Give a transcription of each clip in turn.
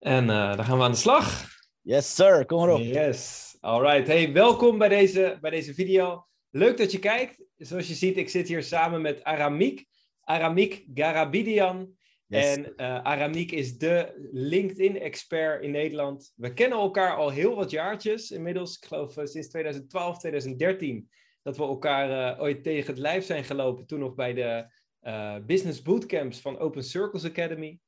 En uh, dan gaan we aan de slag. Yes, sir. Kom erop. Yes. Alright. Hey, welkom bij deze, bij deze video. Leuk dat je kijkt. Zoals je ziet, ik zit hier samen met Aramik. Aramik Garabidian. Yes. En uh, Aramik is de LinkedIn-expert in Nederland. We kennen elkaar al heel wat jaartjes inmiddels. Ik geloof uh, sinds 2012, 2013. Dat we elkaar uh, ooit tegen het lijf zijn gelopen. Toen nog bij de Business Bootcamps van Open Circles Academy.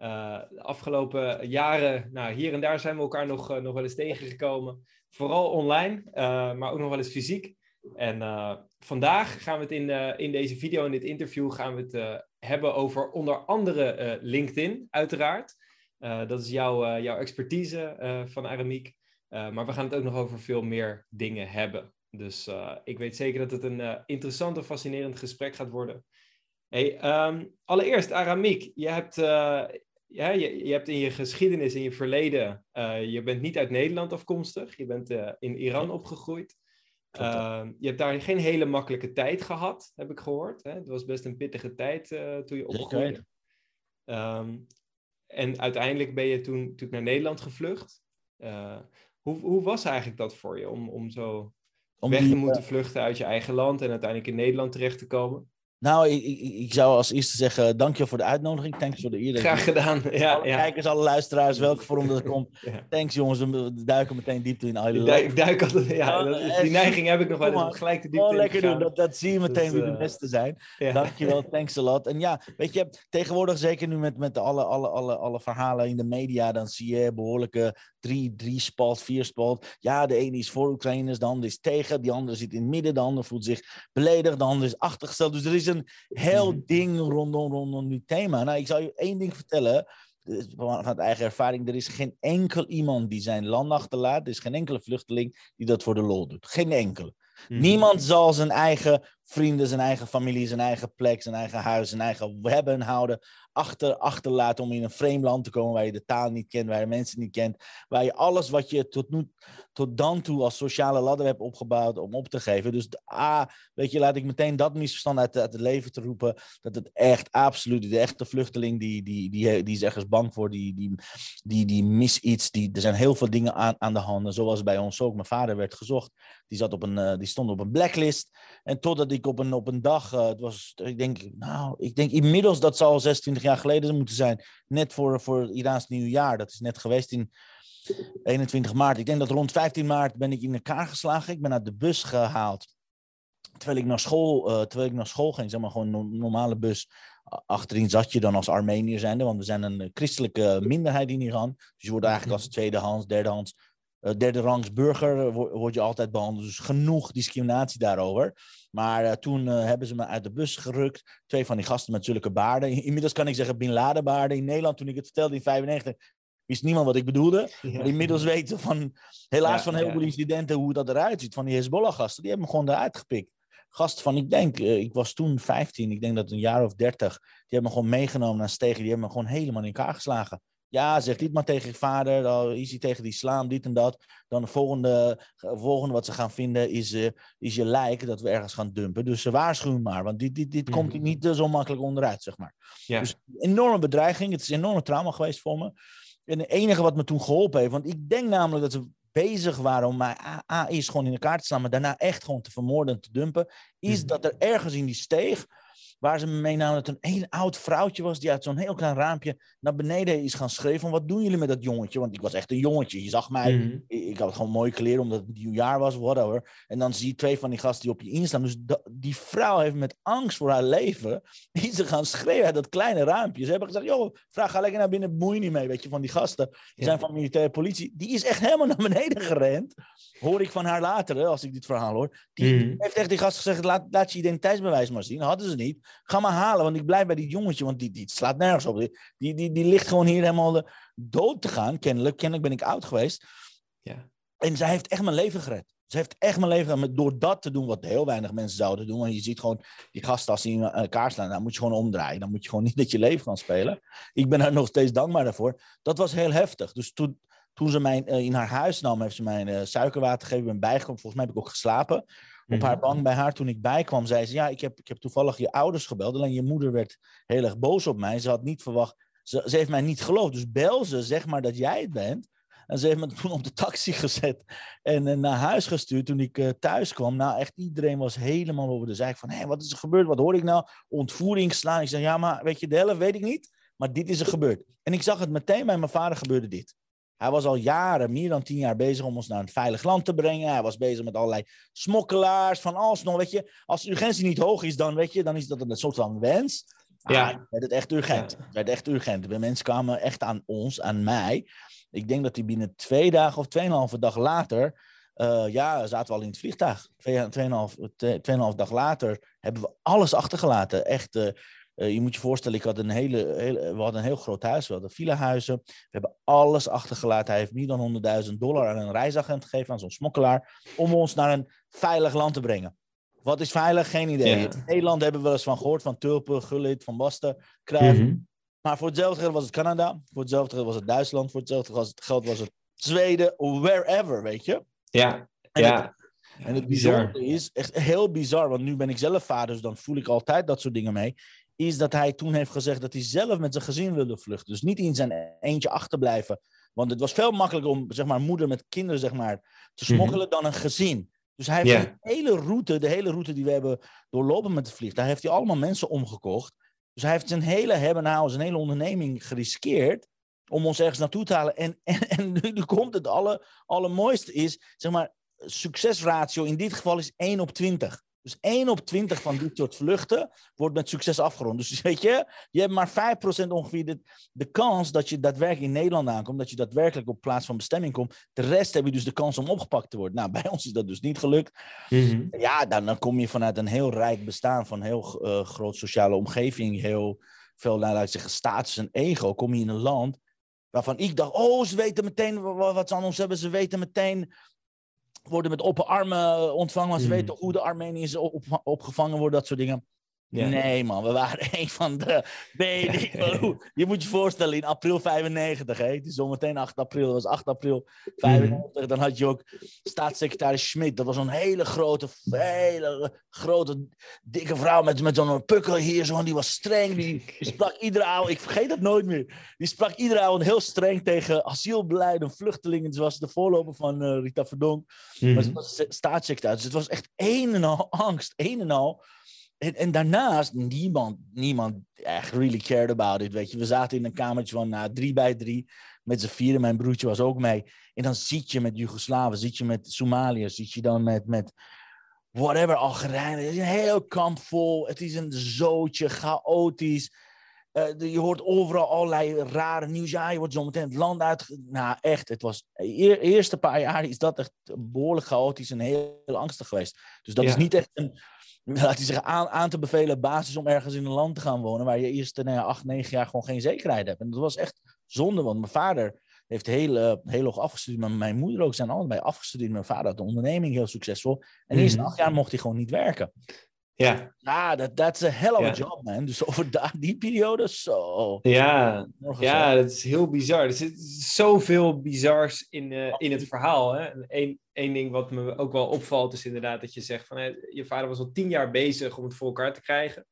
De afgelopen jaren, nou, hier en daar zijn we elkaar nog, uh, nog wel eens tegengekomen. Vooral online, uh, maar ook nog wel eens fysiek. En vandaag gaan we het in, in deze video, in dit interview, gaan we het hebben over onder andere LinkedIn, uiteraard. dat is jouw, jouw expertise van Aramiek. maar we gaan het ook nog over veel meer dingen hebben. Dus ik weet zeker dat het een interessant en fascinerend gesprek gaat worden. Hey, um, allereerst, Aramiek, je hebt, ja, je, je, hebt in je geschiedenis, in je verleden, uh, je bent niet uit Nederland afkomstig, je bent uh, in Iran opgegroeid. Ehm, je hebt daar geen hele makkelijke tijd gehad, heb ik gehoord. Hè? Het was best een pittige tijd toen je opgroeide. Um, en uiteindelijk ben je toen, naar Nederland gevlucht. hoe, hoe was eigenlijk dat voor je om, om zo om weg te moeten vluchten uit je eigen land en uiteindelijk in Nederland terecht te komen? Nou, ik, ik, ik, zou als eerste zeggen, dank je voor de uitnodiging. Thanks voor de eer. Graag gedaan. Ja, alle ja. kijkers, alle luisteraars, welke vorm dat komt. ja. Thanks jongens, we duiken meteen diepte in. Ik duik, ik duik altijd, ja, dat is, die neiging heb ik nog wel gelijk de diepte oh, lekker doen, dat, dat zie je meteen dus, wie de beste zijn. Ja. Dankjewel, thanks a lot. En ja, weet je, tegenwoordig zeker nu met, met alle, alle, alle, alle verhalen in de media, dan zie je behoorlijke drie, drie spalt, vier spalt. Ja, de ene is voor Oekraïners, de andere is tegen, die andere zit in het midden, de andere voelt zich beledigd, de andere is achtergesteld. Dus er is een heel ding rondom, rondom dit thema. Nou, ik zal je één ding vertellen. Vanuit eigen ervaring, er is geen enkel iemand die zijn land achterlaat. Er is geen enkele vluchteling die dat voor de lol doet. Geen enkele. Mm. Niemand zal zijn eigen vrienden, zijn eigen familie, zijn eigen plek, zijn eigen huis, zijn eigen hebben houden achter, achterlaten om in een vreemd land te komen waar je de taal niet kent, waar je mensen niet kent, waar je alles wat je tot, nu, tot dan toe als sociale ladder hebt opgebouwd om op te geven. Dus A, weet je, laat ik meteen dat misverstand uit, uit het leven te roepen, dat het echt absoluut, de echte vluchteling, die, die, die, die is ergens bang voor, die, die, die, die mis iets, die, er zijn heel veel dingen aan, aan de handen, zoals bij ons ook. Mijn vader werd gezocht, die, zat op een, uh, die stond op een blacklist en totdat ik op een, op een dag, uh, het was, ik denk, nou, ik denk inmiddels dat zal 26 jaar geleden moeten zijn. Net voor, voor het Iraans nieuwjaar. Dat is net geweest in 21 maart. Ik denk dat rond 15 maart ben ik in elkaar geslagen. Ik ben uit de bus gehaald. Terwijl ik naar school, uh, terwijl ik naar school ging, zeg maar gewoon een normale bus. Achterin zat je dan als Armeniër zijnde, want we zijn een christelijke minderheid in Iran. Dus je wordt eigenlijk als tweedehands, derdehands derde rangs burger word je altijd behandeld. Dus genoeg discriminatie daarover. Maar uh, toen uh, hebben ze me uit de bus gerukt. Twee van die gasten met zulke baarden. Inmiddels kan ik zeggen Bin Laden baarden. In Nederland, toen ik het vertelde in 1995, wist niemand wat ik bedoelde. Ja. Maar inmiddels weten van, helaas ja, van heel ja. veel incidenten, hoe dat eruit ziet. Van die Hezbollah-gasten, die hebben me gewoon eruit gepikt. Gasten van, ik denk, ik was toen 15, ik denk dat een jaar of 30. Die hebben me gewoon meegenomen naar Stegen. Die hebben me gewoon helemaal in elkaar geslagen. Ja, zeg dit maar tegen je vader. Dan is hij tegen die islam, dit en dat. Dan de volgende, volgende wat ze gaan vinden is, uh, is je lijk dat we ergens gaan dumpen. Dus ze waarschuwen maar, want dit, dit, dit mm. komt niet uh, zo makkelijk onderuit, zeg maar. Ja. Dus enorme bedreiging. Het is een enorme trauma geweest voor me. En het enige wat me toen geholpen heeft, want ik denk namelijk dat ze bezig waren om mij A, is gewoon in elkaar te slaan, maar daarna echt gewoon te vermoorden en te dumpen, is mm. dat er ergens in die steeg Waar ze me meenamen dat een heel oud vrouwtje was die uit zo'n heel klein raampje naar beneden is gaan schreeuwen van wat doen jullie met dat jongetje? Want ik was echt een jongetje. Je zag mij, mm-hmm. ik, ik, had gewoon mooie kleren omdat het nieuwjaar was, whatever. En dan zie je twee van die gasten die op je instaan. Dus die vrouw heeft met angst voor haar leven, ze gaan schreeuwen uit dat kleine raampje. Ze hebben gezegd, joh, vraag ga lekker naar binnen, bemoei niet mee, weet je, van die gasten. Die ja. zijn van militaire politie. Die is echt helemaal naar beneden gerend. Hoor ik van haar later, als ik dit verhaal hoor. Die mm-hmm. heeft echt die gast gezegd, laat, laat je identiteitsbewijs maar zien. Hadden ze niet. Ga maar halen, want ik blijf bij die jongetje, want die, die slaat nergens op. Die, die, die, ligt gewoon hier helemaal dood te gaan, kennelijk. Kennelijk ben ik oud geweest. Ja. En zij heeft echt mijn leven gered. Ze heeft echt mijn leven gered door dat te doen wat heel weinig mensen zouden doen. Want je ziet gewoon die gasten als die in elkaar slaan, dan moet je gewoon omdraaien. Dan moet je gewoon niet dat je leven gaan spelen. Ik ben er nog steeds dankbaar daarvoor. Dat was heel heftig. Dus toen, toen ze mij uh, in haar huis nam, heeft ze mij suikerwater gegeven. Ik ben bijgekomen. Volgens mij heb ik ook geslapen op haar bank bij haar toen ik bijkwam, zei ze: Ja, ik heb, ik heb toevallig je ouders gebeld. Alleen je moeder werd heel erg boos op mij. Ze had niet verwacht. Ze, ze heeft mij niet geloofd. Dus bel ze, zeg maar dat jij het bent. En ze heeft me toen op de taxi gezet en uh, naar huis gestuurd toen ik uh, thuis kwam. Nou, echt iedereen was helemaal over de zijk van, hé, wat is er gebeurd? Wat hoor ik nou? Ontvoering slaan. Ik zeg, ja, maar weet je, de helft weet ik niet. Maar dit is er gebeurd. En ik zag het meteen bij mijn vader gebeurde dit. Hij was al jaren, meer dan tien jaar bezig om ons naar een veilig land te brengen. Hij was bezig met allerlei smokkelaars, van alles nog. Weet je, als de urgentie niet hoog is, dan, weet je, dan is dat een soort van wens. Ja. Ah, werd het echt urgent. Ja. werd echt urgent. De mensen kwamen echt aan ons, aan mij. Ik denk dat hij binnen twee dagen of tweeënhalve dag later. Uh, ja, zaten we al in het vliegtuig. Twee, tweeënhalf, tweeënhalf dag later hebben we alles achtergelaten. Echt. Uh, uh, je moet je voorstellen, ik had een hele, hele, we hadden een heel groot huis. We hadden villa-huizen. We hebben alles achtergelaten. Hij heeft meer dan 100.000 dollar aan een reisagent gegeven, aan zo'n smokkelaar. Om ons naar een veilig land te brengen. Wat is veilig? Geen idee. Ja. In Nederland hebben we wel eens van gehoord. Van Tulpen, Gullit, Van Basten, Cruijff. Mm -hmm. Maar voor hetzelfde geld was het Canada. Voor hetzelfde geld was het Duitsland. Voor hetzelfde geld was het Zweden. Wherever, weet je. Ja, en ja. Het, en het bijzondere is, echt heel bizar, want nu ben ik zelf vader, dus dan voel ik altijd dat soort dingen mee. Is dat hij toen heeft gezegd dat hij zelf met zijn gezin wilde vluchten. Dus niet in zijn eentje achterblijven. Want het was veel makkelijker om, zeg maar, moeder met kinderen, zeg maar, te smokkelen mm -hmm. dan een gezin. Dus hij heeft yeah. de hele route, de hele route die we hebben doorlopen met de vliegtuig, daar heeft hij allemaal mensen omgekocht. Dus hij heeft zijn hele hebben nou, zijn hele onderneming geriskeerd om ons ergens naartoe te halen. En, en, en nu, nu komt het alle, allermooiste is, zeg maar, succesratio in dit geval is 1 op 20. Dus 1 op 20 van dit soort vluchten wordt met succes afgerond. Dus weet je, je hebt maar 5% ongeveer de, de kans dat je daadwerkelijk in Nederland aankomt, dat je daadwerkelijk op plaats van bestemming komt. De rest heb je dus de kans om opgepakt te worden. Nou, bij ons is dat dus niet gelukt. Mm -hmm. Ja, dan, dan kom je vanuit een heel rijk bestaan, van een heel uh, groot sociale omgeving, heel veel, nou, laat ik zeggen, status en ego, kom je in een land waarvan ik dacht, oh, ze weten meteen wat ze aan ons hebben, ze weten meteen worden met open armen ontvangen. Want ze mm. weten hoe de Armeniërs op, opgevangen worden, dat soort dingen. Ja. Nee, man, we waren een van de. Ja. Je moet je voorstellen, in april 95, hè? Het is zometeen 8 april, dat was 8 april 95. Mm. Dan had je ook staatssecretaris Schmidt. Dat was een hele grote, hele grote, dikke vrouw met, met zo'n pukkel hier. Zo, die was streng. Die, die sprak iedere avond, ik vergeet dat nooit meer. Die sprak iedere avond heel streng tegen asielbeleid en vluchtelingen. Ze was de voorloper van uh, Rita Verdonk. Mm. Maar ze was staatssecretaris. Dus het was echt een en al angst, een en al. En, en, daarnaast, niemand, niemand echt really cared about it, weet je. We zaten in een kamertje van nou, drie bij drie, met z'n vieren. Mijn broertje was ook mee. En dan zit je met Joegoslaven, zit je met Somaliërs, zit je dan met, met whatever, Algerije. Het is een heel kamp vol. Het is een zootje, chaotisch. Uh, je hoort overal allerlei rare nieuws. Ja, je wordt zo meteen het land uit. Nou, echt, het was... De eerste paar jaar is dat echt behoorlijk chaotisch en heel, heel angstig geweest. Dus dat ja. is niet echt een laat hij zeggen, aan, aan te bevelen basis om ergens in een land te gaan wonen waar je eerst nou ja, acht, negen jaar gewoon geen zekerheid hebt. En dat was echt zonde, want mijn vader heeft heel, uh, heel hoog afgestudeerd, maar mijn moeder ook zijn allebei afgestudeerd. Mijn vader had de onderneming heel succesvol. En eerst mm acht jaar mocht hij gewoon niet werken. Ja. Ja, dat is een hell of a ja. job, man. Dus over da- die periode, zo. Ja, ja dat is heel bizar. Er zit zoveel bizars in, uh, in het verhaal. Hè? Eén één ding wat me ook wel opvalt is inderdaad dat je zegt van... Hè, je vader was al tien jaar bezig om het voor elkaar te krijgen.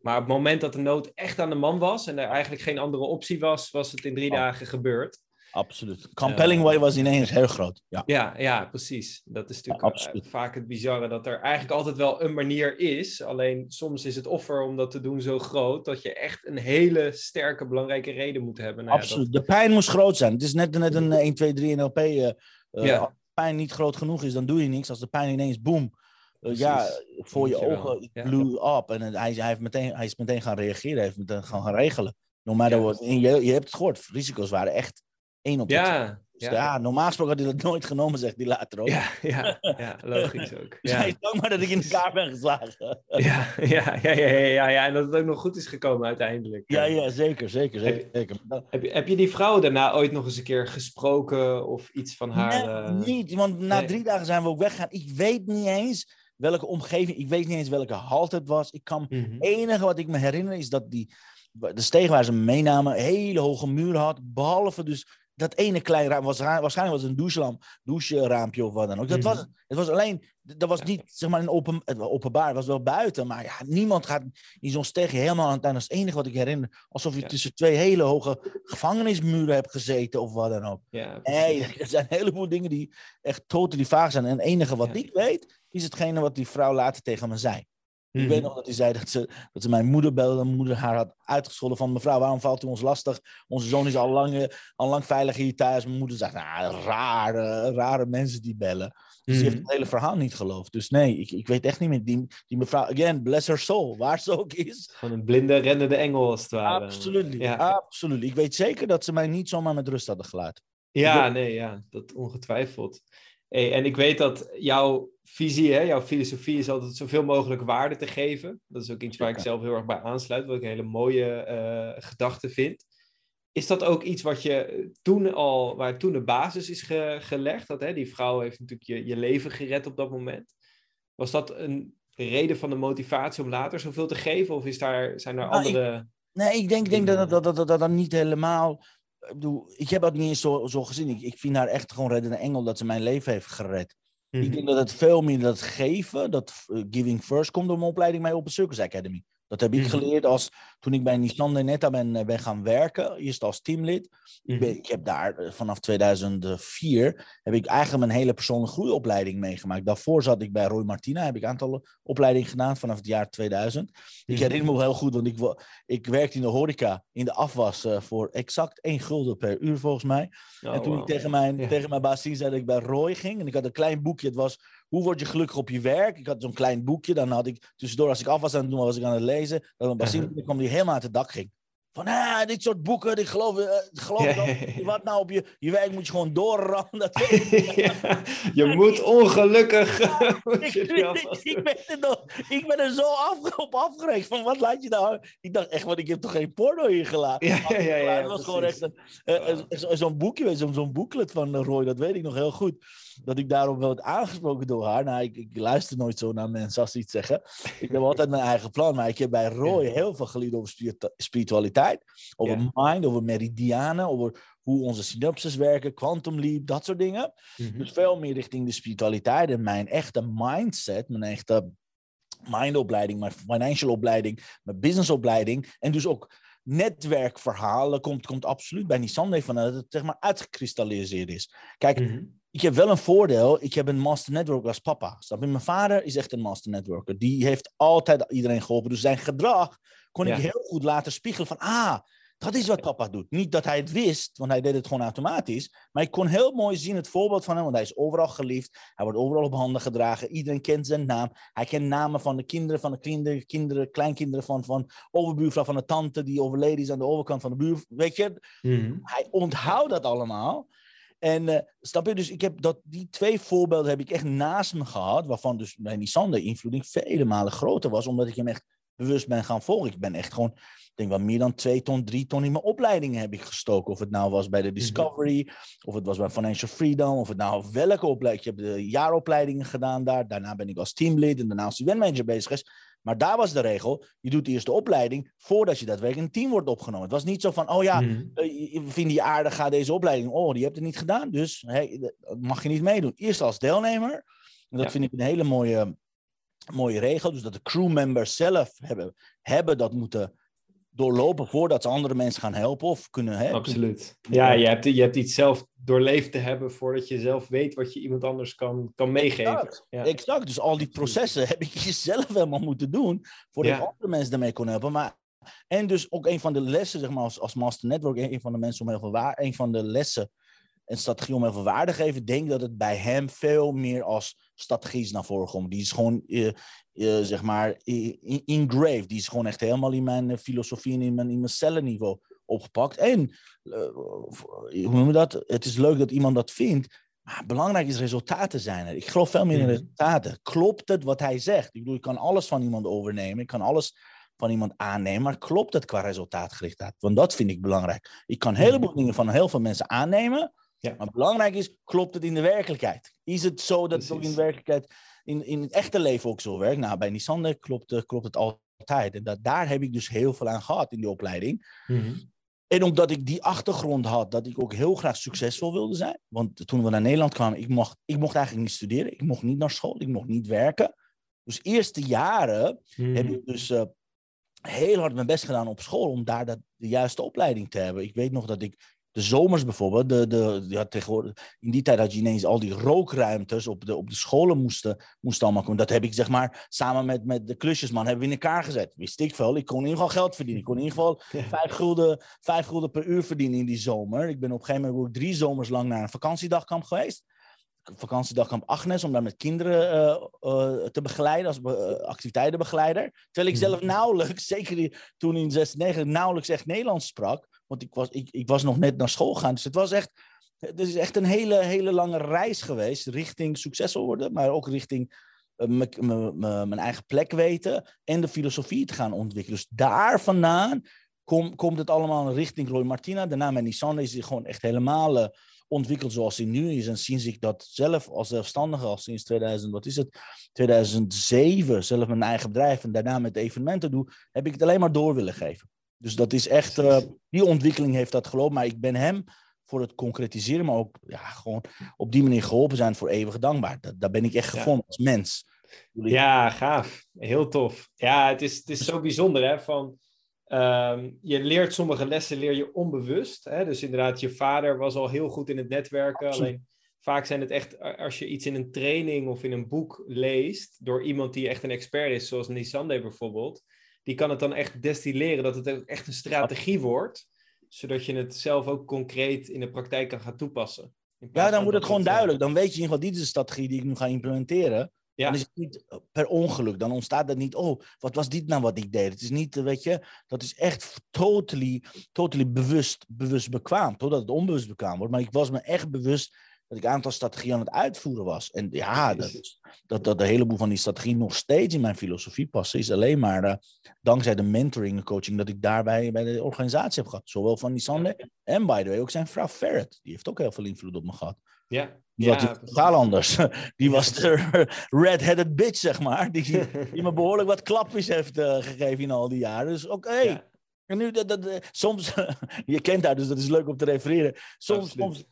Maar op het moment dat de nood echt aan de man was... en er eigenlijk geen andere optie was, was het in drie oh. dagen gebeurd. Absoluut. Compelling Way was ineens heel groot. Ja, ja, ja precies. Dat is natuurlijk ja, vaak het bizarre dat er eigenlijk altijd wel een manier is. Alleen soms is het offer om dat te doen zo groot dat je echt een hele sterke, belangrijke reden moet hebben. Nou, Absoluut. Ja, dat... De pijn moest groot zijn. Het is net, net een 1, 2, 3 NLP. Uh, ja. De pijn niet groot genoeg is, dan doe je niks. Als de pijn ineens boem. Uh, ja, voor je ogen blew up. En hij, hij, heeft meteen, hij is meteen gaan reageren. Hij heeft meteen gaan, regelen. No matter what. Je, je hebt het gehoord. Risico's waren echt één op ja, dus ja. ja, normaal gesproken had hij dat nooit genomen, zegt hij later ook. Ja, ja, ja logisch ook. dus ja. hij is dankbaar dat ik in elkaar ben geslagen. ja, ja, ja, ja, ja, ja, en dat het ook nog goed is gekomen uiteindelijk. Ja, ja zeker, zeker. zeker. Heb, heb, je, heb je die vrouw daarna ooit nog eens een keer gesproken of iets van haar? Nee, uh... niet, want na nee. drie dagen zijn we ook weggegaan. Ik weet niet eens welke omgeving, ik weet niet eens welke halt het was. Ik kan, mm -hmm. Het enige wat ik me herinner is dat die, de steeg waar ze me meenamen, hele hoge muren had, behalve dus dat ene kleine raam, was, waarschijnlijk was het een douchelamp, doucheraampje of wat dan ook. Dat was, mhm. het was alleen, dat was niet zeg maar een open, openbaar, het was wel buiten. Maar ja, niemand gaat in zo'n steegje helemaal aan het einde. Dat is het enige wat ik herinner. Alsof je tussen twee hele hoge gevangenismuren hebt gezeten of wat dan ook. Ja, nee, er zijn een heleboel dingen die echt totally vaag zijn. En het enige wat ik weet, is hetgene wat die vrouw later tegen me zei. Ik weet mhm. nog dat hij zei dat ze, dat ze mijn moeder belde. Mijn moeder haar had uitgescholden van... mevrouw, waarom valt u ons lastig? Onze zoon is al lang, al lang veilig hier thuis. Mijn moeder zegt, nou, rare, rare mensen die bellen. Dus die heeft het hele verhaal niet geloofd. Dus nee, ik, ik weet echt niet meer. Die, die mevrouw, again, bless her soul, waar ze ook is. Van een blinde, rennende engel als het ware. Absoluut, ja. absoluut. Ik weet zeker dat ze mij niet zomaar met rust hadden gelaten. Ja, nee, ja, dat ongetwijfeld. Hey, en ik weet dat jouw visie, hè, jouw filosofie is altijd zoveel mogelijk waarde te geven. Dat is ook iets waar ik zelf heel erg bij aansluit, wat ik een hele mooie uh, gedachte vind. Is dat ook iets wat je toen al, waar toen de basis is gelegd? Dat, hè, die vrouw heeft natuurlijk je, je leven gered op dat moment. Was dat een reden van de motivatie om later zoveel te geven? Of is daar, zijn er nou, andere... nee, ik denk, denk dat, dat, dat, dat, dat, dat niet helemaal ik, bedoel, ik heb dat niet eens zo, zo gezien. Ik, ik vind haar echt gewoon reddende engel dat ze mijn leven heeft gered. Ik mhm. denk dat het veel meer dat geven, dat uh, giving first, komt door mijn opleiding mee op een Circus Academy. Dat heb ik mhm. geleerd als, toen ik bij Nissan Netta ben, eh, ben gaan werken, eerst als teamlid. ik, ben, mhm. ik, heb daar eh, vanaf 2004, heb ik eigenlijk mijn hele persoonlijke groeiopleiding meegemaakt. Daarvoor zat ik bij Roy Martina, heb ik een aantal opleidingen gedaan vanaf het jaar 2000. Ik mhm. herinner me heel goed, want ik, ik werkte in de horeca, in de afwas, uh, voor exact één gulden per uur volgens mij. Oh, en toen ik tegen mijn, tegen mijn baas zei dat ik bij Roy ging, en ik had een klein boekje, het was hoe word je gelukkig op je werk? Ik had zo'n klein boekje. Dan had ik tussendoor, als ik af was aan het doen, was ik aan het lezen. Dan -huh. kwam die helemaal uit het dak ging. Van, ah, dit soort boeken, ik geloof, uh, geloof ja, wat nou op je, je werk moet je gewoon doorrammen. Je moet ongelukkig... ik, ik, ben er nog, ik ben er zo af, op afgerekend van, wat laat je nou... Ik dacht echt, want ik heb toch geen porno hier gelaten? Ja, ja, ja, Het was gewoon echt een, zo'n boekje, zo'n zo'n booklet van Roy, dat weet ik nog heel goed dat ik daarom wel aangesproken door haar. Nou, ik, ik, luister nooit zo naar mensen als ze iets zeggen. Ik heb altijd mijn eigen plan. Maar ik heb bij Roy heel veel geleerd over spiritualiteit. Over mind, over meridianen, over hoe onze synapses werken, quantum leap, dat soort dingen. Mhm. Dus veel meer richting de spiritualiteit. En mijn echte mindset, mijn echte mindopleiding, mijn financial opleiding, mijn businessopleiding. En dus ook netwerkverhalen komt, komt absoluut bij Nissan van dat het zeg maar uitgekristalliseerd is. Kijk, mhm ik heb wel een voordeel. Ik heb een master networker als papa. Snap je? Mijn vader is echt een master networker. Die heeft altijd iedereen geholpen. Dus zijn gedrag kon ik heel goed laten spiegelen van... Ah, dat is wat papa doet. Niet dat hij het wist, want hij deed het gewoon automatisch. Maar ik kon heel mooi zien het voorbeeld van hem, want hij is overal geliefd. Hij wordt overal op handen gedragen. Iedereen kent zijn naam. Hij kent namen van de kinderen, van de kinderen, kinderen kleinkinderen van, van overbuurvrouw, van de tante die overleden is aan de overkant van de buur. Weet je, mhm. hij onthoudt dat allemaal. En uh, snap je, dus ik heb dat, die twee voorbeelden heb ik echt naast me gehad, waarvan dus bij Nissan de invloeding vele malen groter was, omdat ik hem echt bewust ben gaan volgen. Ik ben echt gewoon, ik denk wel meer dan twee ton, drie ton in mijn opleidingen heb ik gestoken. Of het nou was bij de mhm. Discovery, of het was bij Financial Freedom, of het nou welke opleiding. Ik heb de jaaropleidingen gedaan daar. Daarna ben ik als teamlead en daarna als eventmanager bezig geweest. Maar daar was de regel, je doet eerst de opleiding voordat je daadwerkelijk in een team wordt opgenomen. Het was niet zo van, oh ja, mm. uh, vind je aardig, ga deze opleiding. Oh, die hebt het niet gedaan, dus hey, mag je niet meedoen. Eerst als deelnemer. En dat vind ik een hele mooie, mooie regel. Dus dat de crewmembers zelf hebben, hebben dat moeten doorlopen voordat ze andere mensen gaan helpen of kunnen. Hè, Absoluut. Ja, je hebt, je hebt iets zelf doorleefd te hebben voordat je zelf weet wat je iemand anders kan, kan meegeven. Exact. Ja. exact. Dus al die processen heb ik zelf helemaal moeten doen voordat ja. andere mensen daarmee kon helpen. Maar, en dus ook een van de lessen, zeg maar, als, als Master Network, een van de mensen om heel veel waar, een van de lessen en strategie om heel veel waarde te geven, denk dat het bij hem veel meer als strategie naar voren komt. Die is gewoon, uh, uh, zeg maar, engraved. Die is gewoon echt helemaal in mijn eh, filosofie en in mijn, in mijn cellenniveau opgepakt. En, hoe noem je dat? Het is leuk dat iemand dat vindt. Maar belangrijk is resultaten zijn er. Ik geloof veel meer in mhm. resultaten. Klopt het wat hij zegt? Ik bedoel, ik kan alles van iemand overnemen. Ik kan alles van iemand aannemen. Maar klopt het qua resultaatgerichtheid? Want dat vind ik belangrijk. Ik kan een heleboel mhm. dingen van heel veel mensen aannemen. Ja. Maar belangrijk is, klopt het in de werkelijkheid? Is het zo dat het ook in de werkelijkheid, in, in het echte leven ook zo werkt? Nou, bij Nissan klopt, klopt het altijd. En dat, daar heb ik dus heel veel aan gehad in die opleiding. Mhm. En omdat ik die achtergrond had, dat ik ook heel graag succesvol wilde zijn. Want toen we naar Nederland kwamen, ik mocht, ik mocht eigenlijk niet studeren. Ik mocht niet naar school, ik mocht niet werken. Dus eerste jaren Mhm. heb ik dus eh, heel hard mijn best gedaan op school om daar dat, de juiste opleiding te hebben. Ik weet nog dat ik de zomers bijvoorbeeld, de, de, ja, tegenwoordig, in die tijd had je ineens al die rookruimtes op de, op de scholen moesten, moesten allemaal komen. Dat heb ik zeg maar samen met, met de klusjesman hebben we in elkaar gezet. Wist ik veel. Ik kon in ieder geval geld verdienen. Ik kon in ieder geval vijf gulden, vijf gulden per uur verdienen in die zomer. Ik ben op een gegeven moment ook drie zomers lang naar een vakantiedagkamp geweest. Vakantiedagkamp Agnes, om daar met kinderen eh, eh, te begeleiden, als be- eh, activiteitenbeleider. Terwijl ik Mhm. zelf nauwelijks, zeker die- toen in 96, nauwelijks echt Nederlands sprak. Want ik was, ik, ik was nog net naar school gegaan. Dus het was echt, het is echt een hele, hele lange reis geweest. Richting succesvol worden, maar ook richting eh, mijn eigen plek weten. En de filosofie te gaan ontwikkelen. Dus daar vandaan kom, komt het allemaal richting Roy Martina. Daarna met Nissan is hij gewoon echt helemaal eh, ontwikkeld zoals hij nu is. En sinds ik dat zelf als zelfstandige, al sinds 2000, wat is het? 2007, zelf mijn eigen bedrijf en daarna met evenementen doe, heb ik het alleen maar door willen geven. Dus dat is echt, eh, die ontwikkeling heeft dat gelopen. Maar ik ben hem voor het concretiseren, maar ook ja, gewoon op die manier geholpen zijn voor eeuwig dankbaar. Dat, daar ben ik echt Ja. gevonden als mens. Ja, gaaf. Heel tof. Ja, het is, het is zo bijzonder, hè? Van, ehm, je leert sommige lessen leer je onbewust. Hè? Dus inderdaad, je vader was al heel goed in het netwerken. Absoluut. Alleen vaak zijn het echt, als je iets in een training of in een boek leest, door iemand die echt een expert is, zoals Nisande bijvoorbeeld, die kan het dan echt destilleren, dat het ook echt een strategie wordt, zodat je het zelf ook concreet in de praktijk kan gaan toepassen. Ja, dan wordt het gewoon eh, duidelijk. Dan weet je in ieder geval, dit is de strategie die ik nu ga implementeren. Ja. Dan is het niet per ongeluk. Dan ontstaat dat niet, oh, wat was dit nou wat ik deed? Het is niet, eh, weet je, dat is echt totally, totally bewust, bewust bekwaam. Totdat het onbewust bekwaam wordt. Maar ik was me echt bewust dat ik een aantal strategieën aan het uitvoeren was. En ja, dat, dat, dat de heleboel van die strategieën nog steeds in mijn filosofie passen, is alleen maar eh, dankzij de mentoring en coaching dat ik daarbij bij de organisatie heb gehad. Zowel van Nisande en by the way ook zijn vrouw Ferret. Die heeft ook heel veel invloed op me gehad. Ja, Die was Ja, totaal anders. Die was de red-headed bitch, zeg maar. Die, die me behoorlijk wat klapjes heeft eh, gegeven in al die jaren. Dus oké. Ja. En nu, dat, dat, eh, soms, je kent haar, dus dat is leuk om te refereren. Soms, Absoluut. soms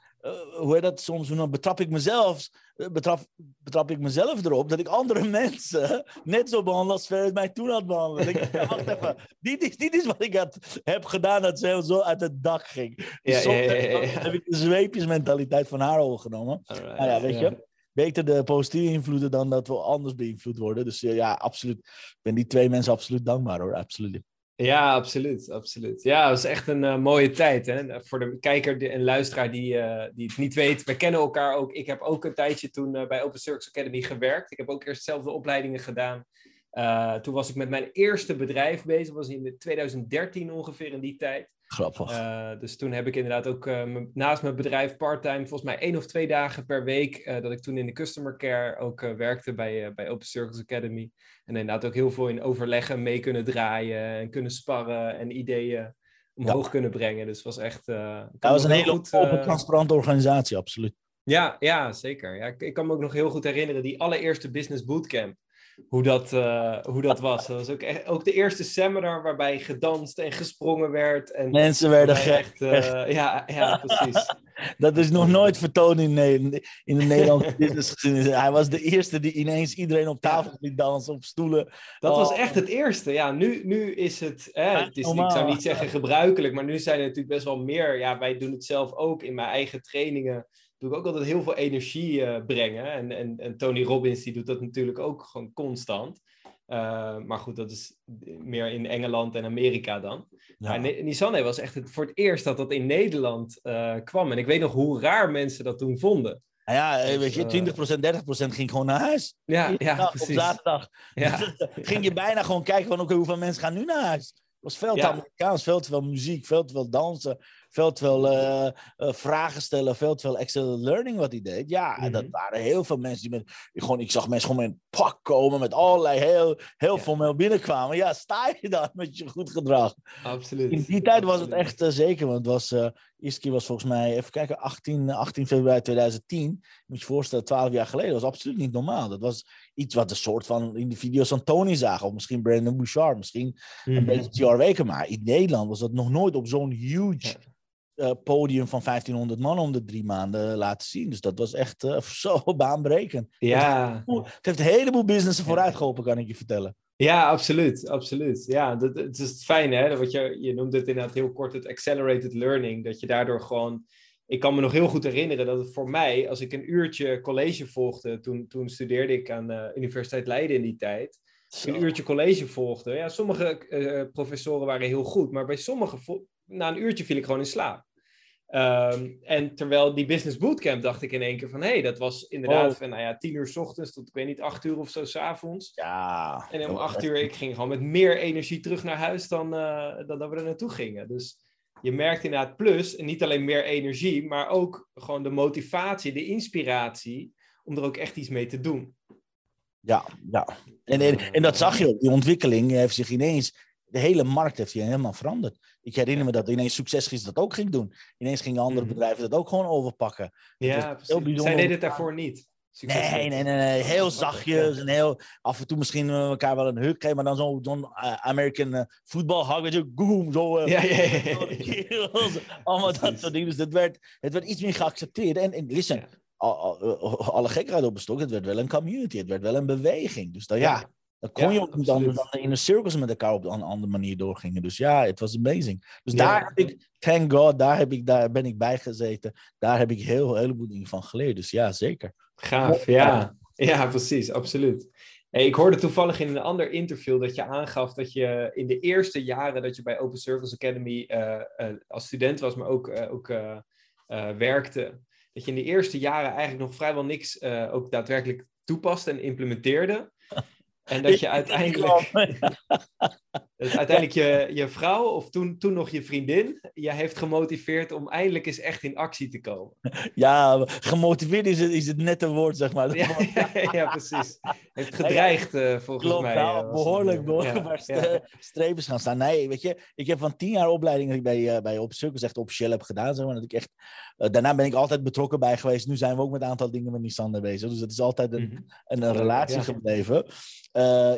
hoe heet dat? Soms dan betrap ik mezelf, eh, betrap, betrap ik mezelf erop dat ik andere mensen net zo behandel als Ferret mij toen had behandeld. Ik, wacht even, dit is, dit is wat ik had, heb gedaan dat ze zo uit het dak ging. Dus Ja, soms ja, ja, heb ik- de zweepjesmentaliteit van haar overgenomen. Alright, Nou ja, weet je. Beter de positieve invloeden dan dat we anders beïnvloed worden. Dus eh, ja, absoluut. Ik ben die twee mensen absoluut dankbaar hoor. Absoluut. Ja, absoluut, absoluut. Ja, het was echt een eh, mooie tijd. Hè? Voor de kijker en luisteraar die, eh, die het niet weet, we kennen elkaar ook. Ik heb ook een tijdje toen eh, bij Open Circus Academy gewerkt. Ik heb ook eerst dezelfde opleidingen gedaan. Eh, toen was ik met mijn eerste bedrijf bezig, was in 2013 ongeveer in die tijd. Grappig. Eh, dus toen heb ik inderdaad ook eh, naast mijn bedrijf parttime, volgens mij één of twee dagen per week, dat ik toen in de customer care ook werkte bij, bij Open Circles Academy. En inderdaad ook heel veel in overleggen mee kunnen draaien en kunnen sparren en ideeën omhoog kunnen brengen. Dus het was echt... dat was een hele goed, open, transparante organisatie, absoluut. ja, ja, zeker. Ja, ik, ik kan me ook nog heel goed herinneren, die allereerste Business Bootcamp. Hoe dat, eh, hoe dat was. Dat was ook, echt, ook de eerste seminar waarbij gedanst en gesprongen werd. En Mensen werden waarbij gek. echt, eh, ja, ja, precies. Dat is nog nooit vertoond in, in de Nederlandse businessgeschiedenis. Hij was de eerste die ineens iedereen op tafel liet dansen, op stoelen. Dat was Oh. echt het eerste. Ja, nu, nu is het, het is, ik zou niet zeggen gebruikelijk, maar nu zijn er natuurlijk best wel meer. Ja, wij doen het zelf ook in mijn eigen trainingen. Ik ook altijd heel veel energie eh, brengen. En, en, en Tony Robbins die doet dat natuurlijk ook gewoon constant. Eh, maar goed, dat is meer in Engeland en Amerika dan. Ja. Maar Ne- Nissan was echt het, voor het eerst dat dat in Nederland eh, kwam. En ik weet nog hoe raar mensen dat toen vonden. Nou ja, Dus, weet je, eh, 20%, 30% ging gewoon naar huis. Ja, ja Nou, op precies. zaterdag Ja. ging je bijna gewoon kijken van oké, hoeveel mensen gaan nu naar huis. Was veel te Ja. Amerikaans, veel te veel muziek, veel te veel dansen, veel te veel eh, eh, vragen stellen, veel te veel extra learning wat hij deed. Ja, en dat Mhm. waren heel veel mensen die met, ik gewoon, ik zag mensen gewoon met een pak komen, met allerlei heel, heel Ja. formeel binnenkwamen. Ja, sta je daar met je goed gedrag. Absoluut. In die tijd was het echt eh, zeker, want het was, keer was volgens mij, even kijken, 18, 18 februari 2010. Moet je voorstellen, 12 jaar geleden. Dat was absoluut niet normaal. Dat was iets wat een soort van in de video's van Tony zagen. Of misschien Brandon Bouchard, misschien een Mhm. beetje J.R. Weken. Maar in Nederland was dat nog nooit op zo'n huge eh, podium van 1500 man om de drie maanden laten zien. Dus dat was echt eh, zo baanbrekend. Ja, Het heeft een heleboel businessen vooruit geholpen, kan ik je vertellen. ja absoluut. absoluut. Ja, dat, het is het fijne, hè? Wat je, je noemde het inderdaad heel kort, het accelerated learning. Dat je daardoor gewoon... Ik kan me nog heel goed herinneren dat het voor mij, als ik een uurtje college volgde, toen, toen studeerde ik aan de Universiteit Leiden in die tijd. Zo. een uurtje college volgde. Ja, sommige eh, professoren waren heel goed, maar bij sommige, na een uurtje viel ik gewoon in slaap. Ehm, en terwijl die business bootcamp dacht ik in één keer van, hé, hey, dat was inderdaad Oh. van, nou ja, tien uur 's ochtends tot, ik weet niet, acht uur of zo 's avonds. Ja. En om acht uur, ik ging gewoon met meer energie terug naar huis dan, eh, dan dat we er naartoe gingen. Dus je merkt inderdaad plus, en niet alleen meer energie, maar ook gewoon de motivatie, de inspiratie, om er ook echt iets mee te doen. Ja, ja. En, en, en dat zag je ook. Die ontwikkeling heeft zich ineens... De hele markt heeft zich helemaal veranderd. Ik herinner me dat ineens Succesgids dat ook ging doen. Ineens gingen andere Mhm. bedrijven dat ook gewoon overpakken. Ja, heel. Zij deden het daarvoor niet. Succes Nee, nee, nee, nee. Heel zachtjes en heel... Af en toe misschien eh, elkaar wel een huk geven, maar dan zo'n zo'n eh, American eh, voetbalhug, weet je, boom, zo... eh, Ja, ja, ja, zo Allemaal dat soort dingen. Dus het werd, het werd iets meer geaccepteerd. En, en listen, Ja. al- al- alle gekheid op een stok, het werd wel een community, het werd wel een beweging. Dus dan, ja, Kon Ja, je ook niet anders dan in de cirkels met elkaar op een andere manier doorgingen. Dus ja, het was amazing. Dus Ja. daar heb ik, thank God, daar, heb ik, daar ben ik bij gezeten. Daar heb ik heel, heleboel dingen van geleerd. Dus ja, zeker. Gaaf, ja. Ja, precies, absoluut. Hey, ik hoorde toevallig in een ander interview dat je aangaf dat je in de eerste jaren dat je bij Open Circles Academy eh, eh, als student was, maar ook, eh, ook werkte, dat je in de eerste jaren eigenlijk nog vrijwel niks ook daadwerkelijk toepaste en implementeerde. En dat je uiteindelijk, dat uiteindelijk je, je vrouw, of toen, toen nog je vriendin, je heeft gemotiveerd om eindelijk eens echt in actie te komen. Ja, gemotiveerd is het, is het net een woord, zeg maar. Ja, ja, precies. Heeft gedreigd, eh, volgens Klopt, mij. nou, eh, behoorlijk, eh, behoorlijk ja, waar st- ja. streepjes gaan staan. Nee, weet je, ik heb van tien jaar opleiding die ik bij, bij Open Circus echt officieel heb gedaan. Zeg maar, dat ik echt, daarna ben ik altijd betrokken bij geweest. Nu zijn we ook met een aantal dingen met Nissan bezig. Dus het is altijd een, Mhm. een, een relatie Ja. gebleven.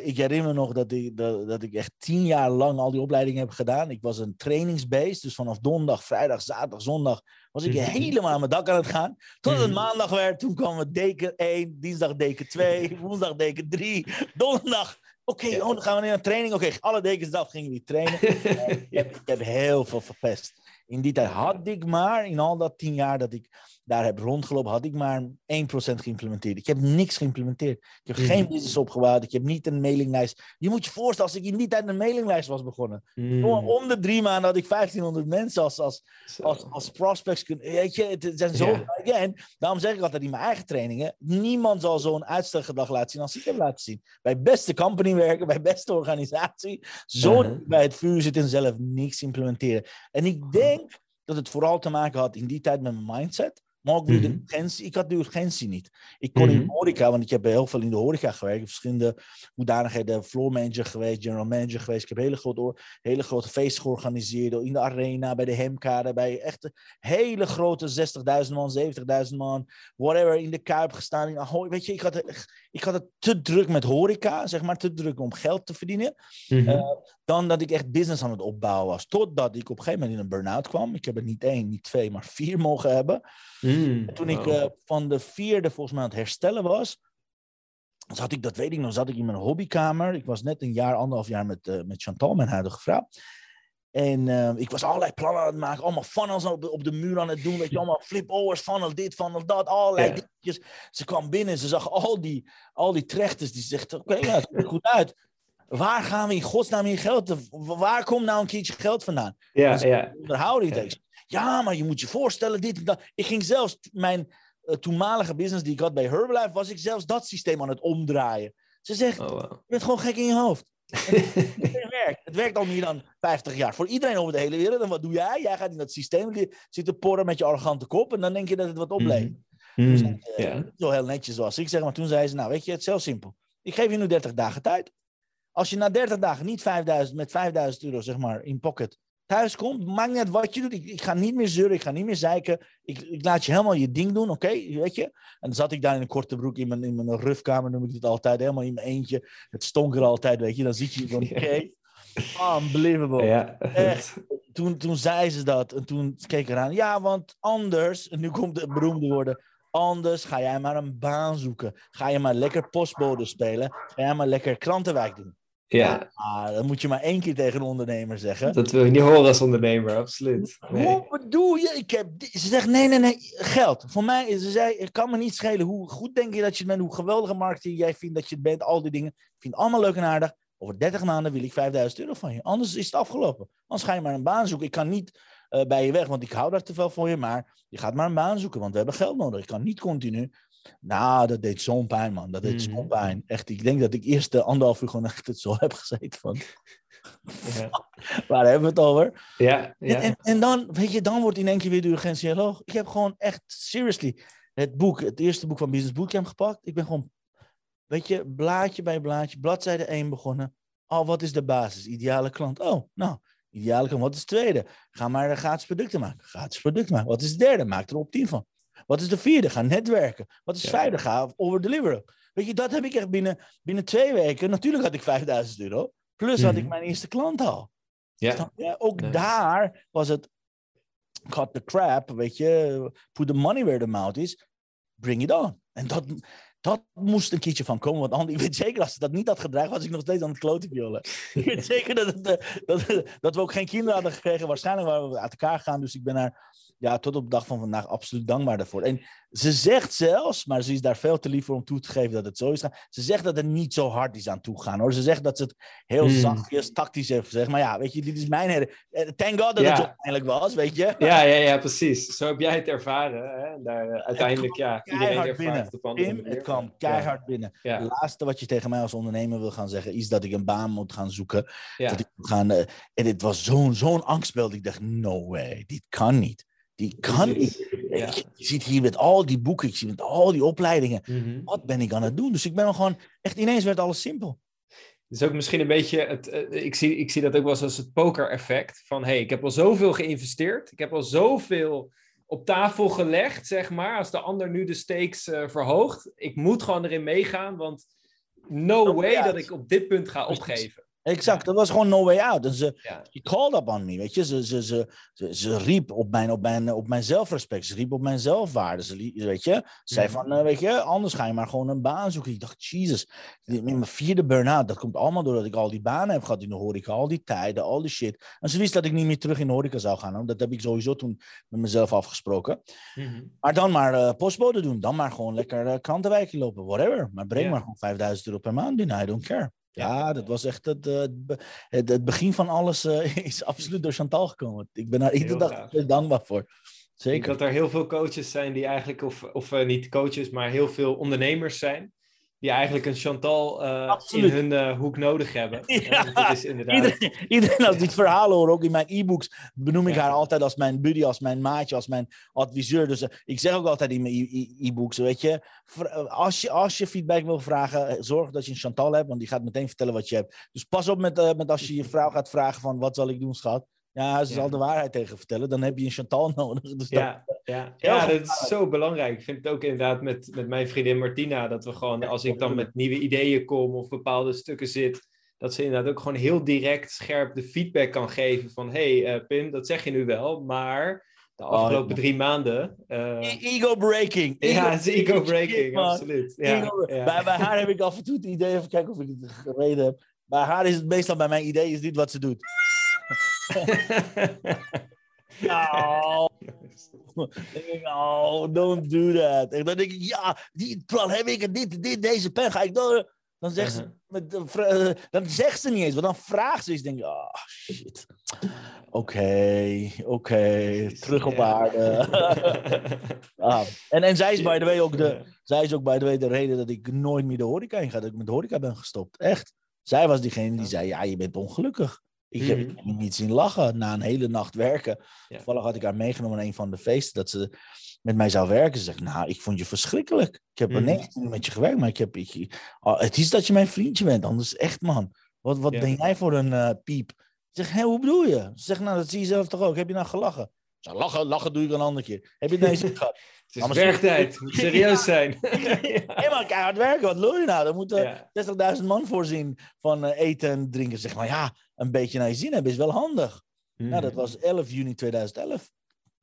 Ik herinner me nog dat ik, dat, dat ik echt tien jaar lang al die opleidingen heb gedaan. Ik was een trainingsbeest, dus vanaf donderdag, vrijdag, zaterdag, zondag was ik Mhm. helemaal aan mijn dak aan het gaan. Tot het Mhm. maandag werd, toen kwam het deken 1, dinsdag deken 2, woensdag deken 3, donderdag. Oké, Ja. oh, dan gaan we naar een training. Oké, alle dekens af gingen we trainen. ik, heb, ik heb heel veel verpest. In die tijd had ik maar, in al dat tien jaar dat ik daar heb rondgelopen, had ik maar 1% geïmplementeerd. Ik heb niks geïmplementeerd. Ik heb Mhm. geen business opgebouwd. Ik heb niet een mailinglijst. Je moet je voorstellen, als ik in die tijd een mailinglijst was begonnen. Mm. Om- de drie maanden had ik 1500 mensen als, als, als, als prospects kunnen. Weet je, het zijn zo. Ja. Again, daarom zeg ik altijd in mijn eigen trainingen: niemand zal zo'n uitstelgedrag laten zien als ik heb laten zien. Bij beste company werken, bij beste organisatie. Zo Mhm. bij het vuur zitten en zelf niks implementeren. En ik denk dat het vooral te maken had in die tijd met mijn mindset. Maar ook weer de Mhm. urgentie. Ik had de urgentie niet. Ik kon in Mhm. de horeca, want ik heb heel veel in de horeca gewerkt. Verschillende hoedanigheden. Floor manager geweest, general manager geweest. Ik heb hele grote, hele grote feesten georganiseerd. In de arena, bij de Hemkade. Bij echt hele grote 60.000 man, 70.000 man. Whatever, in de Kuip gestaan. In Ahoy. Weet je, ik had, het- ik had het te druk met horeca. Zeg maar, te druk om geld te verdienen Mhm. eh, dan dat ik echt business aan het opbouwen was. Totdat ik op een gegeven moment in een burn-out kwam. Ik heb er niet één, niet twee, maar vier mogen hebben. Mm. En toen ik eh, van de vierde volgens mij aan het herstellen was, zat ik, dat weet ik nog, zat ik in mijn hobbykamer. Ik was net een jaar, anderhalf jaar met, eh, met Chantal, mijn huidige vrouw. En eh, ik was allerlei plannen aan het maken, allemaal funnels op de, op de muur aan het doen. Weet je, allemaal flip-overs, funnel dit, funnel dat, allerlei dingetjes. Ze kwam binnen, ze zag al die, al die trechters. Die zegt, oké, ja, het ziet er goed uit. Waar gaan we in godsnaam hier geld? Waar komt nou een keertje geld vandaan? Ja, Dus ja. onderhouding. Ja. Ja. Ja, maar je moet je voorstellen, dit en dat. Ik ging zelfs mijn eh, toenmalige business die ik had bij Herbalife, was ik zelfs dat systeem aan het omdraaien. Ze zegt, Oh, wow. je bent gewoon gek in je hoofd. Het werkt. Het werkt al meer dan 50 jaar. Voor iedereen over de hele wereld. En wat doe jij? Jij gaat in dat systeem zitten porren met je arrogante kop. En dan denk je dat het wat oplevert. Mm. Eh, Ja. niet Zo heel netjes zoals ik zeg. Maar toen zei ze, nou weet je, het is heel simpel. Ik geef je nu 30 dagen tijd. Als je na 30 dagen niet 5000, met 5000 euro zeg maar in pocket thuis komt, maakt niet uit wat je doet. Ik, ik ga niet meer zeuren, ik ga niet meer zeiken. Ik, ik laat je helemaal je ding doen, oké? Weet je? En dan zat ik daar in een korte broek in mijn, in mijn rufkamer, noem ik het altijd. Helemaal in mijn eentje. Het stonk er altijd, weet je. Dan zit je van, oké. Unbelievable. Ja. toen, toen zei ze dat en toen keek ik eraan. Ja, want anders, en nu komt het beroemde woorden. Anders ga jij maar een baan zoeken. Ga je maar lekker postbode spelen. Ga jij maar lekker krantenwijk doen. Ja. Ah, dat moet je maar één keer tegen een ondernemer zeggen. Dat wil je niet horen als ondernemer, absoluut. Nee. Hoe bedoel je? Ik heb, ze zegt nee, nee, nee, geld. Voor mij, ze zei, het kan me niet schelen hoe goed denk je dat je bent, hoe geweldige marketing jij vindt dat je het bent, al die dingen. Ik vind het allemaal leuk en aardig. Over 30 maanden wil ik 5000 euro van je. Anders is het afgelopen. Anders ga je maar een baan zoeken. Ik kan niet uh, bij je weg, want ik hou daar te veel voor je. Maar je gaat maar een baan zoeken, want we hebben geld nodig. Ik kan niet continu nou, dat deed zo'n pijn, man. Dat deed zo'n mhm. pijn. Echt, ik denk dat ik eerst de anderhalf uur gewoon echt het zo heb gezeten van... Ja. Waar hebben we het over? Ja, ja. En, en, dan, weet je, dan wordt in één keer weer de urgentie heel Ik heb gewoon echt, seriously, het boek, het eerste boek van Business Bootcamp gepakt. Ik ben gewoon, weet je, blaadje bij blaadje, bladzijde 1 begonnen. Oh, wat is de basis? Ideale klant. Oh, nou, ideale klant. Wat is het tweede? Ga maar gratis producten maken. Gratis producten maken. Wat is het derde? Maak er op 10 van. Wat is de vierde? Ga netwerken. Wat is de vijfde? Ga overdeliveren. Weet je, dat heb ik echt binnen, binnen twee weken. Natuurlijk had ik 5000 euro. Plus had ik mhm. mijn eerste klant al. Ja. Ook daar was het cut the crap, weet je. Put the money where the mouth is. Bring it on. En dat, dat moest een keertje van komen. Want anders, ik weet zeker, als ze dat niet had gedragen, was ik nog steeds aan het kloten violen. ik weet zeker dat, het, eh, dat, dat, we ook geen kinderen hadden gekregen. Waarschijnlijk waren we uit elkaar gegaan. Dus ik ben daar ja, tot op de dag van vandaag absoluut dankbaar daarvoor. En ze zegt zelfs, maar ze is daar veel te lief voor om toe te geven dat het zo is. Ze zegt dat het niet zo hard is aan toegaan hoor. Ze zegt dat ze het heel hmm. zachtjes, tactisch heeft gezegd. Maar ja, weet je, dit is mijn hele. Eh, thank God dat het uiteindelijk was, weet je. Ja, ja, ja, precies. Zo heb jij het ervaren. Hè? Daar, uh, uiteindelijk, ja, iedereen binnen. het Tim, Het kwam keihard binnen. Het laatste wat je tegen mij als ondernemer wil gaan zeggen, is dat ik een baan moet gaan zoeken. Dat ik moet gaan, uh, en het was zo'n zo'n angstbeeld. Ik dacht, no way, dit kan niet. Die kan ik. Je ziet hier met al die boeken, ik zie met al die opleidingen. Mhm. Wat ben ik aan het doen? Dus ik ben gewoon, echt ineens werd alles simpel. Is ook misschien een beetje, het, eh, ik, zie, ik zie dat ook wel als het poker-effect. Van hé, hey, ik heb al zoveel geïnvesteerd. Ik heb al zoveel op tafel gelegd, zeg maar. Als de ander nu de stakes uh, verhoogt. Ik moet gewoon erin meegaan, want no way dat ik op dit punt ga opgeven. Exact, dat was gewoon no way out. En ze called up on me, weet je. Ze, ze, ze, ze, ze, riep op mijn, op, mijn, op mijn zelfrespect. Ze riep op mijn zelfwaarde. Ze, weet je, zei mhm. van, uh, weet je, anders ga je maar gewoon een baan zoeken. Ik dacht, Jesus, mijn vierde burn-out, dat komt allemaal doordat ik al die banen heb gehad in de horeca. Al die tijden, al die shit. En ze wist dat ik niet meer terug in de horeca zou gaan. Dat heb ik sowieso toen met mezelf afgesproken. Mhm. Maar dan maar uh, postbode doen. Dan maar gewoon lekker uh, krantenwijkje lopen, whatever. Maar breng maar gewoon 5000 euro per maand binnen, I don't care. Ja, dat was echt het, eh, het, het begin van alles uh, is absoluut door Chantal gekomen. Ik ben daar iedere dag dankbaar voor. Zeker. Ik denk dat er heel veel coaches zijn die eigenlijk, of, of uh, niet coaches, maar heel veel ondernemers zijn die eigenlijk een Chantal uh, in hun uh, hoek nodig hebben. Ja. is inderdaad... iedereen, iedereen als dit verhaal hoor, ook in mijn e-books, benoem ik haar altijd als mijn buddy, als mijn maatje, als mijn adviseur. Dus uh, ik zeg ook altijd in mijn e-books, weet je, als je, als je feedback wil vragen, zorg dat je een Chantal hebt, want die gaat meteen vertellen wat je hebt. Dus pas op met, met als je je vrouw gaat vragen van, wat zal ik doen, schat? Ja, ze zal de waarheid tegen vertellen. Dan heb je een Chantal nodig. Dus ja, ja. ja, dat is zo belangrijk. Ik vind het ook inderdaad met, met mijn vriendin Martina. Dat we gewoon, als ik dan met nieuwe ideeën kom of bepaalde stukken zit. Dat ze inderdaad ook gewoon heel direct scherp de feedback kan geven. Van hé hey, uh, Pim, dat zeg je nu wel. Maar de oh, afgelopen drie maanden. Uh... Ego breaking. ja, het is ego breaking, absoluut. Ja, Bij, bij haar heb ik af en toe het idee, even kijken of ik het gereden heb. Bij haar is het meestal bij mijn idee is dit wat ze doet oh. oh, don't do that. En dan denk ik, ja, die plan heb ik en dit, dit, deze pen ga ik door. Dan zegt, ze, uh-huh. met, uh, dan zegt ze niet eens, want dan vraagt ze iets. denk ik, oh shit. Oké, oké, terug op aarde. ah. en, en zij is by the way ook de, zij is ook by the way de reden dat ik nooit meer de horeca in ga. Dat ik met de horeca ben gestopt. Echt. Zij was diegene die zei, ja, je bent ongelukkig. Ik heb mm niet zien lachen na een hele nacht werken. Ja. Toevallig had ik haar meegenomen naar een van de feesten dat ze met mij zou werken. Ze zegt, nou, ik vond je verschrikkelijk. Ik heb er 19 mm met je gewerkt, maar ik heb, ik, oh, het is dat je mijn vriendje bent. Anders echt, man. Wat, wat ben jij voor een uh, piep? zeg, hé, hoe bedoel je? Ze zegt, nou, dat zie je zelf toch ook. Heb je nou gelachen? Ik zeg, lachen, lachen doe ik een andere keer. Heb je deze gehad? Het is werktijd, moet serieus zijn. Helemaal keihard werken, wat wil je nou? Dan moeten ja. 60.000 man voorzien van uh, eten en drinken. Zeg maar, ja, een beetje naar je zin hebben is wel handig. Nou, dat was 11 juni 2011.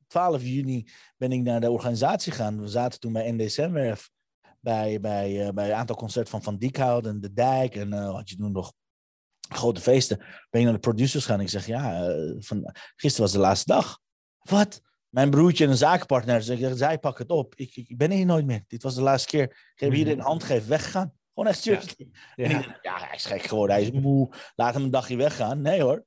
12 juni ben ik naar de organisatie gegaan. We zaten toen bij NDSM-werf. Bij, bij, uh, bij een aantal concerten van Van Diekhout en De Dijk. En uh, had je toen nog grote feesten. Ben ik naar de producers gaan. En ik zeg, ja, uh, van, gisteren was de laatste dag. Wat? Mijn broertje en een zakenpartner zeggen, zij pak het op. Ik, ik, ben hier nooit meer. Dit was de laatste keer. Ik heb hier een hand gegeven, weggaan. Gewoon echt serieus. Ja. Ja. ja, hij is gek geworden. Hij is moe. Laat hem een dagje weggaan. Nee hoor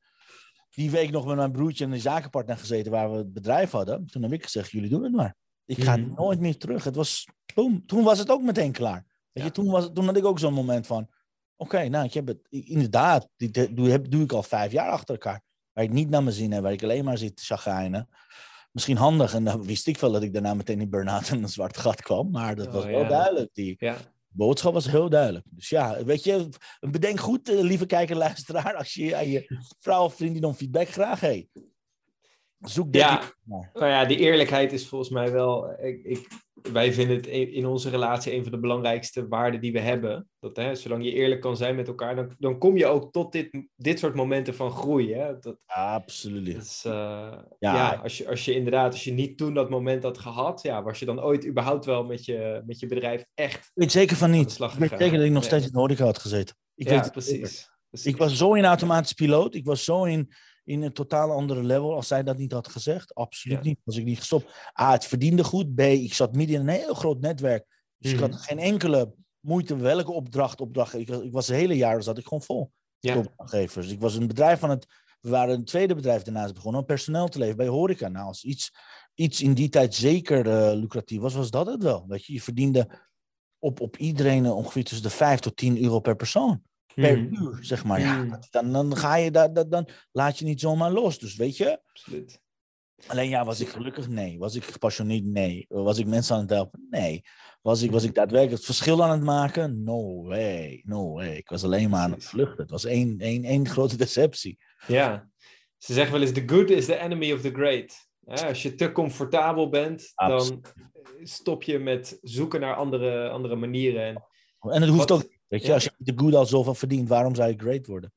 die week nog met mijn broertje en een zakenpartner gezeten waar we het bedrijf hadden. Toen heb ik gezegd, jullie doen het maar. Ik ga mhm. nooit meer terug. Het was, toen, toen was het ook meteen klaar. Weet je, toen, was, toen had ik ook zo'n moment van, oké, nou, ik heb het, inderdaad, die doe, doe ik al vijf jaar achter elkaar. Waar ik niet naar mijn zin heb, waar ik alleen maar zit te chagrijnen. Misschien handig, en dan wist ik wel dat ik daarna meteen in burn-out en een zwart gat kwam. Maar dat was oh, wel duidelijk. Die, ja boodschap was heel duidelijk. Dus ja, weet je, bedenk goed, eh, lieve kijker, luisteraar, als je aan je vrouw of vriendin om feedback graag, hey, zoek. Ja, nou ja, die eerlijkheid is volgens mij wel, ik, ik, wij vinden het in onze relatie een van de belangrijkste waarden die we hebben. Dat, hè, zolang je eerlijk kan zijn met elkaar, dan, dan kom je ook tot dit, dit soort momenten van groei. Hè? Dat, Absoluut. Dus, uh, ja, ja als, je, als je inderdaad, als je niet toen dat moment had gehad, ja, was je dan ooit überhaupt wel met je, met je bedrijf echt. Ik weet zeker van niet. Ik weet zeker dat ik nog steeds in de horeca had gezeten. Ik ja, weet precies, precies. Ik was zo in automatisch piloot. Ik was zo in in een totaal andere level. Als zij dat niet had gezegd, absoluut niet. Was ik niet gestopt. A, het verdiende goed. B, ik zat midden in een heel groot netwerk. Dus ik had mhm. geen enkele moeite welke opdracht, opdracht. Ik, ik was het hele jaar, zat ik gewoon vol. Ja. Opdrachtgevers. Ik was een bedrijf van het. We waren een tweede bedrijf daarnaast begonnen om personeel te leven bij horeca. Nou, als iets, iets in die tijd zeker uh, lucratief was, was dat het wel. Weet je, je verdiende op, op iedereen ongeveer tussen de 5 tot 10 euro per persoon per mm. uur, zeg maar. Ja, mm. dan, dan ga je daar, dan, dan laat je niet zomaar los. Dus weet je. Absoluut. Alleen ja, was ik gelukkig? Nee. Was ik gepassioneerd? Nee. Was ik mensen aan het helpen? Nee. Was ik, was ik daadwerkelijk het verschil aan het maken? No way. No way. Ik was alleen maar aan het vluchten. Het was één, één, één grote deceptie. Ja. Ze zeggen wel eens: the good is the enemy of the great. als je te comfortabel bent, dan stop je met zoeken naar andere, andere manieren. En, en het hoeft ook Weet je, als je de good al zoveel verdient, waarom zou je great worden?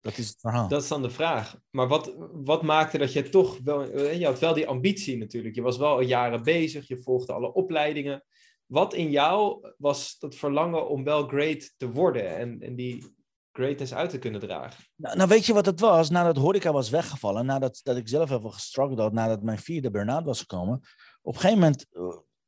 Dat is het verhaal. Dat is dan de vraag. Maar wat, wat maakte dat je toch wel... Eh, je had wel die ambitie natuurlijk. Je was wel al jaren bezig. Je volgde alle opleidingen. Wat in jou was dat verlangen om wel great te worden en, en die greatness uit te kunnen dragen? Nou, nou weet je wat het was? Nadat horeca was weggevallen, nadat dat ik zelf even gestruggeld had, nadat mijn vierde burn-out was gekomen, op een gegeven moment eh,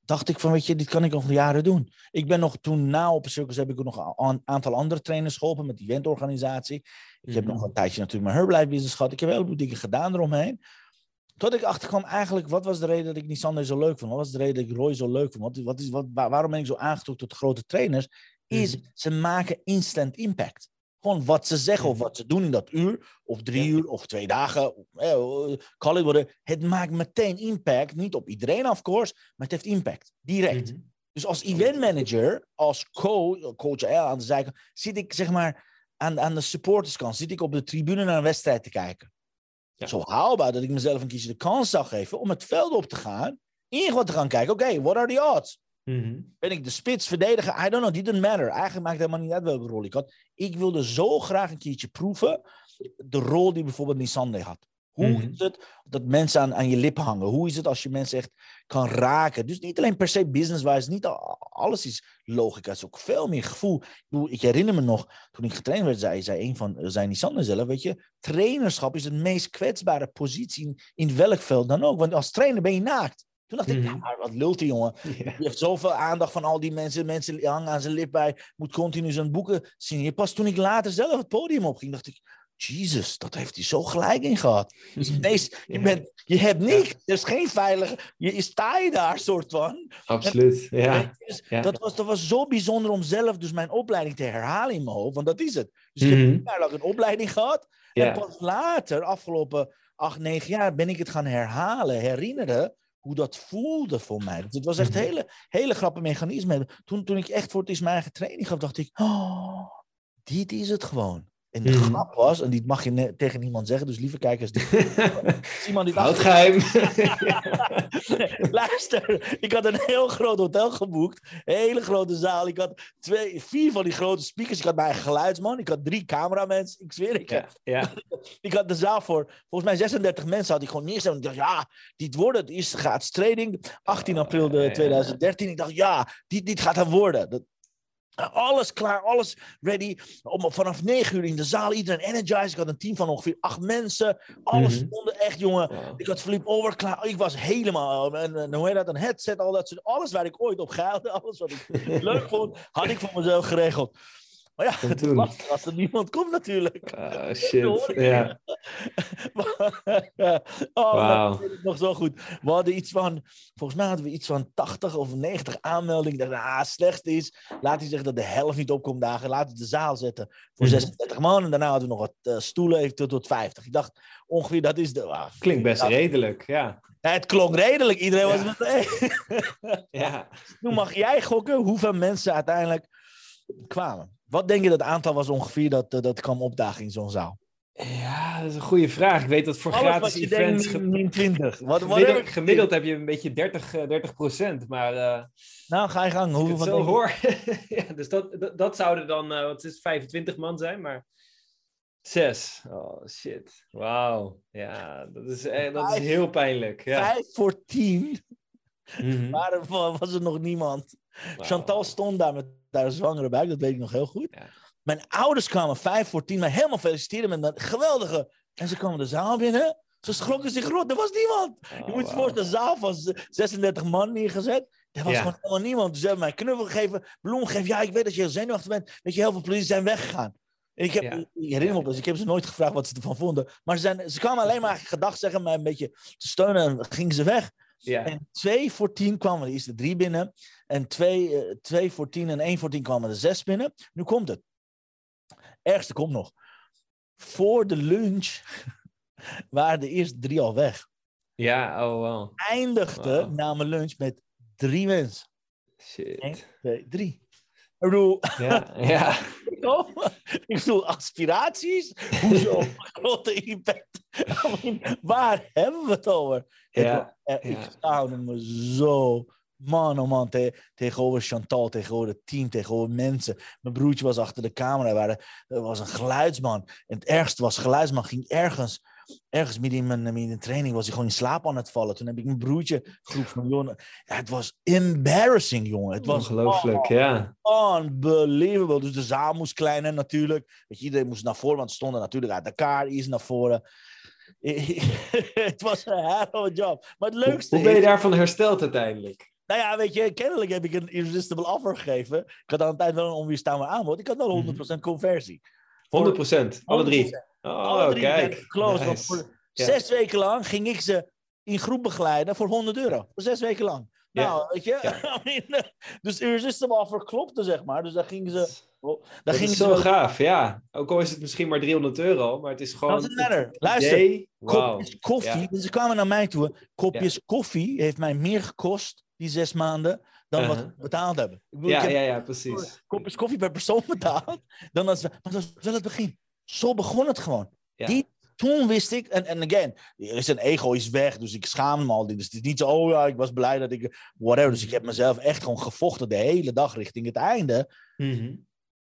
dacht ik van, weet je, dit kan ik nog jaren doen. Ik ben nog toen na Open Circus heb ik ook nog een aantal andere trainers geholpen met eventorganisatie. Ik heb nog mhm. een tijdje natuurlijk mijn Herbalife business gehad. Ik heb wel veel dingen gedaan eromheen. Tot ik achterkwam eigenlijk, wat was de reden dat ik Nissan zo leuk vond? Wat was de reden dat ik Roy zo leuk vond? Wat, wat is, wat, waarom ben ik zo aangetrokken tot grote trainers? Is, mhm. ze maken instant impact. Gewoon wat ze zeggen of wat ze doen in dat uur, of drie uur, of twee dagen. Call it worden. Het maakt meteen impact. Niet op iedereen, of course, maar het heeft impact. Direct. Mhm. Dus als event manager, als coach, coach aan de zijkant, zit ik zeg maar aan, aan de supporterskant, zit ik op de tribune naar een wedstrijd te kijken. Zo haalbaar dat ik mezelf een keertje de kans zou geven om het veld op te gaan, in te gaan kijken. Oké, okay, what are the odds? Mhm. Ben ik de spits, verdediger? I don't know, didn't matter. Eigenlijk maakt het helemaal niet uit welke rol ik had. Ik wilde zo graag een keertje proeven de rol die bijvoorbeeld Nissan had. Hoe mhm. is het dat mensen aan, aan je lip hangen? Hoe is het als je mensen echt kan raken? Dus niet alleen per se business-wise, niet alles is logica. Het is ook veel meer gevoel. Ik, ik herinner me nog, toen ik getraind werd, zei, zei een van zijn Nissan zelf, weet je, trainerschap is de meest kwetsbare positie in, in welk veld dan ook. Want als trainer ben je naakt. Toen dacht ik, mhm. ja, wat lult die jongen? Je heeft zoveel aandacht van al die mensen. Mensen hangen aan zijn lip bij. Moet continu zijn boeken zien. Pas toen ik later zelf het podium opging, dacht ik... Jezus, dat heeft hij zo gelijk in gehad. Dus je, bent, je hebt niks. Er is geen veilige... Je, sta je daar, soort van. Absoluut, ja. Dus dat, was, dat was zo bijzonder om zelf dus mijn opleiding te herhalen in mijn hoofd. Want dat is het. Dus ik heb mhm. een jaar lang een opleiding gehad. En pas later, afgelopen acht, negen jaar, ben ik het gaan herhalen, herinneren hoe dat voelde voor mij. Het was echt een mhm. hele, hele grappige mechanisme. Toen, toen ik echt voor het eerst mijn eigen training gaf, dacht ik, oh, dit is het gewoon. En de grap was, en die mag je tegen niemand zeggen, dus lieve kijkers. Simon Houd geheim. Luister, ik had een heel groot hotel geboekt. Een hele grote zaal. Ik had twee, vier van die grote speakers. Ik had mijn geluidsman. Ik had drie cameramensen. Ik zweer ik. Ja, ja. ik had de zaal voor, volgens mij 36 mensen had ik gewoon neergezet. Ik dacht, ja, dit wordt het. Gaat trading. 18 april 2013. Ik dacht, ja, dit, dit gaat het worden. Dat, alles klaar, alles ready. Om, vanaf negen uur in de zaal, iedereen energized. Ik had een team van ongeveer acht mensen. Alles mm stond echt, jongen. Ik had flip over klaar. Ik was helemaal, en, hoe heet dat, een headset, al dat soort. Alles waar ik ooit op geilde, alles wat ik leuk vond, had ik voor mezelf geregeld. Maar ja, het is lastig als er niemand komt natuurlijk. Ah, shit, ja. oh, wow. dat nog zo goed. We hadden iets van, volgens mij hadden we iets van 80 of 90 aanmeldingen. Dacht, ah, het slechtste is, laat hij zeggen dat de helft niet opkomt dagen. Laten we de zaal zetten voor 36 mhm. man. En daarna hadden we nog wat uh, stoelen even tot, 50. Ik dacht, ongeveer dat is de... Ah, Klinkt best redelijk, ja. Het klonk redelijk. Iedereen was met... ja. Nu mag jij gokken hoeveel mensen uiteindelijk kwamen. Wat denk je dat het aantal was ongeveer dat, eh, dat kwam opdagen in zo'n zaal? Ja, dat is een goede vraag. Ik weet dat voor gratis events... min 20. Wat, gemiddeld, heb gemiddeld heb je een beetje 30, 30 eh, procent, maar... Uh, nou, ga je gang. Hoeveel van zo hoor. ja, dus dat, dat, dat zouden dan, uh, wat is 25 man zijn, maar... Zes. Oh, shit. Wauw. Ja, dat is, dat is heel pijnlijk. Ja. Vijf voor tien. Mm -hmm. was er nog niemand. Chantal stond daar met haar zwangere buik, dat weet ik nog heel goed. Ja. Mijn ouders kwamen vijf voor tien, mij helemaal feliciteren met dat geweldige. En ze kwamen de zaal binnen. Ze schrokken zich rot, er was niemand. je moet je voorstellen, de zaal van 36 man neergezet. Er was gewoon helemaal niemand. Dus ze hebben mij knuffel gegeven, bloem gegeven. Ja, ik weet dat je heel zenuwachtig bent. Weet je, heel veel politie zijn weggegaan. En ik, heb, ik herinner me dus, ik heb ze nooit gevraagd wat ze ervan vonden. Maar ze, zijn, ze kwamen alleen maar gedacht zeggen, mij een beetje te steunen en gingen ze weg. Ja. En twee voor tien kwamen de eerste drie binnen. En twee, uh, twee voor tien en één voor tien kwamen er zes binnen. Nu komt het. Ergste komt nog. Voor de lunch waren de eerste drie al weg. Ja, oh wow. Eindigde wow. na mijn lunch met drie mensen. Shit. Eén, twee, drie. Ik bedoel, ja, ja. ik bedoel, aspiraties? Hoezo grote impact? waar hebben we het over? Ja, het, ja. Ik schaamde me zo. Man, oh man, te, tegenover Chantal, tegenover het team, tegenover mensen. Mijn broertje was achter de camera, er was een geluidsman. En het ergste was, geluidsman ging ergens ergens midden in mijn, in training was hij gewoon in slaap aan het vallen. Toen heb ik mijn broertje groep van jongen. Ja, het was embarrassing, jongen. Het was ongelooflijk, ja. Unbelievable. Dus de zaal moest kleiner natuurlijk. Weet je, iedereen moest naar voren, want ze stonden natuurlijk uit elkaar. Iets naar voren. het was een hele job. Maar het leukste. Hoe, hoe ben je daarvan hersteld uiteindelijk? Nou ja, weet je, kennelijk heb ik een irresistible offer gegeven. Ik had aan het tijd wel een onweerstaanbaar aanbod. Ik had wel 100% mhm. conversie. 100%, alle drie. Oh, Alle drie kijk. Close. Nice. voor zes weken lang ging ik ze in groep begeleiden voor 100 euro. Voor zes weken lang. Nou, weet je. Ja. dus Irresistible Offer klopte, zeg maar. Dus daar gingen ze... Oh, daar dat is zo gaaf, ja. Ook al is het misschien maar 300 euro, maar het is gewoon... Dat matter. Luister, kopjes koffie. Dus ze kwamen naar mij toe. Kopjes koffie heeft mij meer gekost, die zes maanden, dan wat uh-huh. we betaald hebben. Ik bedoel, ja, ik ja, ja, precies. Kopjes koffie per persoon betaald. Dan als, maar dat was wel het begin. Zo begon het gewoon. Die, toen wist ik, en, en again, er is een ego is weg, dus ik schaam me al. Dus het is niet zo, oh ja, ik was blij dat ik, whatever. Dus ik heb mezelf echt gewoon gevochten de hele dag richting het einde. Mhm.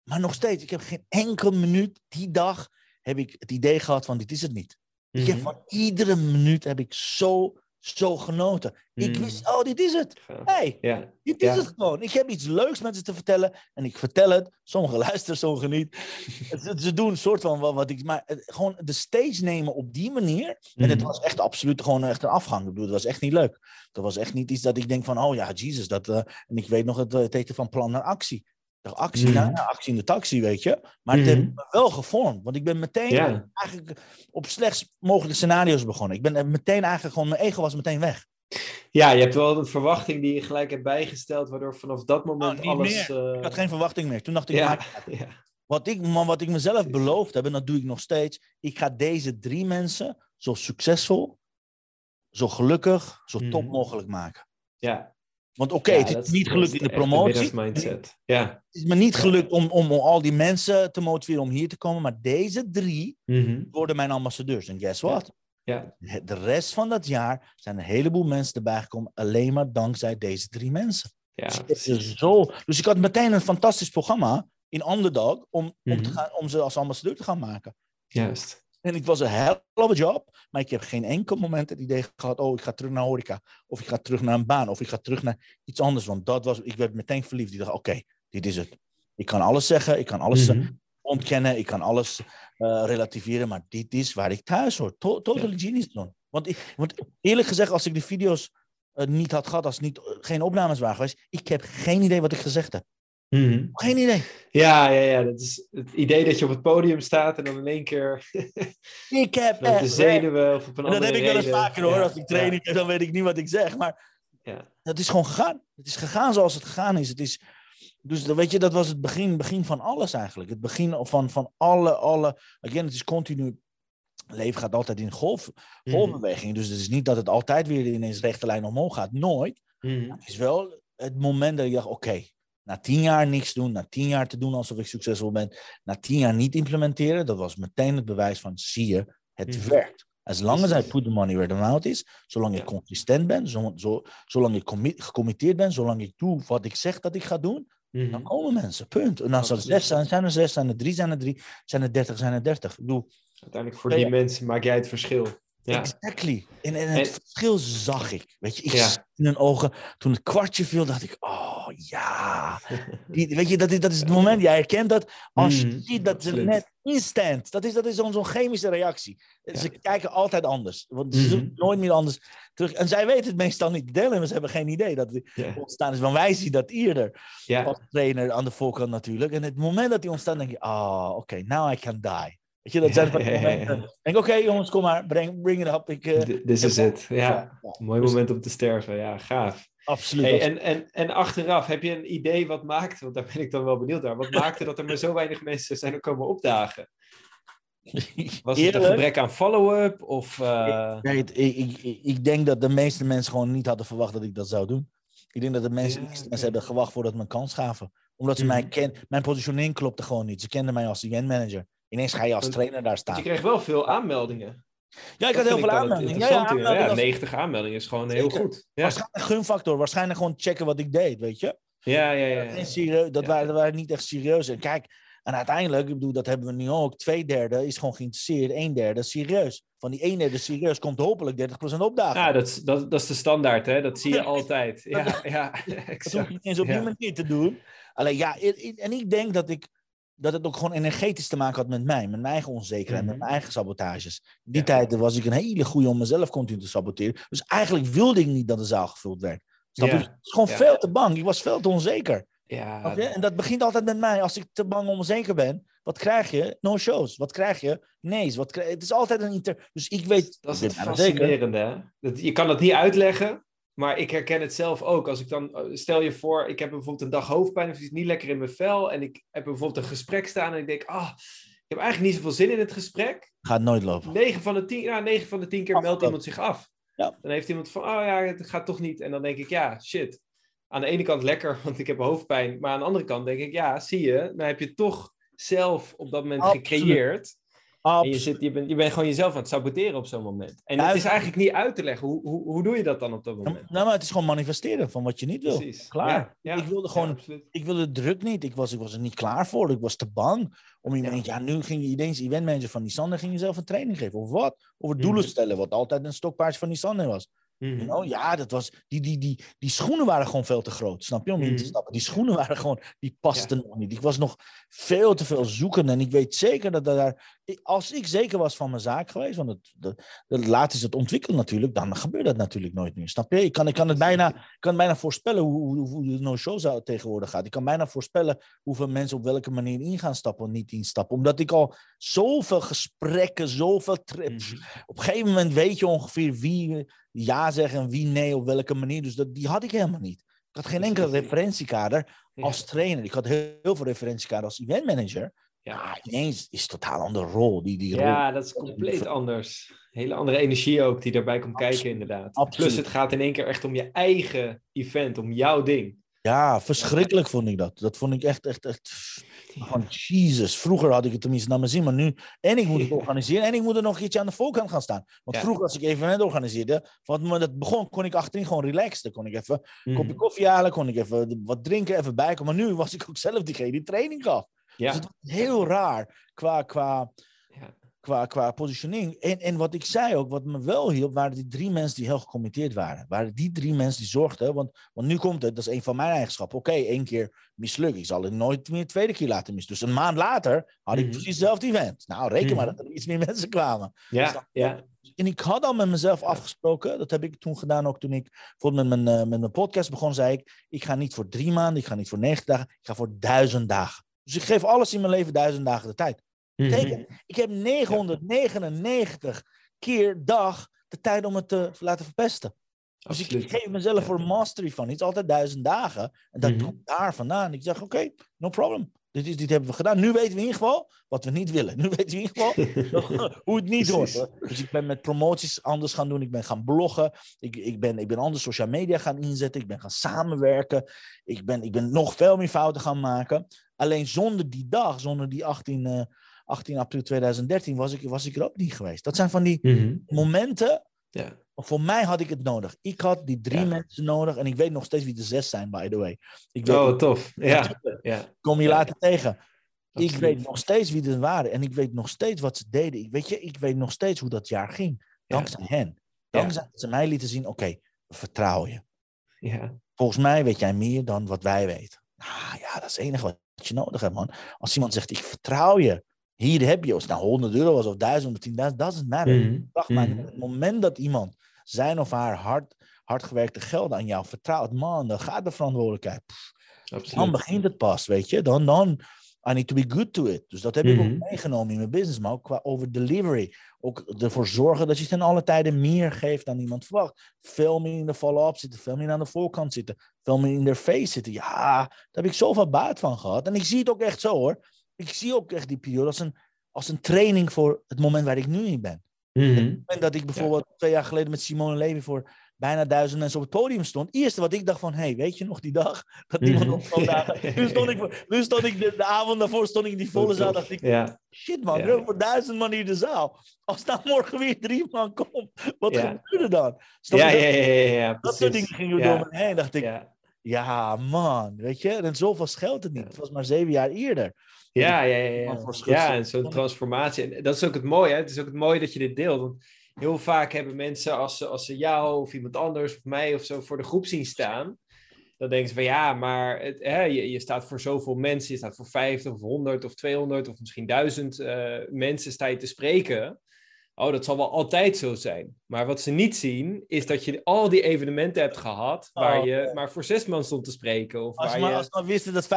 Maar nog steeds, ik heb geen enkel minuut die dag heb ik het idee gehad van dit is het niet. Ik heb mhm. van iedere minuut heb ik zo zo genoten. Ik hmm. wist, oh, dit is het. hey, dit is het gewoon. Ik heb iets leuks met ze te vertellen en ik vertel het. Sommigen luisteren, sommigen niet. ze, doen een soort van wat ik. Maar gewoon de stage nemen op die manier. En het hmm. was echt absoluut gewoon echt een afgang. Ik bedoel, het was echt niet leuk. Dat was echt niet iets dat ik denk van, oh ja, Jesus. Dat, uh, en ik weet nog het, het eten van plan naar actie dacht, actie, mm -hmm. actie in de taxi, weet je. Maar het heeft mhm. me wel gevormd. Want ik ben meteen eigenlijk op slechts mogelijke scenario's begonnen. Ik ben meteen eigenlijk gewoon, mijn ego was meteen weg. Ja, je hebt wel een verwachting die je gelijk hebt bijgesteld, waardoor vanaf dat moment oh, alles... Uh... Ik had geen verwachting meer. Toen dacht ik, ja, ja. Wat, ik wat ik mezelf beloofd heb, en dat doe ik nog steeds, ik ga deze drie mensen zo succesvol, zo gelukkig, zo top mhm. mogelijk maken. Ja, Want oké, het is niet gelukt in de promotie. mindset. Ja. Het is me niet gelukt om, om, om, al die mensen te motiveren om hier te komen. Maar deze drie mhm. worden mijn ambassadeurs. En guess what? Ja. De rest van dat jaar zijn een heleboel mensen erbij gekomen. Alleen maar dankzij deze drie mensen. Ja, dus, zo, dus ik had meteen een fantastisch programma in Underdog om, om, te mhm. gaan, om ze als ambassadeur te gaan maken. Juist. En het was een hell of a job, maar ik heb geen enkel moment het idee gehad, oh, ik ga terug naar horeca, of ik ga terug naar een baan, of ik ga terug naar iets anders. Want dat was, ik werd meteen verliefd. Ik dacht, oké, dit is het. Ik kan alles zeggen, ik kan alles mhm. ontkennen, ik kan alles uh, relativeren, maar dit is waar ik thuis hoor. To totally genius doen. Want, ik, want eerlijk gezegd, als ik de video's uh, niet had gehad, als niet, uh, geen opnames waren geweest, ik heb geen idee wat ik gezegd heb. Mm Geen idee. Ja, ja, ja. Dat is het idee dat je op het podium staat en dan in één keer. ik heb echt. de zenuwen of op een Dat heb ik wel eens vaker hoor. Als ik training heb, dan weet ik niet wat ik zeg. Maar ja. het is gewoon gegaan. Het is gegaan zoals het gegaan is. Het is dus weet je, dat was het begin, begin van alles eigenlijk. Het begin van, van alle, alle. Again, het is continu. Leven gaat altijd in golf, mhm. golfbeweging. Dus het is niet dat het altijd weer ineens rechte lijn omhoog gaat. Nooit. Mm Het is wel het moment dat je dacht: oké, na tien jaar niks doen, na tien jaar te doen alsof ik succesvol ben, na tien jaar niet implementeren, dat was meteen het bewijs van, zie je, het mhm. werkt. As long as I put the money where the mouth is, zolang ik consistent ben, zo, zo, zolang ik gecommitteerd ben, zolang ik doe wat ik zeg dat ik ga doen, dan mhm. komen mensen, punt. En als er zes zijn, zijn er zes, zijn er drie, zijn er drie, zijn er dertig, zijn er dertig. Uiteindelijk voor die mensen maak jij het verschil. Ja. Exactly. En, en het verschil zag ik. Weet je, ik ja. in hun ogen. Toen het kwartje viel, dacht ik, oh ja. Die, weet je, dat is, dat is het moment. Jij herkent dat. Als je mm, ziet dat ze net instant. Dat is, dat is zo'n chemische reactie. Ze kijken altijd anders. Want ze doen mhm. nooit meer anders terug. En zij weten het meestal niet delen. Ze hebben geen idee dat het ontstaan is. Want wij zien dat eerder. Als trainer aan de voorkant natuurlijk. En het moment dat die ontstaan, denk je, oh, oké, okay, now I can die. Weet je, dat zijn van die momenten. Denk, oké jongens, kom maar, bring, bring it up. Ik, uh, Dit is het, ja. Mooi dus- moment om te sterven, ja, gaaf. Absoluut. Hey, en, en, en achteraf, heb je een idee wat maakt, want daar ben ik dan wel benieuwd naar, wat maakte dat er maar zo weinig mensen zijn komen opdagen? Was het een gebrek aan follow-up? Of, uh... ik, ik, ik, ik, denk dat de meeste mensen gewoon niet hadden verwacht dat ik dat zou doen. Ik denk dat de meeste, mensen hebben gewacht voordat ze me kans gaven. Omdat ze mij mhm. kennen. Mijn positionering klopte gewoon niet. Ze kenden mij als event manager. Ineens ga je als trainer daar staan. je kreeg wel veel aanmeldingen. Ja, ik had heel veel aanmeldingen. Ja, ja, ja, 90 aanmeldingen is gewoon heel goed. Ja. Waarschijnlijk gunfactor. Waarschijnlijk gewoon checken wat ik deed, weet je? Ja, ja, ja. Serieus, dat, Waren, dat waren niet echt serieus. En kijk, en uiteindelijk, ik bedoel, dat hebben we nu ook. Twee derde is gewoon geïnteresseerd, een derde serieus. Van die een derde serieus komt hopelijk 30% opdagen. Ja, dat is, dat, dat is de standaard, hè? Dat zie je altijd. Ja, ja, exact. Dat hoef je eens op die manier te doen. Alleen ja, en ik denk dat ik dat het ook gewoon energetisch te maken had met mij, met mijn eigen onzekerheid, met mhm. mijn eigen sabotages. In die tijd was ik een hele goede om mezelf continu te saboteren. Dus eigenlijk wilde ik niet dat de zaal gevuld werd. Snap je? Het was gewoon veel te bang. Ik was veel te onzeker. Ja. En dat begint altijd met mij. Als ik te bang onzeker ben, wat krijg je? No shows. Wat krijg je? Nee. Wat krijg... Het is altijd een inter... Dus ik weet... Dat is het fascinerende, hè? Je kan het niet uitleggen, maar ik herken het zelf ook. Als ik dan, eh, stel je voor, ik heb bijvoorbeeld een dag hoofdpijn of iets niet lekker in mijn vel. En ik heb bijvoorbeeld een gesprek staan en ik denk, ah, ik heb eigenlijk niet zoveel zin in het gesprek. Gaat nooit lopen. 9 van de 10, nou, 9 van de 10 keer meldt iemand zich af. Ja. Dan heeft iemand van, oh ja, het gaat toch niet. En dan denk ik, ja, shit. Aan de ene kant lekker, want ik heb hoofdpijn. Maar aan de andere kant denk ik, ja, zie je, dan heb je toch zelf op dat moment gecreëerd en je, zit, je, bent, je bent gewoon jezelf aan het saboteren op zo'n moment. En het is eigenlijk niet uit te leggen. Hoe, hoe, hoe doe je dat dan op dat moment? Nou, maar het is gewoon manifesteren van wat je niet wil. Precies. Klaar. ik wilde gewoon, ik wilde druk niet. Ik was, ik was er niet klaar voor. Ik was te bang. Om iemand, ja. ja, nu ging je ineens eventmanager van Nissan, ging je zelf een training geven. Of wat? Over doelen mhm. stellen, wat altijd een stokpaardje van Nissan was. Mm Ja, dat was, die, die, die, die schoenen waren gewoon veel te groot, snap je? Om in te mhm. stappen. Die schoenen waren gewoon, die pasten nog niet. Ik was nog veel te veel zoeken. En ik weet zeker dat daar, als ik zeker was van mijn zaak geweest, want het, de, later is het ontwikkeld natuurlijk, dan gebeurt dat natuurlijk nooit meer. Snap je? Ik kan, ik kan het bijna, kan bijna voorspellen hoe, hoe, hoe de no-show tegenwoordig gaat. Ik kan bijna voorspellen hoeveel mensen op welke manier in gaan stappen of niet instappen. Omdat ik al zoveel gesprekken, zoveel trips. Mhm. Op een gegeven moment weet je ongeveer wie ja zeggen en wie nee op welke manier. Dus dat, die had ik helemaal niet. Ik had geen enkele referentiekader als trainer. Ik had heel, veel referentiekader als eventmanager. Ja. ineens is het totaal andere rol. Die, die ja, rol. dat is compleet anders. Hele andere energie ook die daarbij komt kijken, inderdaad. Absoluut. Plus het gaat in één keer echt om je eigen event, om jouw ding. Ja, verschrikkelijk vond ik dat. Dat vond ik echt, echt, echt. Van Jesus. Vroeger had ik het tenminste naar mijn zin, maar nu. En ik moet het organiseren en ik moet er nog iets aan de voorkant gaan staan. Want Ja. vroeger, als ik evenement organiseerde, moment dat begon, kon ik achterin gewoon relaxen. Kon ik even een Mhm. kopje koffie halen, kon ik even wat drinken, even bijkomen. Maar nu was ik ook zelf diegene die training gaf. Dus Ja, het was heel raar qua, qua, Ja. qua, qua positioning. En, en wat ik zei ook, wat me wel hielp, waren die drie mensen die heel gecommitteerd waren. Waren die drie mensen die zorgden. Want, want nu komt het, dat is een van mijn eigenschappen. Oké, één keer mislukt. Ik zal het nooit meer de tweede keer laten mis. Dus een maand later had ik Mhm. precies hetzelfde event. Nou, reken maar Mhm. dat er iets meer mensen kwamen. ja, ja. En ik had al met mezelf afgesproken, dat heb ik toen gedaan ook toen ik bijvoorbeeld met mijn, eh, met mijn podcast begon, zei ik, ik ga niet voor drie maanden, ik ga niet voor negen dagen, ik ga voor duizend dagen. Dus ik geef alles in mijn leven duizend dagen de tijd. Mhm. Betekent, ik heb 999 keer dag de tijd om het te laten verpesten. Dus ik geef mezelf Ja. voor mastery van iets altijd duizend dagen. En dat Mhm. komt daar vandaan. Ik zeg, oké, no problem. Dit, is, dit hebben we gedaan. Nu weten we in ieder geval wat we niet willen. Nu weten we in ieder geval hoe het niet hoort. Precies. hoor. Dus ik ben met promoties anders gaan doen. Ik ben gaan bloggen. Ik, ik, ben, ik ben anders social media gaan inzetten. Ik ben gaan samenwerken. Ik ben, ik ben nog veel meer fouten gaan maken. Alleen zonder die dag, zonder die 18, eh, 18 april 2013, was ik, was ik er ook niet geweest. Dat zijn van die Mhm. momenten. Ja. Voor mij had ik het nodig. Ik had die drie Ja. mensen nodig. En ik weet nog steeds wie de zes zijn, by the way. Ik weet, Oh, tof. Ja, ja. kom je later tegen. Ik weet nog steeds wie er waren. En ik weet nog steeds wat ze deden. Ik weet, je, ik weet nog steeds hoe dat jaar ging. Dankzij hen. Dankzij dat ze mij lieten zien, oké, we vertrouwen je. Ja. Volgens mij weet jij meer dan wat wij weten. Ah ja, dat is het enige wat je nodig hebt, man. Als iemand zegt, ik vertrouw je. Hier heb je, of het nou 100 euro was of 1000 of 10.000, doesn't matter. Mhm. Wacht maar, Mhm. het moment dat iemand zijn of haar hard, hard gewerkte geld aan jou vertrouwt, man, dan gaat de verantwoordelijkheid. Pff, Dan begint het pas, weet je. Dan, dan, I need to be good to it. Dus dat heb ik Mhm. ook meegenomen in mijn business, maar ook qua over delivery. Ook ervoor zorgen dat je ten alle tijden meer geeft dan iemand verwacht. Veel meer in de follow-up zitten, veel meer aan de voorkant zitten, veel meer in their face zitten. Ja, daar heb ik zoveel baat van gehad. En ik zie het ook echt zo hoor. Ik zie ook echt die periode als een, als een training voor het moment waar ik nu in ben. Mhm. En dat ik bijvoorbeeld twee jaar geleden met Simone Levy voor bijna duizend mensen op het podium stond. Het eerste wat ik dacht van, hey, weet je nog die dag? Dat iemand op dagen... Nu stond ik, nu stond ik de, de avond daarvoor stond ik in die volle zaal. dacht ik, Ja. shit man, Ja. voor duizend man hier de zaal. Als daar morgen weer drie man komt, wat Ja. er dan? Ja, ja, ja, ja, Dat soort dingen gingen door me heen. dacht ik, Ja. man, weet je? En zoveel scheelt het niet. Het was maar zeven jaar eerder. Ja, ja, ja. Ja, en zo'n transformatie. En dat is ook het mooie. Hè? Het is ook het mooie dat je dit deelt. Want heel vaak hebben mensen, als ze, als ze jou of iemand anders of mij of zo voor de groep zien staan, dan denken ze van ja, maar het, hè, je, je staat voor zoveel mensen. Je staat voor 50 of 100 of 200 of misschien 1000 eh, mensen sta je te spreken. Oh, dat zal wel altijd zo zijn. Maar wat ze niet zien, is dat je al die evenementen hebt gehad waar Oh, je maar voor zes man stond te spreken. Of Als waar maar, je... als maar wisten dat 95%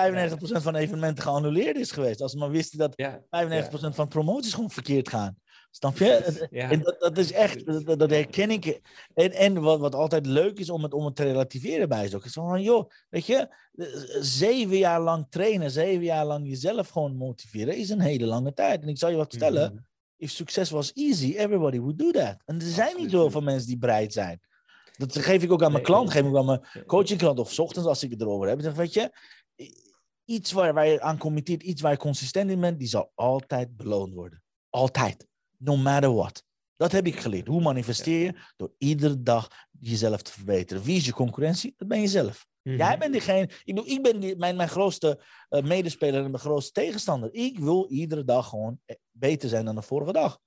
van evenementen geannuleerd is geweest. Als ze maar wisten dat Ja, 95% van promoties gewoon verkeerd gaan. Snap je? Ja. En dat, dat is echt, dat, dat herken ik. En, en wat, wat altijd leuk is om het, om het te relativeren bij is ook, is van, joh, weet je, zeven jaar lang trainen, zeven jaar lang jezelf gewoon motiveren, is een hele lange tijd. En ik zal je wat vertellen, Mhm. if success was easy, everybody would do that. En er zijn niet zoveel mensen die bereid zijn. Dat geef ik ook aan mijn klant, geef ik aan mijn coachingklant of 's ochtends als ik het erover heb. Ik zeg, weet je, iets waar, waar je aan committeert, iets waar je consistent in bent, die zal altijd beloond worden. Altijd. No matter what. Dat heb ik geleerd. Hoe manifesteer je? Door iedere dag jezelf te verbeteren. Wie is je concurrentie? Dat ben je zelf. Mhm. Jij bent diegene. Ik, bedoel, ik ben die, mijn, mijn grootste eh, medespeler en mijn grootste tegenstander. Ik wil iedere dag gewoon eh, beter zijn dan de vorige dag.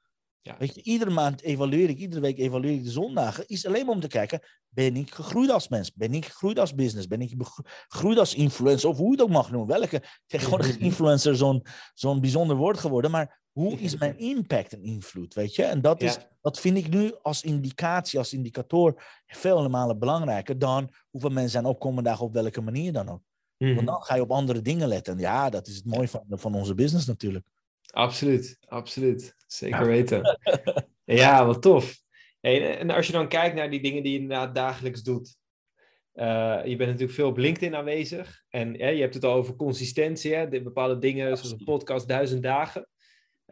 Ja. Weet je, iedere maand evalueer ik, iedere week evalueer ik de zondagen. Is alleen maar om te kijken, ben ik gegroeid als mens? Ben ik gegroeid als business? Ben ik gegroeid als influencer? Of hoe je het ook mag noemen. Welke tegenwoordig influencer zo'n zo'n bijzonder woord geworden. Maar hoe is mijn impact en invloed? Weet je? En dat, is, Ja. dat vind ik nu als indicatie, als indicator vele malen belangrijker dan hoeveel mensen zijn opkomen dagen op welke manier dan ook. Mhm. Want dan ga je op andere dingen letten. En ja, dat is het mooie van, van onze business natuurlijk. Absoluut, absoluut. Zeker weten. ja, wat tof. Hey, en als je dan kijkt naar die dingen die je inderdaad dagelijks doet. je bent natuurlijk veel op LinkedIn aanwezig. En je hebt het al over consistentie. Hè? De bepaalde dingen, zoals een podcast, duizend dagen.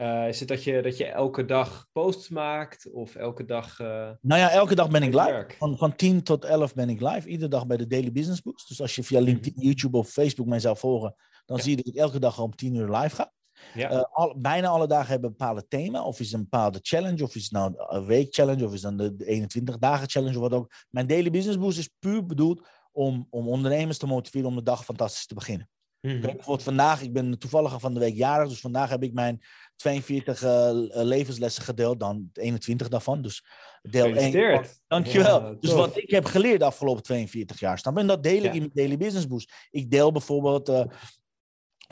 Uh, is het dat je, dat je elke dag posts maakt of elke dag. Uh, nou ja, elke dag ben ik live. Van, van 10 tot 11 ben ik live. Iedere dag bij de Daily Business Boost. Dus als je via LinkedIn, mhm. YouTube of Facebook mij zou volgen, dan zie je dat ik elke dag om 10 uur live ga. Ja. Uh, al, bijna alle dagen hebben een bepaalde thema. Of is het een bepaalde challenge. Of is het nou een week challenge. Of is het dan de 21 dagen challenge. Of wat ook. Mijn Daily Business Boost is puur bedoeld om, om ondernemers te motiveren om de dag fantastisch te beginnen. Mm -hmm. bijvoorbeeld vandaag, ik ben toevallig van de week jarig. Dus vandaag heb ik mijn 42 uh, levenslessen gedeeld, dan 21 daarvan. Dus deel 1. Dankjewel. Ja, dus wat ik heb geleerd de afgelopen 42 jaar, snap En dat deel ik in mijn Daily Business Boost. Ik deel bijvoorbeeld uh,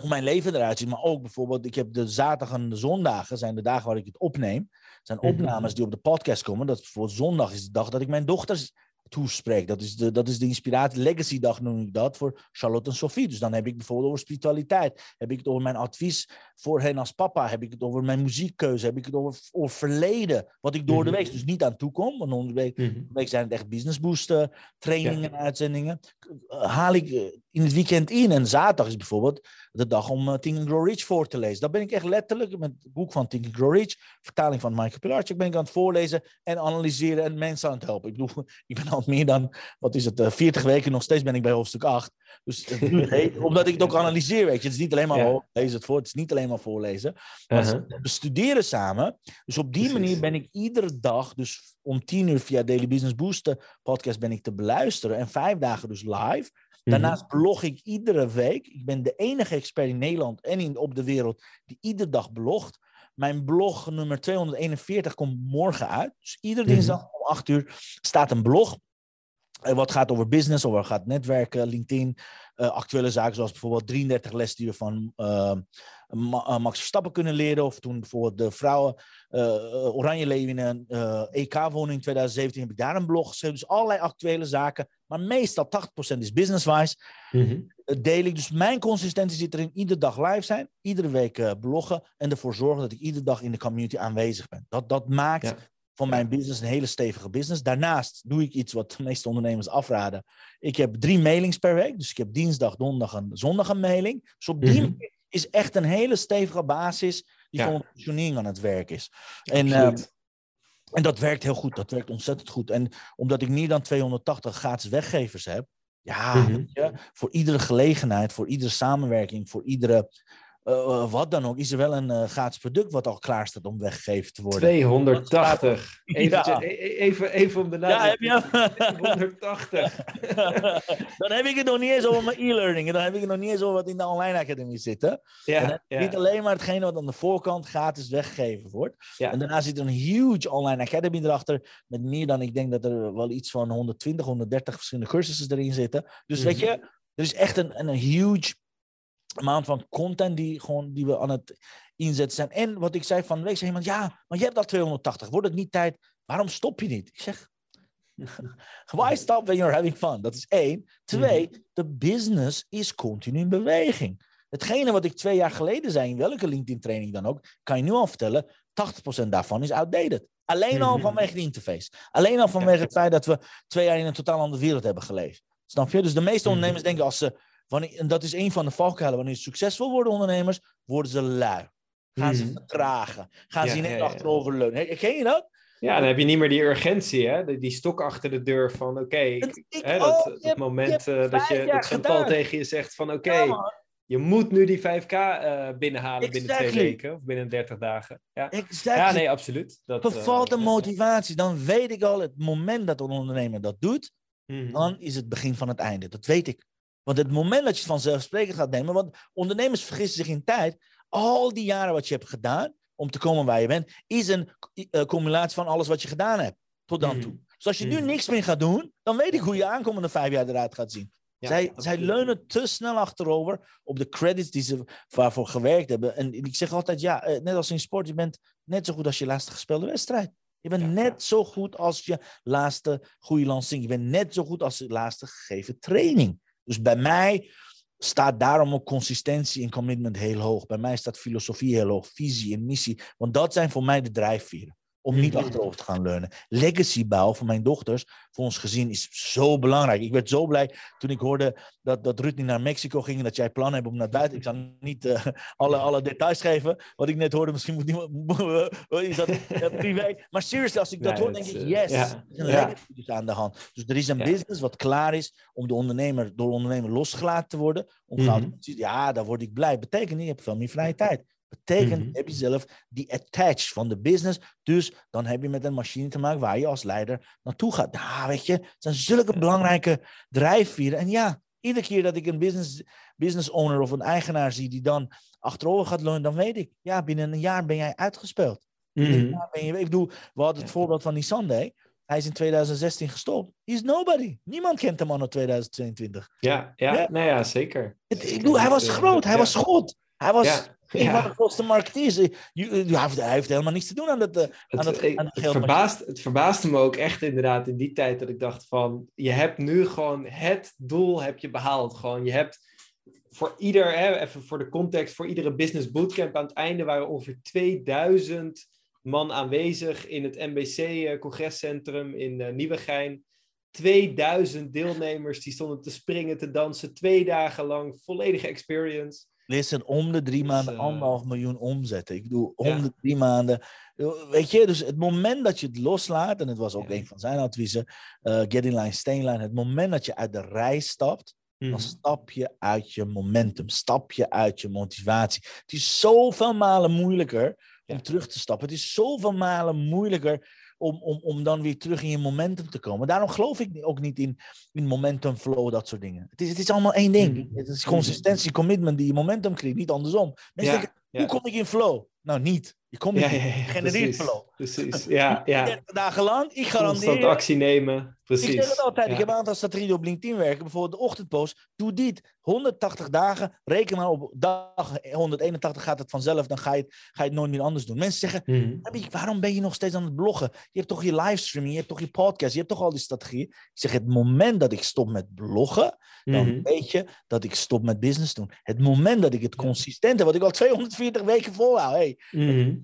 hoe mijn leven eruit ziet, maar ook bijvoorbeeld, ik heb de zaterdag en de zondagen, zijn de dagen waar ik het opneem. zijn mhm. opnames die op de podcast komen. Dat is bijvoorbeeld zondag is de dag dat ik mijn dochters toespreek. Dat is de, dat is de inspiratie, legacy dag noem ik dat, voor Charlotte en Sophie. Dus dan heb ik bijvoorbeeld over spiritualiteit. Heb ik het over mijn advies voor hen als papa. Heb ik het over mijn muziekkeuze. Heb ik het over, over verleden. Wat ik door de mhm. week dus niet aan toe kom. Want onder de week, mm -hmm. week zijn het echt business boosten, trainingen en uitzendingen. Haal ik eh, in het weekend in. En zaterdag is bijvoorbeeld de dag om uh, Think and Grow Rich voor te lezen. Dat ben ik echt letterlijk met het boek van Think and Grow Rich, vertaling van Michael Pilarczyk, ben ik aan het voorlezen en analyseren en mensen aan het helpen. Ik bedoel, ik ben al meer dan, wat is het, uh, eh, 40 weken, nog steeds ben ik bij hoofdstuk 8. Dus omdat ik het ook analyseer, weet je. Het is niet alleen maar, ja. lees het voor, het is niet alleen maar voorlezen. Maar uh -huh. we studeren samen. Dus op die manier ben ik iedere dag, dus om 10 uur via Daily Business Booster podcast ben ik te beluisteren. En vijf dagen dus live. Daarnaast mhm. blog ik iedere week. Ik ben de enige expert in Nederland en in, op de wereld die iedere dag blogt. Mijn blog nummer 241 komt morgen uit. Dus iedere mhm. dinsdag om 8 uur staat een blog. Eh, wat gaat over business, over gaat netwerken, LinkedIn, uh, actuele zaken zoals bijvoorbeeld 33 les die we van uh, Max Verstappen kunnen leren. Of toen bijvoorbeeld de vrouwen uh, Oranje leven in een EK-woning in 2017 heb ik daar een blog geschreven. Dus allerlei actuele zaken. Maar meestal 80% is business-wise. Mm deel ik. Dus mijn consistentie zit erin iedere dag live zijn, iedere week bloggen en ervoor zorgen dat ik iedere dag in de community aanwezig ben. Dat, dat maakt van mijn business een hele stevige business. Daarnaast doe ik iets wat de meeste ondernemers afraden. Ik heb drie mailings per week. Dus ik heb dinsdag, donderdag en zondag een mailing. Dus op die mm is echt een hele stevige basis die ja. voor mijn positionering aan het werk is. En, uh, en dat werkt heel goed. Dat werkt ontzettend goed. En omdat ik meer dan 280 gratis weggevers heb, ja, mm voor iedere gelegenheid, voor iedere samenwerking, voor iedere uh, wat dan ook, is er wel een uh, gratis product wat al klaar staat om weggegeven te worden. 280. Even, ja. E-, e-, even, even om de naam. Ja, heb je 280. dan heb ik het nog niet eens over mijn e-learning. Dan heb ik het nog niet eens over wat in de online academie zit. Hè? Ja, ja. Niet alleen maar hetgene wat aan de voorkant gratis weggegeven wordt. Ja. En daarna zit er een huge online academy erachter. Met meer dan, ik denk dat er wel iets van 120, 130 verschillende cursussen erin zitten. Dus mm -hmm. weet je, er is echt een, een huge amount van content die, gewoon, die we aan het inzetten zijn. En wat ik zei van de week, zei iemand, ja, maar je hebt al 280, wordt het niet tijd? Waarom stop je niet? Ik zeg, why stop when you're having fun? Dat is één. Twee, mhm. de business is continu in beweging. Hetgene wat ik twee jaar geleden zei, in welke LinkedIn-training dan ook, kan je nu al vertellen, 80% daarvan is outdated. Alleen al mhm. vanwege de interface. Alleen al vanwege het feit dat we twee jaar in een totaal andere wereld hebben geleefd. Snap je? Dus de meeste mhm. ondernemers denken als ze Wanneer, en dat is een van de valkuilen. Wanneer ze succesvol worden, ondernemers, worden ze lui. Gaan ze mhm. vertragen. Gaan ze net achterover leunen. Ken je dat? Ja, dan heb je niet meer die urgentie, hè? Die, stok achter de deur van, oké, dat, oh, moment uh, dat, je, dat Chantal tegen je zegt van, oké, je moet nu die 5K uh, eh, binnenhalen binnen twee weken of binnen 30 dagen. Ja, ja nee, absoluut. Dat, Vervalt de motivatie, dan weet ik al, het moment dat een ondernemer dat doet, mhm. dan is het begin van het einde. Dat weet ik. Want het moment dat je het vanzelfsprekend gaat nemen, want ondernemers vergissen zich in tijd, al die jaren wat je hebt gedaan om te komen waar je bent, is een uh, combinatie van alles wat je gedaan hebt tot dan toe. Mm. Dus als je nu mm. niks meer gaat doen, dan weet ik hoe je aankomende vijf jaar eruit gaat zien. zij, zij leunen te snel achterover op de credits die ze waarvoor gewerkt hebben. En ik zeg altijd, ja, eh, net als in sport, je bent net zo goed als je laatste gespeelde wedstrijd. Je bent net zo goed als je laatste goede lancering. Je bent net zo goed als je laatste gegeven training. Dus bij mij staat daarom ook consistentie en commitment heel hoog. Bij mij staat filosofie heel hoog, visie en missie. Want dat zijn voor mij de drijfveren. Om niet achterover te gaan leunen. Legacy bouwen voor mijn dochters, voor ons gezin, is zo belangrijk. Ik werd zo blij toen ik hoorde dat, dat Ruud naar Mexico ging en dat jij plannen hebt om naar buiten. Ik zal niet uh, alle, alle details geven. Wat ik net hoorde, misschien moet niemand. is dat privé? Maar seriously, als ik dat hoor, denk ik: eh, yes, er is een legacy dus aan de hand. Dus er is een business wat klaar is om de ondernemer, door de ondernemer losgelaten te worden. Om mm Ja, daar word ik blij. Betekent niet, je hebt veel meer vrije tijd. Betekent, mm heb je zelf die attach van de business. Dus dan heb je met een machine te maken waar je als leider naartoe gaat. Ja, weet je, het zijn zulke belangrijke drijfveren. En ja, iedere keer dat ik een business, business owner of een eigenaar zie die dan achterover gaat leunen, dan weet ik, ja, binnen een jaar ben jij uitgespeeld. Mm ben je, ik bedoel, we hadden het voorbeeld van die Sunday. Hij is in 2016 gestopt. He is nobody. Niemand kent hem anno 2022. Ja, ja, ja. Nou ja zeker. ik bedoel, hij was groot. Hij was God. Hij was een van de grootste marketeers. Hij heeft, hij heeft helemaal niets te doen aan dat, uh, aan dat, aan het, verbaast, het verbaasde me ook echt inderdaad in die tijd dat ik dacht van... Je hebt nu gewoon het doel heb je behaald. Gewoon, je hebt voor ieder, hè, even voor de context, voor iedere business bootcamp aan het einde waren ongeveer 2000 man aanwezig in het NBC-congrescentrum in uh, Nieuwegein. 2000 deelnemers die stonden te springen, te dansen, twee dagen lang, volledige experience. Listen, om de drie dus, maanden uh, anderhalf miljoen omzetten. Ik bedoel, om de drie maanden. Weet je, dus het moment dat je het loslaat, en het was ook een van zijn adviezen, uh, get in line, stay in line. Het moment dat je uit de rij stapt, dan mhm. stap je uit je momentum, stap je uit je motivatie. Het is zoveel malen moeilijker om terug te stappen. Het is zoveel malen moeilijker om, om, om dan weer terug in je momentum te komen. Daarom geloof ik ook niet in, in momentum, flow, dat soort dingen. Het is, het is allemaal één ding. Mm-hmm. Het is consistentie, commitment die je momentum creëert, niet andersom. Mensen denken, hoe kom ik in flow? Nou, niet. Je komt niet ja, ja, genereert flow. Precies, ja. ja. 30 dagen lang, ik garandeer... Constant actie nemen, precies. Ik zeg het altijd, ik heb een aantal strategieën op LinkedIn werken. Bijvoorbeeld de ochtendpost. Doe dit. 180 dagen, reken maar op dag 181 gaat het vanzelf. Dan ga je het, ga je het nooit meer anders doen. Mensen zeggen, hmm. waarom ben je nog steeds aan het bloggen? Je hebt toch je livestreaming, je hebt toch je podcast, je hebt toch al die strategieën. Ik zeg, het moment dat ik stop met bloggen, dan hmm. weet je dat ik stop met business doen. Het moment dat ik het consistent heb, wat ik al 240 weken volhoud. Hey, hmm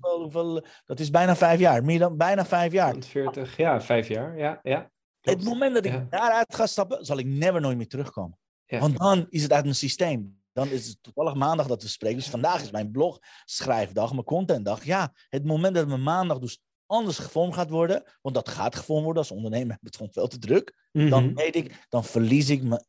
dat is bijna vijf jaar. Meer dan bijna vijf jaar. 40, ja, vijf jaar. Ja, ja. Het moment dat ik daaruit ga stappen, zal ik never nooit meer terugkomen. Want dan is het uit mijn systeem. Dan is het toevallig maandag dat we spreken. Dus vandaag is mijn blog schrijfdag, mijn contentdag. Ja, het moment dat mijn maandag dus anders gevormd gaat worden, want dat gaat gevormd worden als ondernemer, het gewoon veel te druk, dan mhm. weet ik, dan verlies ik mijn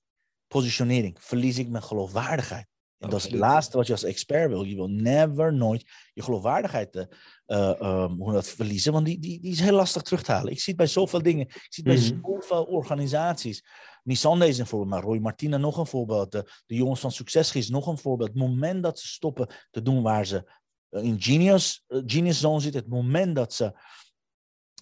positionering, verlies ik mijn geloofwaardigheid. En dat is het laatste wat je als expert wil. Je wil never, nooit je geloofwaardigheid uh, hoe dat verliezen. Want die, die, die is heel lastig terug te halen. Ik zie het bij zoveel dingen. Ik zie het bij mm zoveel organisaties. Nissan is een voorbeeld, maar Roy Martina nog een voorbeeld. De, de jongens van is nog een voorbeeld. Het moment dat ze stoppen te doen waar ze in Genius, Genius Zone zitten. Het moment dat ze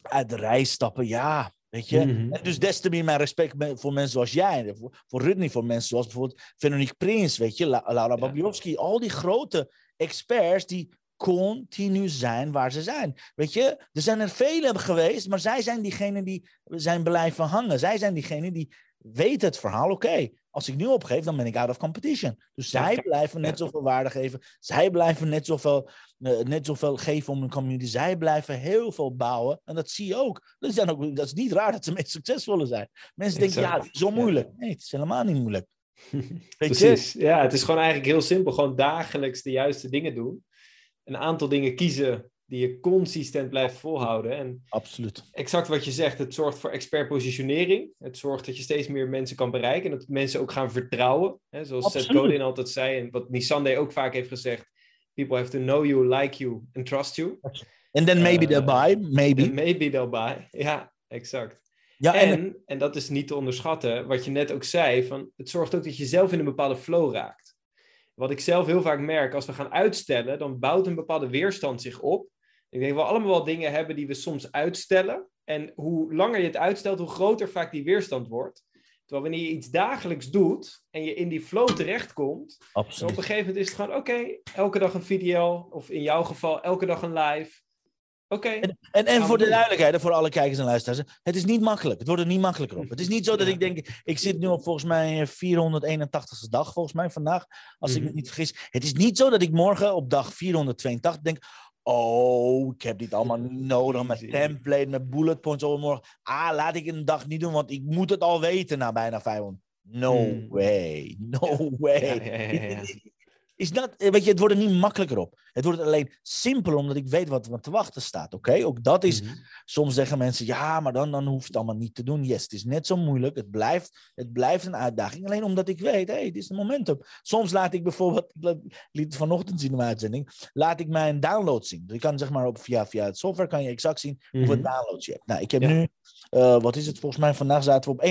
uit de rij stappen. Ja, Weet je? Mhm. En dus des te meer mijn respect voor mensen zoals jij. Voor, voor Rudney, voor mensen zoals bijvoorbeeld Veronique Prins, weet je, Laura Babiowski. Al die grote experts die continu zijn waar ze zijn. Weet je, er zijn er vele geweest, maar zij zijn diegenen die zijn blijven hangen. Zij zijn diegenen die weten het verhaal. Oké, als ik nu opgeef, dan ben ik out of competition. Dus zij blijven net zoveel waarde geven. Zij blijven net zoveel, uh, net zoveel geven om hun community. Zij blijven heel veel bouwen. En dat zie je ook. Dat is, ook, dat is niet raar dat ze meest succesvolle zijn. Mensen denken, ja, het is zo moeilijk. Nee, het is helemaal niet moeilijk. Precies. Ja, het is gewoon eigenlijk heel simpel. Gewoon dagelijks de juiste dingen doen. Een aantal dingen kiezen die je consistent blijft volhouden. En Absoluut. Exact wat je zegt, het zorgt voor expertpositionering. Het zorgt dat je steeds meer mensen kan bereiken en dat mensen ook gaan vertrouwen. Hè, zoals Seth Godin altijd zei en wat Nisande ook vaak heeft gezegd. People have to know you, like you and trust you. And then maybe uh, they'll buy, maybe. Maybe they'll buy, ja, exact. Ja, en, en, en dat is niet te onderschatten, wat je net ook zei, van, het zorgt ook dat je zelf in een bepaalde flow raakt. Wat ik zelf heel vaak merk, als we gaan uitstellen, dan bouwt een bepaalde weerstand zich op. Ik denk dat we allemaal wel dingen hebben die we soms uitstellen. En hoe langer je het uitstelt, hoe groter vaak die weerstand wordt. Terwijl wanneer je iets dagelijks doet en je in die flow terechtkomt, Absoluut. op een gegeven moment is het gewoon oké, elke dag een video, of in jouw geval elke dag een live. Oké. en, en, en voor de duidelijkheid, voor alle kijkers en luisteraars, het is niet makkelijk. Het wordt er niet makkelijker op. Het is niet zo dat ik denk, ik zit nu op volgens mij 481ste dag, volgens mij vandaag, als ik me mhm. niet vergis. Het is niet zo dat ik morgen op dag 482 denk, Oh, ik heb dit allemaal nodig met template, met bullet points overmorgen. Ah, laat ik een dag niet doen, want ik moet het al weten na bijna 500. No hmm. way, no way. Ja, ja, is dat, eh, weet je, het wordt er niet makkelijker op. Het wordt alleen simpeler omdat ik weet wat me te wachten staat. Oké, ook dat is. Mhm. Soms zeggen mensen, ja, maar dan, dan hoeft het allemaal niet te doen. Yes, het is net zo moeilijk. Het blijft, het blijft een uitdaging. Alleen omdat ik weet, hé, hey, dit is een momentum. Soms laat ik bijvoorbeeld, ik liet het vanochtend zien in mijn uitzending, laat ik mijn download zien. Dus ik kan zeg maar op, via, via het software kan je exact zien hoeveel mhm. downloads je hebt. Nou, ik heb nu, uh, wat is het volgens mij, vandaag zaten we op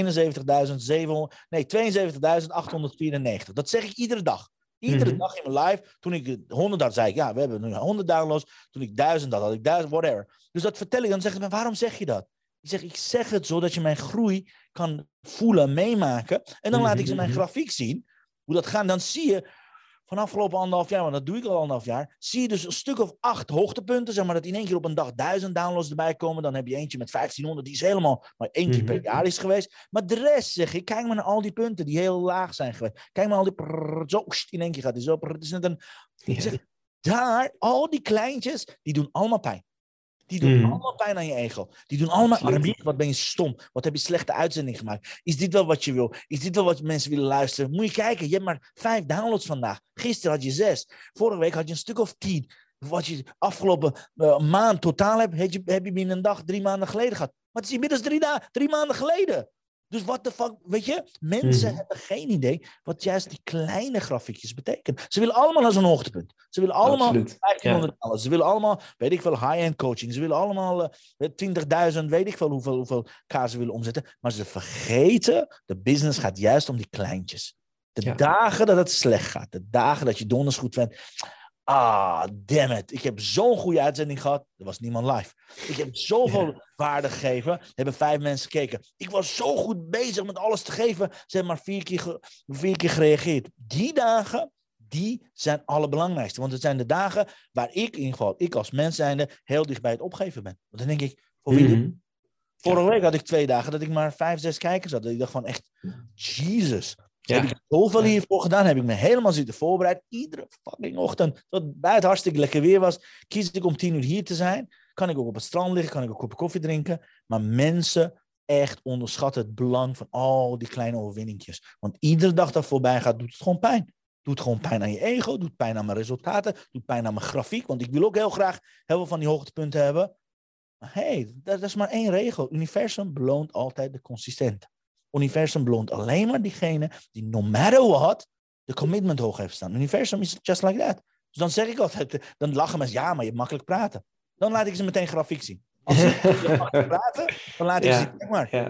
71.700, nee, 72.894. Dat zeg ik iedere dag. Iedere mhm. dag in mijn live, toen ik 100 had, zei ik, ja, we hebben nu 100 downloads. Toen ik 1000 had, had ik 1000, whatever. Dus dat vertel ik, dan zeggen ze, waarom zeg je dat? Ik zeg, ik zeg het zodat je mijn groei kan voelen, meemaken. En dan laat ik ze mijn mhm. grafiek zien, hoe dat gaat. Dan zie je, van afgelopen anderhalf jaar, want dat doe ik al anderhalf jaar, zie je dus een stuk of acht hoogtepunten. Zeg maar dat in één keer op een dag duizend downloads erbij komen. Dan heb je eentje met 1500, die is helemaal maar één keer per mhm. jaar is geweest. Maar de rest zeg ik, kijk maar naar al die punten die heel laag zijn geweest. Kijk maar al die prrr, zo, in één keer gaat die zo. het is net een, zeg, daar, al die kleintjes, die doen allemaal pijn. Die doen mm. allemaal pijn aan je ego. Die doen allemaal, Arabiek, wat ben je stom? Wat heb je slechte uitzending gemaakt? Is dit wel wat je wil? Is dit wel wat mensen willen luisteren? Moet je kijken, je hebt maar vijf downloads vandaag. Gisteren had je zes. Vorige week had je een stuk of tien. Wat je afgelopen uh, maand totaal hebt, heb je, heb je binnen een dag drie maanden geleden gehad. Maar het is inmiddels drie, drie maanden geleden. Dus wat de fuck, weet je? Mensen mhm. hebben geen idee wat juist die kleine grafiekjes betekenen. Ze willen allemaal naar zo'n hoogtepunt. Ze willen allemaal 1500 ja. Ze willen allemaal, weet ik veel, high-end coaching. Ze willen allemaal uh, 20.000, weet ik veel hoeveel, hoeveel k ze willen omzetten. Maar ze vergeten, de business gaat juist om die kleintjes. De dagen dat het slecht gaat, de dagen dat je donders goed bent. Ah, damn it. Ik heb zo'n goede uitzending gehad. Er was niemand live. Ik heb zoveel waarde gegeven. Er hebben vijf mensen gekeken. Ik was zo goed bezig met alles te geven. Ze hebben maar vier keer, vier keer gereageerd. Die dagen, die zijn allerbelangrijkste. Want het zijn de dagen waar ik, in ieder geval, ik als mens zijnde, heel dicht bij het opgeven ben. Want dan denk ik, voor wie mhm. Vorige week had ik twee dagen dat ik maar vijf, zes kijkers had. Ik dacht van echt, Jesus. Ja. Heb ik zoveel hiervoor gedaan, heb ik me helemaal zitten voorbereid. Iedere fucking ochtend, tot bij het hartstikke lekker weer was, kies ik om tien uur hier te zijn. Kan ik ook op het strand liggen, kan ik ook een kopje koffie drinken. Maar mensen echt onderschatten het belang van al die kleine overwinningjes. Want iedere dag dat voorbij gaat, doet het gewoon pijn. Doet gewoon pijn aan je ego, doet pijn aan mijn resultaten, doet pijn aan mijn grafiek. Want ik wil ook heel graag heel veel van die hoogtepunten hebben. Maar hey, dat, dat is maar één regel. Het universum beloont altijd de consistente universum beloont alleen maar diegene die no matter what de commitment hoog heeft staan. Universum is just like that. Dus dan zeg ik altijd, dan lachen mensen, ja, maar je hebt makkelijk praten. Dan laat ik ze meteen grafiek zien. Als ze makkelijk praten, dan laat ik ze zien, kijk maar. Ja.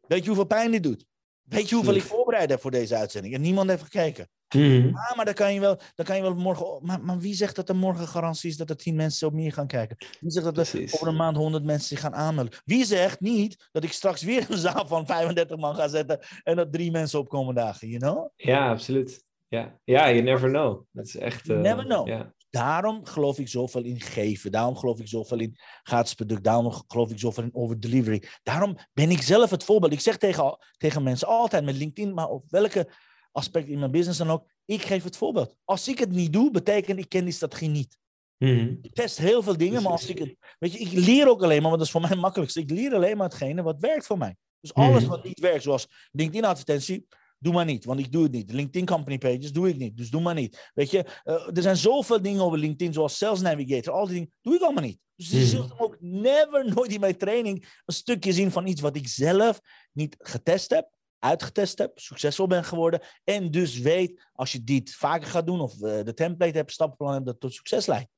Weet je hoeveel pijn dit doet? Weet je hoeveel ik voorbereid heb voor deze uitzending? En niemand heeft gekeken. Mm ah, maar dan kan je wel, dan kan je wel morgen. Maar, maar wie zegt dat er morgen garantie is dat er tien mensen op meer gaan kijken? Wie zegt dat er over een maand honderd mensen zich gaan aanmelden? Wie zegt niet dat ik straks weer een zaal van 35 man ga zetten en dat drie mensen opkomen dagen, you know? Ja, absoluut. Ja, ja you never know. Dat is echt. Uh, never know. Daarom geloof ik zoveel in geven. Daarom geloof ik zoveel in gratis product. Daarom geloof ik zoveel in over delivery. Daarom ben ik zelf het voorbeeld. Ik zeg tegen, tegen mensen altijd met LinkedIn, maar op welke aspect in mijn business dan ook. Ik geef het voorbeeld. Als ik het niet doe, betekent ik ken die strategie niet. Mm Ik test heel veel dingen, maar als ik het. Weet je, ik leer ook alleen maar, want dat is voor mij het makkelijkste. Ik leer alleen maar hetgene wat werkt voor mij. Dus alles mhm. wat niet werkt, zoals LinkedIn-advertentie, doe maar niet, want ik doe het niet. LinkedIn company pages doe ik niet, dus doe maar niet. Weet je, uh, er zijn zoveel dingen over LinkedIn, zoals Sales Navigator, al die dingen, doe ik allemaal niet. Dus je mhm. zult hem ook never, nooit in mijn training een stukje zien van iets wat ik zelf niet getest heb, uitgetest heb, succesvol ben geworden. En dus weet, als je dit vaker gaat doen of uh, de template hebt, stappenplan hebt, dat tot succes leidt.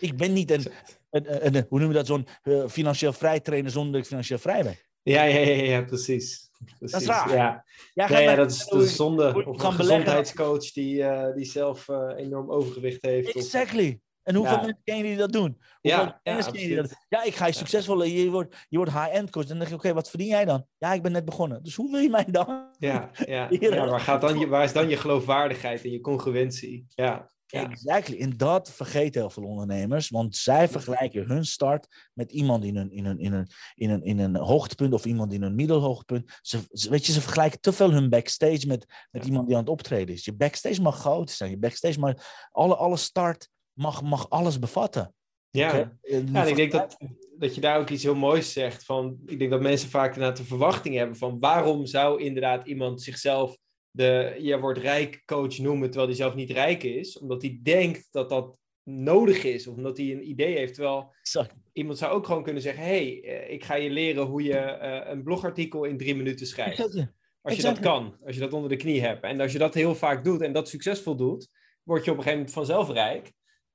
Ik ben niet een, een, een, hoe noem je dat, zo'n uh, financieel vrij trainer zonder dat ik financieel vrij ben. Ja, ja, ja, ja precies. Precies. Dat is raar. Ja, ja, ja, ja dat is de zonde. Of een gezondheidscoach die, uh, die zelf uh, enorm overgewicht heeft. Exactly. En hoeveel mensen ken je die dat doen? ja, dat? ja, ik ga je succesvol, je wordt, je wordt high-end coach. Dan denk je, oké, wat verdien jij dan? Ja, ik ben net begonnen. Dus hoe wil je mij dan? Ja, ja. ja waar, gaat dan je, waar is dan je geloofwaardigheid en je congruentie? Ja. Ja. Exactly. En dat vergeten heel veel ondernemers, want zij vergelijken hun start met iemand in een, in een, in een, in een, in een hoogtepunt of iemand in een middelhoogtepunt. Ze, weet je, ze vergelijken te veel hun backstage met, met iemand die aan het optreden is. Je backstage mag groot zijn, je backstage mag alle, alle start mag, mag alles bevatten. Ja, ja ik denk dat, dat je daar ook iets heel moois zegt. Van, ik denk dat mensen vaak inderdaad de verwachting hebben van waarom zou inderdaad iemand zichzelf de je wordt rijk coach noemen terwijl hij zelf niet rijk is. Omdat hij denkt dat dat nodig is. Of omdat hij een idee heeft. Terwijl iemand zou ook gewoon kunnen zeggen: hey, eh, ik ga je leren hoe je uh, een blogartikel in drie minuten schrijft. Als je dat kan, als je dat onder de knie hebt. En als je dat heel vaak doet en dat succesvol doet, word je op een gegeven moment vanzelf rijk.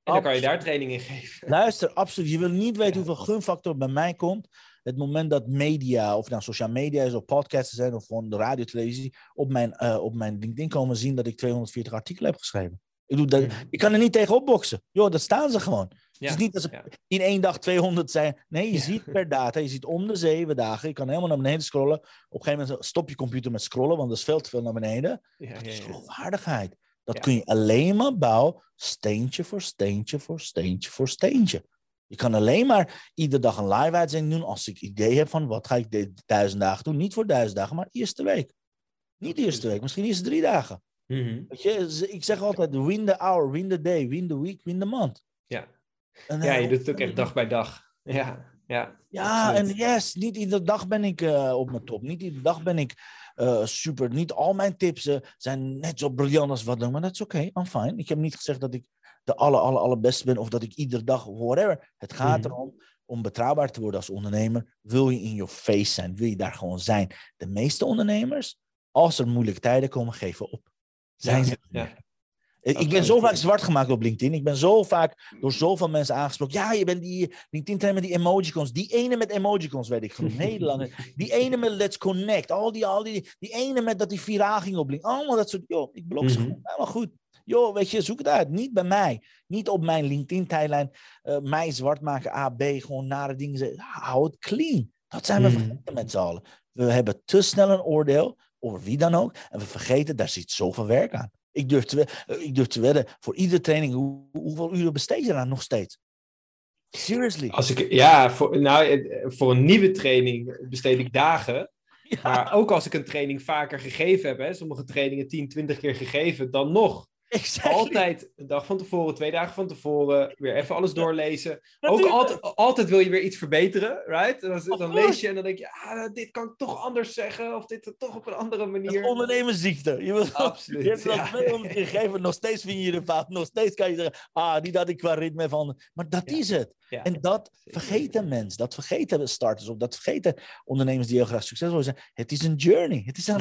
En dan kan je daar training in geven. Luister, absoluut. Je wil niet weten hoeveel gunfactor bij mij komt. Het moment dat media, of nou social media is, of podcasts zijn, of gewoon de radio, televisie, op mijn, uh, op mijn LinkedIn komen zien dat ik 240 artikelen heb geschreven. Ik, doe dat, ik kan er niet tegen opboksen. Joh, dat staan ze gewoon. het is niet dat ze in één dag 200 zijn. Nee, je ziet per data, je ziet om de zeven dagen. Je kan helemaal naar beneden scrollen. Op een gegeven moment stop je computer met scrollen, want er is veel te veel naar beneden. dat is geloofwaardigheid. Dat kun je alleen maar bouwen, steentje voor steentje voor steentje voor steentje. Je kan alleen maar iedere dag een live uitzending doen als ik idee heb van wat ga ik deze duizend dagen doen. Niet voor duizend dagen, maar eerste week. Niet eerste week, misschien eerste drie dagen. Mm Weet je, ik zeg altijd, win the hour, win the day, win the week, win the month. Ja, en, ja je doet het ook echt dag bij dag. Ja, ja. Ja, en yes, niet iedere dag ben ik uh, op mijn top. Niet iedere dag ben ik uh, super. Niet al mijn tips uh, zijn net zo briljant als wat dan, maar dat is oké, okay, I'm fine. Ik heb niet gezegd dat ik de aller, aller, allerbeste ben of dat ik iedere dag, whatever. Het gaat mm erom om betrouwbaar te worden als ondernemer. Wil je in your face zijn? Wil je daar gewoon zijn? De meeste ondernemers, als er moeilijke tijden komen, geven op. Zijn ze ja. Ik ben zo vaak zwart gemaakt op LinkedIn. Ik ben zo vaak door zoveel mensen aangesproken. Ja, je bent die LinkedIn met die emojicons. Die ene met emojicons weet ik van Nederland. Die ene met Let's Connect. Al die, al die, die ene met dat die viraal ging op LinkedIn. Allemaal dat soort. Joh, ik blok ze mm -hmm. Helemaal goed. Joh, weet je, zoek het uit. Niet bij mij. Niet op mijn LinkedIn-tijdlijn. Uh, mij zwart maken, A, B, gewoon nare dingen zeggen. Hou het clean. Dat zijn we mm -hmm. vergeten met z'n allen. We hebben te snel een oordeel over wie dan ook. En we vergeten, daar zit zoveel werk aan. Ik durf te, eh, ik durf te wedden, voor iedere training, hoe, hoeveel uren besteed je daar nog steeds? Seriously. Als ik, ja, voor, nou, eh, voor een nieuwe training besteed ik dagen. Maar ook als ik een training vaker gegeven heb, hè, sommige trainingen 10, 20 keer gegeven, dan nog. Exactly. Altijd een dag van tevoren, twee dagen van tevoren, weer even alles doorlezen. Ook altijd, altijd wil je weer iets verbeteren, right? Dan, dan lees je en dan denk je, ah, dit kan ik toch anders zeggen, of dit toch op een andere manier. Dat is ondernemersziekte. Je wilt, Absoluut. Je hebt dat ja. gegeven, nog steeds vind je de fout, nog steeds kan je zeggen, ah, die had ik qua ritme van. Maar dat is het. Ja. En dat vergeten mensen, dat vergeten starters, of dat vergeten ondernemers die heel graag succesvol zijn. Het is een journey, het is een mm.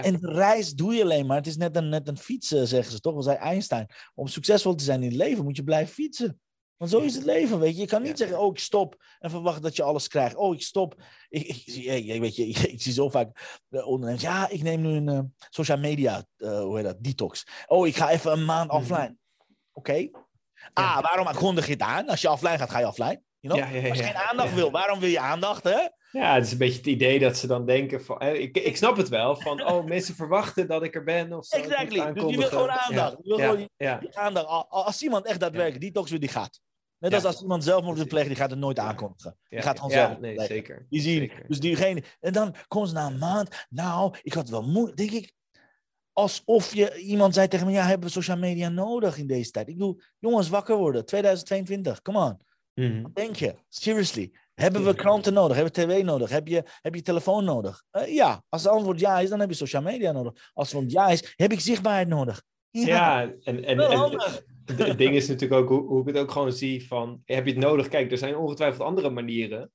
En de reis doe je alleen maar. Het is net een, net een fietsen, zeggen ze toch? Wel zei Einstein. Om succesvol te zijn in het leven moet je blijven fietsen. Want zo is het leven, weet je. Je kan niet zeggen, oh, ik stop en verwachten dat je alles krijgt. Oh, ik stop. Ik, ik, weet je, ik, zie zo vaak ondernemers. Ja, ik neem nu een uh, social media, uh, hoe heet dat, detox. Oh, ik ga even een maand mhm. offline. Oké. Okay. Ah, waarom kondig je het aan? Als je offline gaat, ga je offline. You know? Als je geen aandacht wil, waarom wil je aandacht, hè? Ja, het is een beetje het idee dat ze dan denken van... Ik, ik snap het wel, van oh, mensen verwachten dat ik er ben of zo. Exactly, dus je wil gewoon aandacht. Je wil gewoon die, aandacht. Als iemand echt daadwerkelijk detox wil, die gaat. Net als als iemand zelf moet plegen, die gaat het nooit aankondigen. Die gaat gewoon zelf nee, zeker. Die zien, zeker. dus diegene... En dan komt ze na een maand, nou, ik had wel moeite, denk ik... Alsof je, iemand zei tegen me, ja, hebben we social media nodig in deze tijd? Ik bedoel, jongens, wakker worden, 2022, come on. Mm Wat denk je? Seriously. Hebben we kranten nodig? Hebben we tv nodig? Heb je, heb je telefoon nodig? Uh, ja. Als het antwoord ja is, dan heb je social media nodig. Als het antwoord ja is, heb ik zichtbaarheid nodig. Ja, ja en, en, en het ding is natuurlijk ook hoe, hoe ik het ook gewoon zie van, heb je het nodig? Kijk, er zijn ongetwijfeld andere manieren.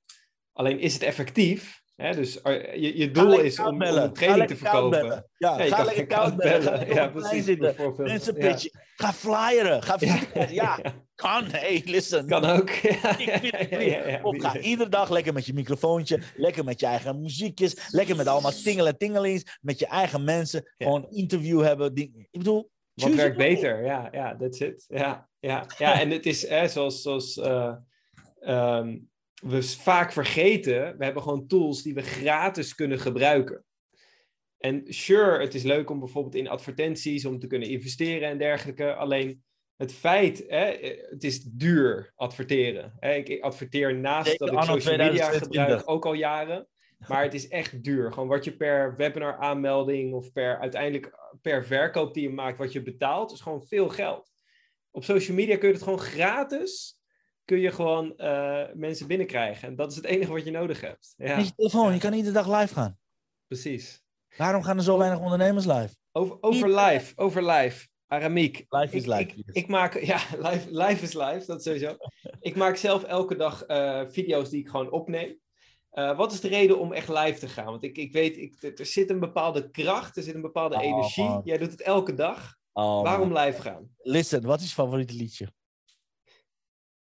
Alleen is het effectief? Hè? Dus eh, je, je doel is om, om, een training te verkopen. Ja, ja, je ga lekker koud bellen. Ja, precies. Zitten. Mensen pitchen. Ga flyeren. Ga. Ja, kan. Hey, listen. Kan ook. of ga iedere dag lekker met je microfoontje. Lekker met je eigen muziekjes. Lekker met allemaal tingelen tingelings. Met je eigen mensen. Gewoon interview hebben. Ik bedoel... Wat werkt beter? Ja, ja, that's it. Ja, ja, ja. en het is hè, zoals... zoals uh, um, we vaak vergeten, we hebben gewoon tools die we gratis kunnen gebruiken. En sure, het is leuk om bijvoorbeeld in advertenties om te kunnen investeren en dergelijke. Alleen het feit, hè, het is duur adverteren. Hè. Ik adverteer naast dat ik social media gebruik ook al jaren. Maar het is echt duur. Gewoon wat je per webinar aanmelding of per uiteindelijk per verkoop die je maakt, wat je betaalt, is gewoon veel geld. Op social media kun je het gewoon gratis kun je gewoon uh, mensen binnenkrijgen. En dat is het enige wat je nodig hebt. Ja. Met je telefoon, je kan iedere dag live gaan. Precies. Waarom gaan er zo weinig ondernemers live? Over, over live, over live. Aramiek. Live is live. Ik, ik, maak, ja, live, live is live, dat sowieso. ik maak zelf elke dag uh, video's die ik gewoon opneem. Uh, wat is de reden om echt live te gaan? Want ik, ik weet, ik, er zit een bepaalde kracht, er zit een bepaalde oh, energie. Man. Jij doet het elke dag. Oh, Waarom man. live gaan? Listen, wat is je favoriete liedje?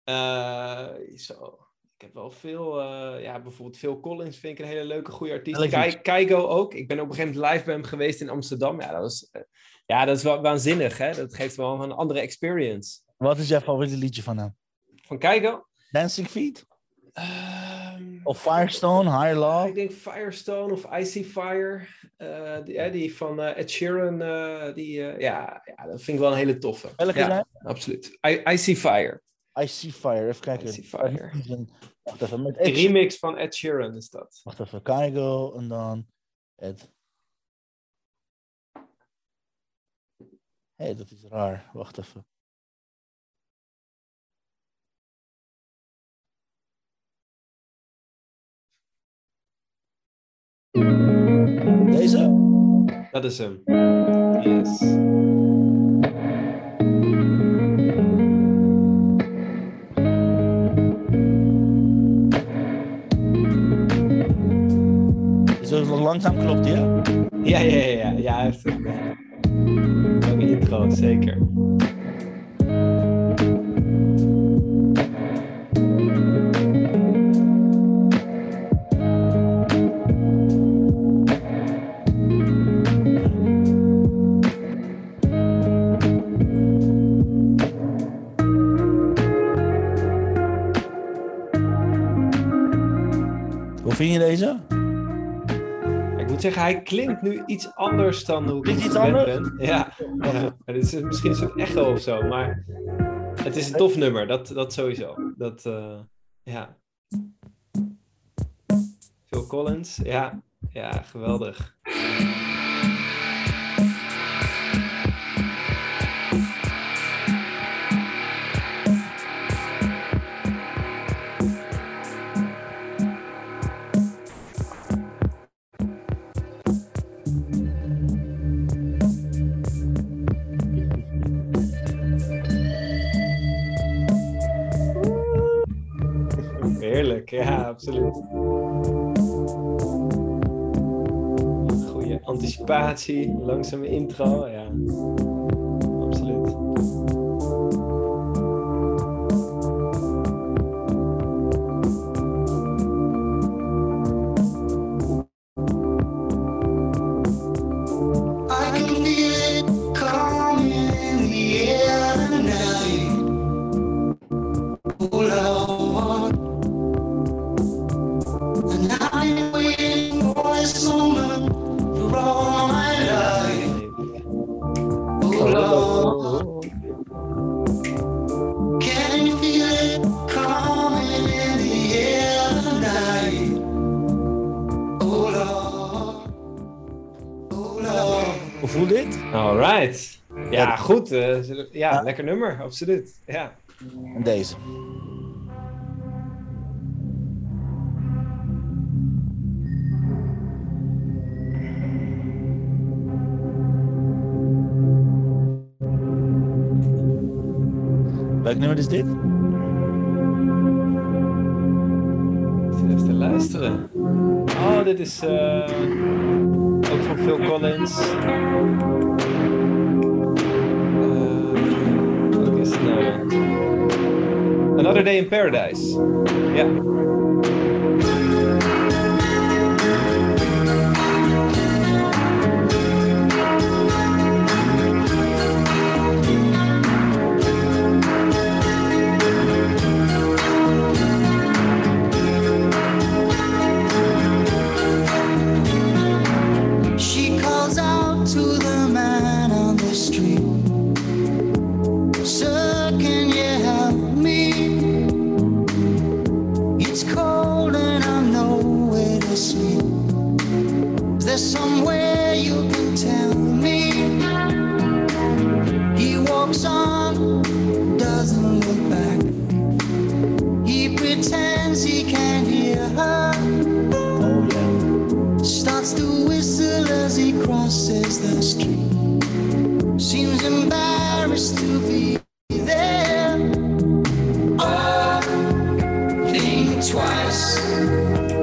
Uh, zo. Ik heb wel veel, uh, ja, bijvoorbeeld Phil Collins vind ik een hele leuke, goede artiest. Kai, Keigo ook. Ik ben op een gegeven moment live bij hem geweest in Amsterdam. Ja, dat was, uh, ja, dat is wel waanzinnig, hè? Dat geeft wel een andere experience. Wat is jouw favoriete liedje van hem? Van Keigo? Dancing Feet? Um, of Firestone, Higher Love? Ik denk Firestone of Icy Fire. Uh, die, die, van Ed Sheeran, die, ja, ja, dat vind ik wel een hele toffe. Welke ja, absoluut. I, Icy Fire. Icy Fire, even kijken. Icy Fire. Wacht even, met Ed remix van Ed Sheeran is dat. Wacht even, Kaigo en dan Ed. Hé, hey, dat is raar. Wacht even. Deze? Dat is hem. Yes. Langzaam klopt, ja? Ja, ja, ja. ja, ja hij heeft een uh, intro, zeker. vind je deze? Ik moet zeggen, hij klinkt nu iets anders dan hoe ik anders? ben. Ja, ja. het is misschien een soort echo of zo, maar het is een tof nummer, dat, dat sowieso. Dat, uh, ja. Phil Collins, ja, ja, geweldig. Ja, absoluut. Goede anticipatie, langzame intro, ja. Lekker nummer, absoluut. Ja. En deze. Welk nummer is dit? Even te luisteren. Oh, dit is uh, ook van Phil Collins. Another Day in Paradise. Ja.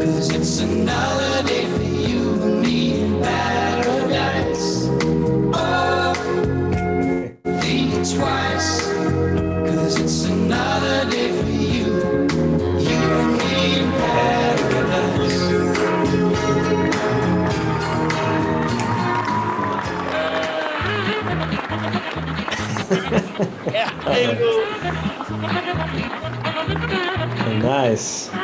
Cause it's another day for you and me in paradise. Oh, think twice, cause it's another day for you, you and me in paradise. ja, Nice.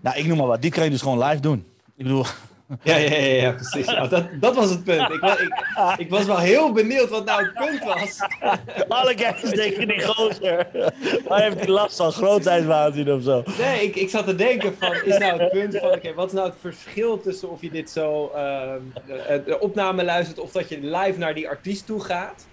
Nou, ik noem maar wat. Die kan je dus gewoon live doen. Ik bedoel... Ja, ja, ja, ja precies. Ja, dat, dat was het punt. Ik, ik, ik was wel heel benieuwd wat nou het punt was. Alle kijkers denken die gozer. Waar heeft hij last van? Grootheidswaanzin of zo? Nee, ik, ik zat te denken van, is nou het punt van, oké, wat is nou het verschil tussen of je dit zo, ehm, de, de opname luistert of dat je live naar die artiest toe gaat?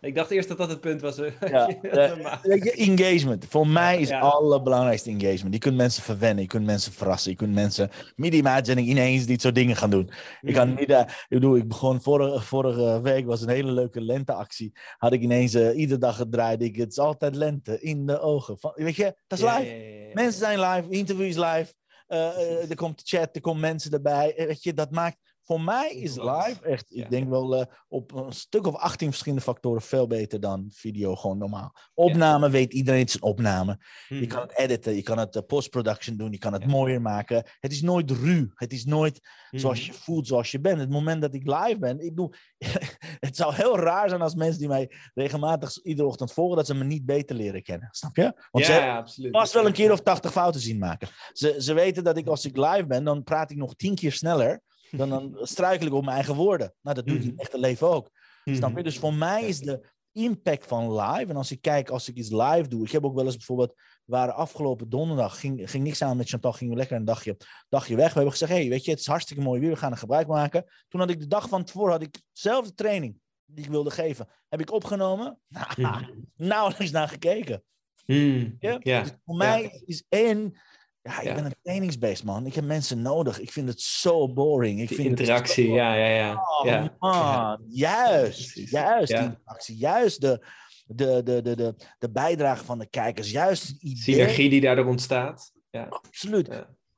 Ik dacht eerst dat dat het punt was. Ja, engagement. Voor mij is Ja. het allerbelangrijkste engagement. Je kunt mensen verwennen, je kunt mensen verrassen, je kunt mensen midden in mijn uitzending ineens dit soort dingen gaan doen. Ik kan niet, eh, ik bedoel, ik begon vorige, vorige week was een hele leuke lenteactie. Had ik ineens eh, iedere dag gedraaid. Ik, het is altijd lente in de ogen. Van, weet je, dat is Ja, live. ja, ja, ja. Mensen zijn live, interviews live. eh, er komt chat, er komen mensen erbij. Weet je, dat maakt. Voor mij is live echt, Ja. ik denk wel eh, op een stuk of 18 verschillende factoren veel beter dan video gewoon normaal. Opname weet iedereen, het is een opname. Je Mhm. kan het editen, je kan het eh, post-production doen, je kan het Ja. mooier maken. Het is nooit ruw, het is nooit zoals Mhm. je voelt, zoals je bent. Het moment dat ik live ben, ik bedoel, het zou heel raar zijn als mensen die mij regelmatig iedere ochtend volgen, dat ze me niet beter leren kennen. Snap je? Want ze Ja, ja, absoluut. vast wel een keer of 80 fouten zien maken. Ze, ze weten dat ik als ik live ben, dan praat ik nog tien keer sneller. Dan, dan struikel ik op mijn eigen woorden. Nou, dat doe ik in het echte leven ook. Mhm. Snap je? Dus voor mij is de impact van live. En als ik kijk, als ik iets live doe. Ik heb ook wel eens bijvoorbeeld. We waren afgelopen donderdag. Ging, ging niks aan met Chantal. Gingen we lekker een dagje, dagje weg. We hebben gezegd: hey, weet je, het is hartstikke mooi weer. We gaan er gebruik maken. Toen had ik de dag van tevoren. had ik dezelfde training die ik wilde geven. Heb ik opgenomen. Nou, Mhm. nauwelijks naar gekeken. Mhm. Ja? Ja. Dus voor mij is één. Ja, ik Ja. ben een trainingsbeest, man. Ik heb mensen nodig. Ik vind het zo boring. Ik Die vind interactie, ja, ja, ja. Oh, ja. man. Juist. Juist die interactie. Juist de, de, de, de, de, de bijdrage van de kijkers. Juist het idee. Synergie die daardoor ontstaat. Ja. Absoluut.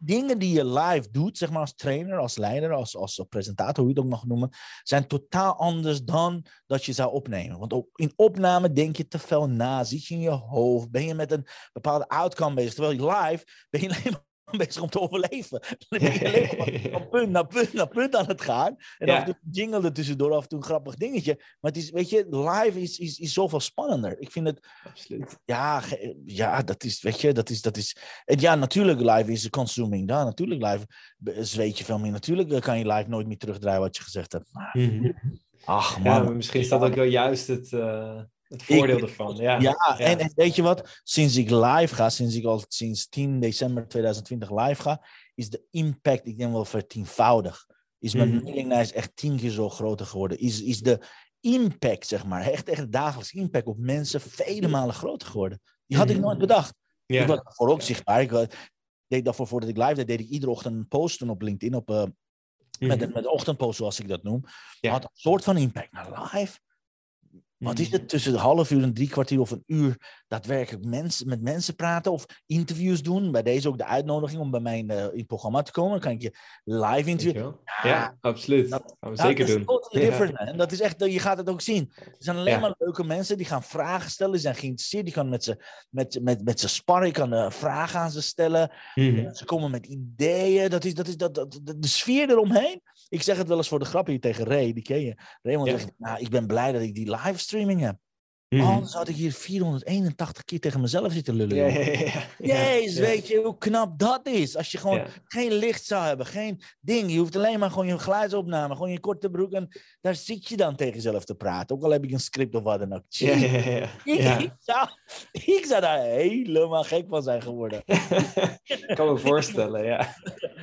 Dingen die je live doet, zeg maar als trainer, als leider, als, als presentator, hoe je het ook mag noemen, zijn totaal anders dan dat je zou opnemen. Want op, in opname denk je te veel na, zit je in je hoofd, ben je met een bepaalde outcome bezig. Terwijl live ben je alleen bezig om te overleven. Dan ben je alleen maar van punt naar punt naar punt aan het gaan. En Ja. af en toe jingle er tussendoor, af en toe een grappig dingetje. Maar het is, weet je, live is, is, is zoveel spannender. Ik vind het, Absoluut. ja, ja, dat is, weet je, dat is, dat is... En ja, natuurlijk live is consuming. Ja, natuurlijk live zweet je veel meer. Natuurlijk eh, kan je live nooit meer terugdraaien wat je gezegd hebt. Maar, Mhm. ach man. misschien is dat ook wel juist het, eh, het voordeel Ik- ervan. Ja, Ja, En, en weet je wat? Sinds ik live ga, sinds ik al sinds 10 december 2020 live ga, is de impact, ik denk wel vertienvoudig. Is mijn mailinglijst echt tien keer zo groter geworden. Is, is de impact, zeg maar, echt, echt de dagelijkse impact op mensen vele malen groter geworden. Die had ik Mhm. nooit bedacht. ja. Ik was daarvoor ook zichtbaar. Ik deed daarvoor, voordat ik live deed, deed ik iedere ochtend een post doen op LinkedIn, op, eh, met, Mhm. een, met ochtendpost, zoals ik dat noem. Ja. Had een soort van impact. Maar live, wat is Mhm. het tussen een half uur en drie kwartier of een uur daadwerkelijk mensen, met mensen praten of interviews doen? Bij deze ook de uitnodiging om bij mij in, eh, in het programma te komen. Dan kan ik je live interviewen. wel? Ja, absoluut. dat- gaan we zeker doen. is Ja. different, man. Dat is echt, je gaat het ook zien. Er zijn alleen Ja. maar leuke mensen die gaan vragen stellen. Die zijn geïnteresseerd. Die kan met ze, met, met, met ze sparren. Je kan eh, vragen aan ze stellen. Mhm. Ze komen met ideeën. Dat is, dat is dat, de sfeer eromheen. Ik zeg het wel eens voor de grap hier tegen Ray. Die ken je. Raymond Ja. zegt, nou, ik ben blij dat ik die livestreaming heb. Mhm. Anders had ik hier 481 keer tegen mezelf zitten lullen. Ja. Jezus, weet je hoe knap dat is? Als je gewoon geen licht zou hebben, geen ding. Je hoeft alleen maar gewoon je geluidsopname, gewoon je korte broek. En daar zit je dan tegen jezelf te praten. Ook al heb ik een script of wat dan ook. Ja, ik, zou, ik zou daar helemaal gek van zijn geworden. Ik kan me voorstellen, ja.